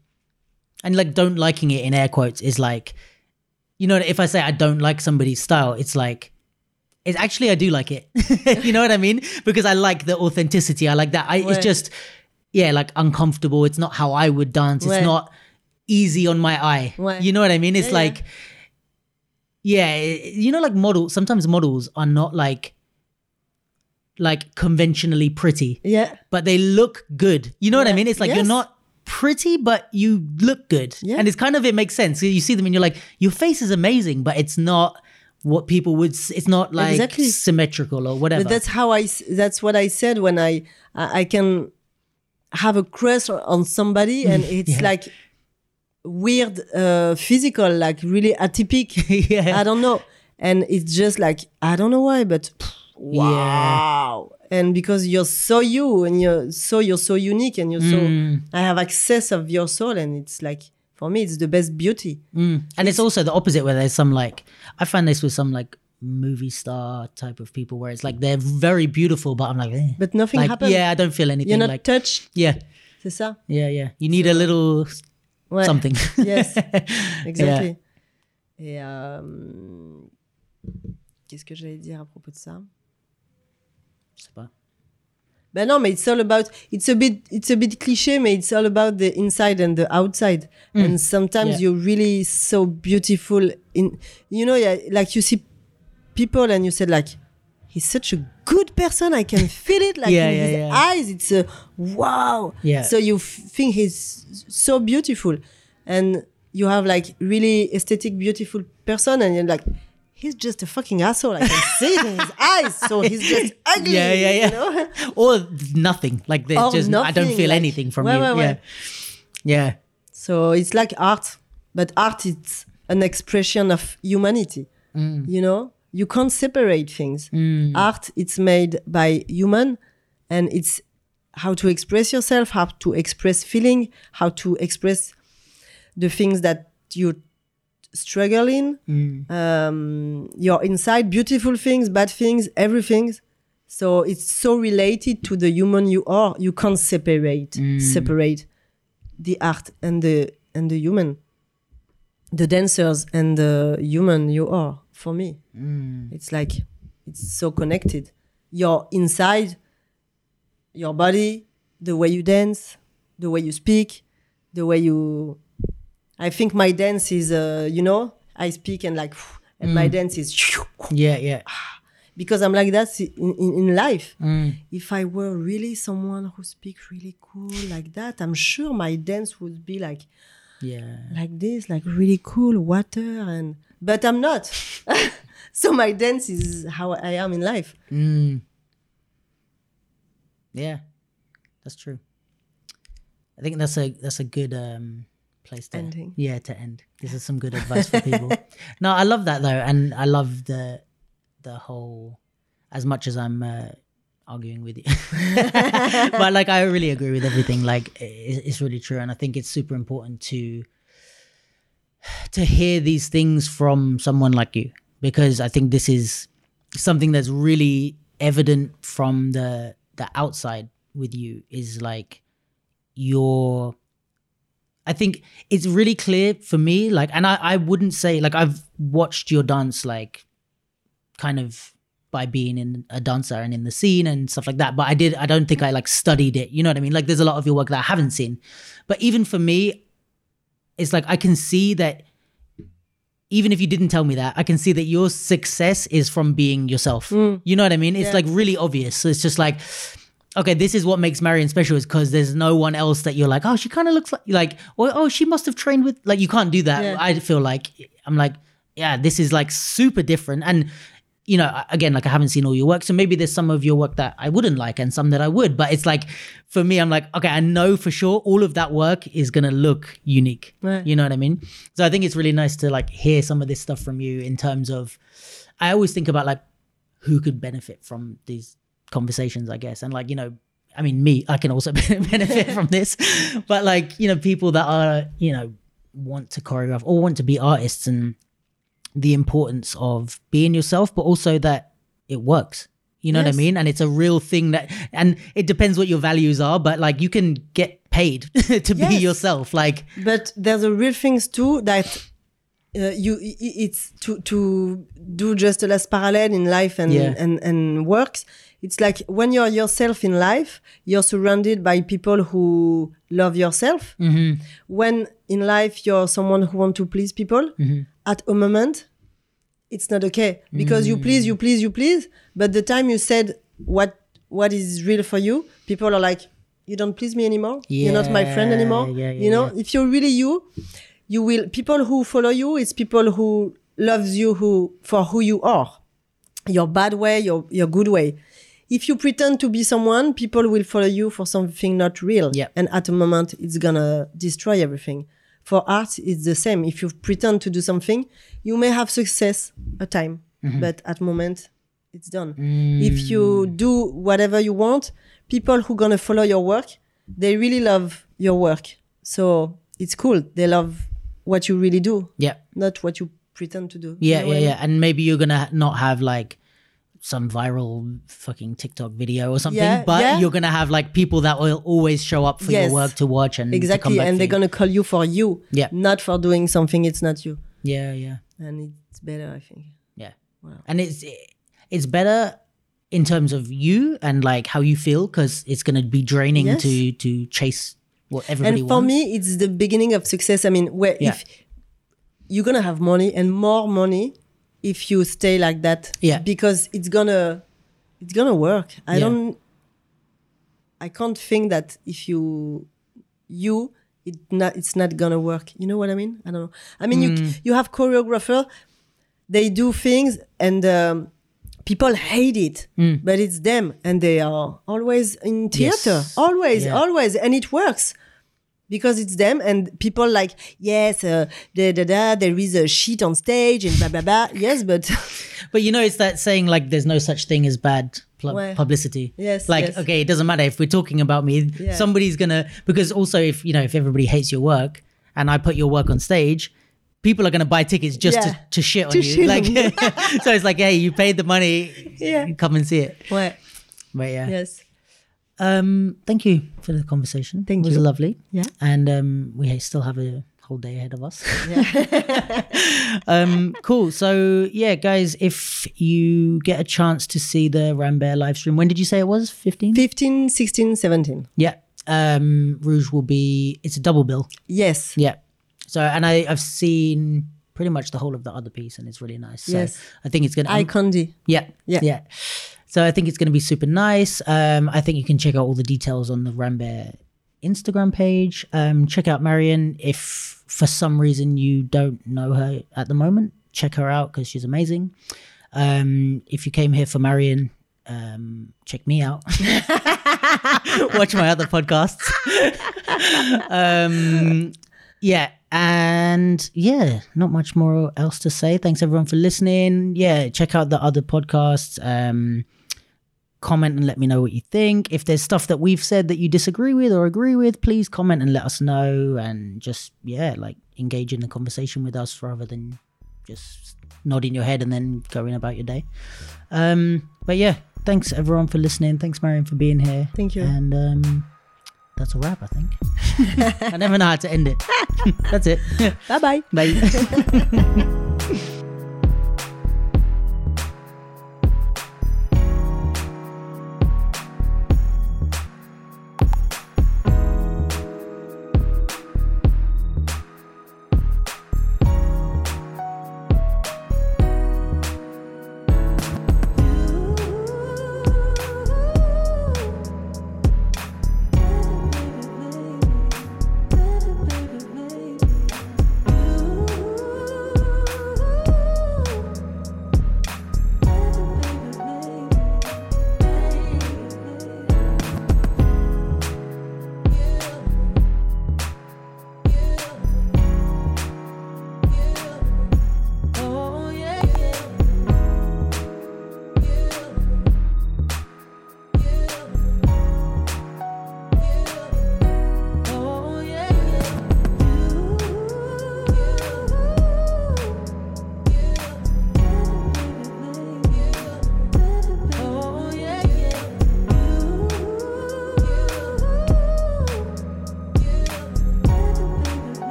and like don't liking it in air quotes is like you know if i say i don't like somebody's style it's like it's actually i do like it. You know what i mean? Because i like the authenticity. I like that. I, it's just yeah like uncomfortable. It's not how i would dance. It's not easy on my eye. You know what i mean? It's Yeah, yeah. like yeah you know like models sometimes models are not like like conventionally pretty. Yeah. but they look good. You know what I mean? It's like you're not pretty, but you look good. Yeah. And it's kind of, it makes sense. You see them and you're like, your face is amazing, but it's not what people would, it's not like Exactly. symmetrical or whatever. But that's I. that's what I said when I I can have a crush on somebody and it's Yeah. like weird uh physical like really atypical yeah. I don't know. And it's just like I don't know why, but pff, wow. And because you're so you and you're so you're so unique and you're so Mm. I have access of your soul and it's like for me it's the best beauty. Mm. And it's also the opposite where there's some like, I find this with some like movie star type of people where it's like they're very beautiful, but I'm like, eh. But nothing like, happened. yeah, I don't feel anything You're not like, touched. yeah, C'est ça? yeah, yeah. You need a little Ouais. something. Yes, exactly. Et euh, qu'est-ce que j'allais dire à propos de ça Je sais pas. Ben non, mais it's all about. It's a bit. It's a bit cliché, mais it's all about the inside and the outside. Mm. And sometimes Yeah. you're really so beautiful. In you know, yeah, like you see people and you said like, he's such a good person. I can feel it. Like Yeah, in yeah, his yeah. eyes, it's a wow. Yeah. So you f- think he's so beautiful, and you have like really aesthetic, beautiful person, and you're like. He's just a fucking asshole. I can see it in his eyes. So he's just ugly. Yeah, yeah, yeah. You know? or nothing. Like there's Or just I don't feel like- anything from Ouais, you. ouais, yeah. ouais. Yeah. So it's like art, but art is an expression of humanity. Mm. You know, you can't separate things. Art it's made by human, and it's how to express yourself, how to express feeling, how to express the things that you struggle in, Mm. um, your inside, beautiful things, bad things, everything. So it's so related to the human you are. You can't separate separate the art and the and the human, the dancers and the human you are. For me, it's like it's so connected. Your inside, your body, the way you dance, the way you speak, the way you. I think my dance is, uh, you know, I speak and like, and my dance is Yeah, yeah. because I'm like that in, in, in life. Mm. If I were really someone who speaks really cool like that, I'm sure my dance would be like Yeah. like this, like really cool water and but I'm not. so my dance is how I am in life. Mm. Yeah. That's true. I think that's a that's a good um place to Ending. Yeah, to end. This is some good advice for people. no, I love that though, and I love the the whole as much as I'm uh, arguing with you. but like I really agree with everything. Like it, it's really true, and I think it's super important to to hear these things from someone like you because I think this is something that's really evident from the the outside with you is like your I think it's really clear for me like and I I wouldn't say like I've watched your dance like kind of by being in a dancer and in the scene and stuff like that but I did I don't think I like studied it you know what I mean like there's a lot of your work that I haven't seen but even for me it's like I can see that even if you didn't tell me that, I can see that your success is from being yourself. Mm. You know what I mean? It's Yeah. like really obvious. So it's just like, okay, this is what makes Marion special is because there's no one else that you're like, oh, she kind of looks like like, or oh, she must have trained with like you can't do that. Yeah. I feel like I'm like, yeah, this is like super different and. You know, again, like I haven't seen all your work, so maybe there's some of your work that I wouldn't like and some that I would. But it's like, for me, I'm like, okay, I know for sure all of that work is gonna look unique. Right. You know what I mean? So I think it's really nice to like hear some of this stuff from you in terms of. I always think about like who could benefit from these conversations, I guess. And like, you know, I mean, me, I can also benefit from this, but like, you know, people that are, you know, want to choreograph or want to be artists and the importance of being yourself, but also that it works. You know what I mean? And it's a real thing that, and it depends what your values are, but like you can get paid to be yourself. Like, but there's a real things too that uh, you it's to to do just a last parallel in life and Yeah. and and works it's like when you're yourself in life you're surrounded by people who love yourself Mm-hmm. when in life you're someone who want to please people Mm-hmm. at a moment it's not okay because you please you please you please but the time you said what what is real for you people are like you don't please me anymore you're not my friend anymore yeah, yeah, you know yeah. if you're really you you will people who follow you it's people who loves you who for who you are. Your bad way your your good way. If you pretend to be someone people will follow you for something not real. Yeah. and at a moment it's gonna destroy everything. For art it's the same. If you pretend to do something you may have success a time Mm-hmm. but at moment it's done. Mm. if you do whatever you want people who gonna follow your work they really love your work. So it's cool. They love what you really do yeah. not what you pretend to do Yeah, You know yeah, what I mean? yeah. And maybe you're gonna not have like some viral fucking TikTok video or something, Yeah, but yeah. you're gonna have like people that will always show up for Yes. your work to watch and exactly and they're you. gonna call you for you Yeah. not for doing something it's not you Yeah, yeah, and it's better i think yeah. Wow. And it's it's better in terms of you and like how you feel because it's gonna be draining Yes. to to chase what everybody and for wants. me it's the beginning of success i mean where Yeah. if you're gonna have money and more money if you stay like that Yeah. because it's gonna it's gonna work i Yeah. don't i can't think that if you you it not it's not gonna work you know what i mean i don't know i mean Mm. you you have choreographer they do things and um, people hate it Mm. but it's them and they are always in theater Yes. always Yeah. always and it works because it's them and people like yes uh, da, da, da, there is a sheet on stage and blah blah blah yes but But you know, it's that saying like there's no such thing as bad pl- publicity. Yes, Like, yes. okay, it doesn't matter if we're talking about me, Yeah. somebody's gonna, because also if, you know, if everybody hates your work and I put your work on stage, people are gonna buy tickets just Yeah. to, to shit on To you. shit like, so it's like, hey, you paid the money, Yeah. come and see it. what But yeah. yes Um, thank you for the conversation. Thank it was you. lovely. Yeah. And um, we still have a whole day ahead of us. Yeah. um, cool. So yeah, guys, if you get a chance to see the Rambert live stream, when did you say it was? 15? 15 16 17 Yeah. Um, Rouge will be, it's a double bill. yes Yeah. So, and I, I've seen pretty much the whole of the other piece and it's really nice. So Yes. I think it's going to, candy yeah. Yeah. Yeah. So I think it's going to be super nice. Um, I think you can check out all the details on the Rambert Instagram page. Um, check out Marion. If for some reason you don't know her at the moment, check her out because she's amazing. Um, if you came here for Marion, um, check me out. Watch my other podcasts. um, yeah, and yeah, not much more else to say. Thanks everyone for listening. Yeah, check out the other podcasts. Um, comment and let me know what you think. If there's stuff that we've said that you disagree with or agree with, please comment and let us know. And just yeah, like engage in the conversation with us rather than just nodding your head and then going about your day. Um, but yeah, thanks everyone for listening. Thanks Marion for being here. Thank you. And um, that's a wrap, I think. I never know how to end it. that's it. bye bye Bye.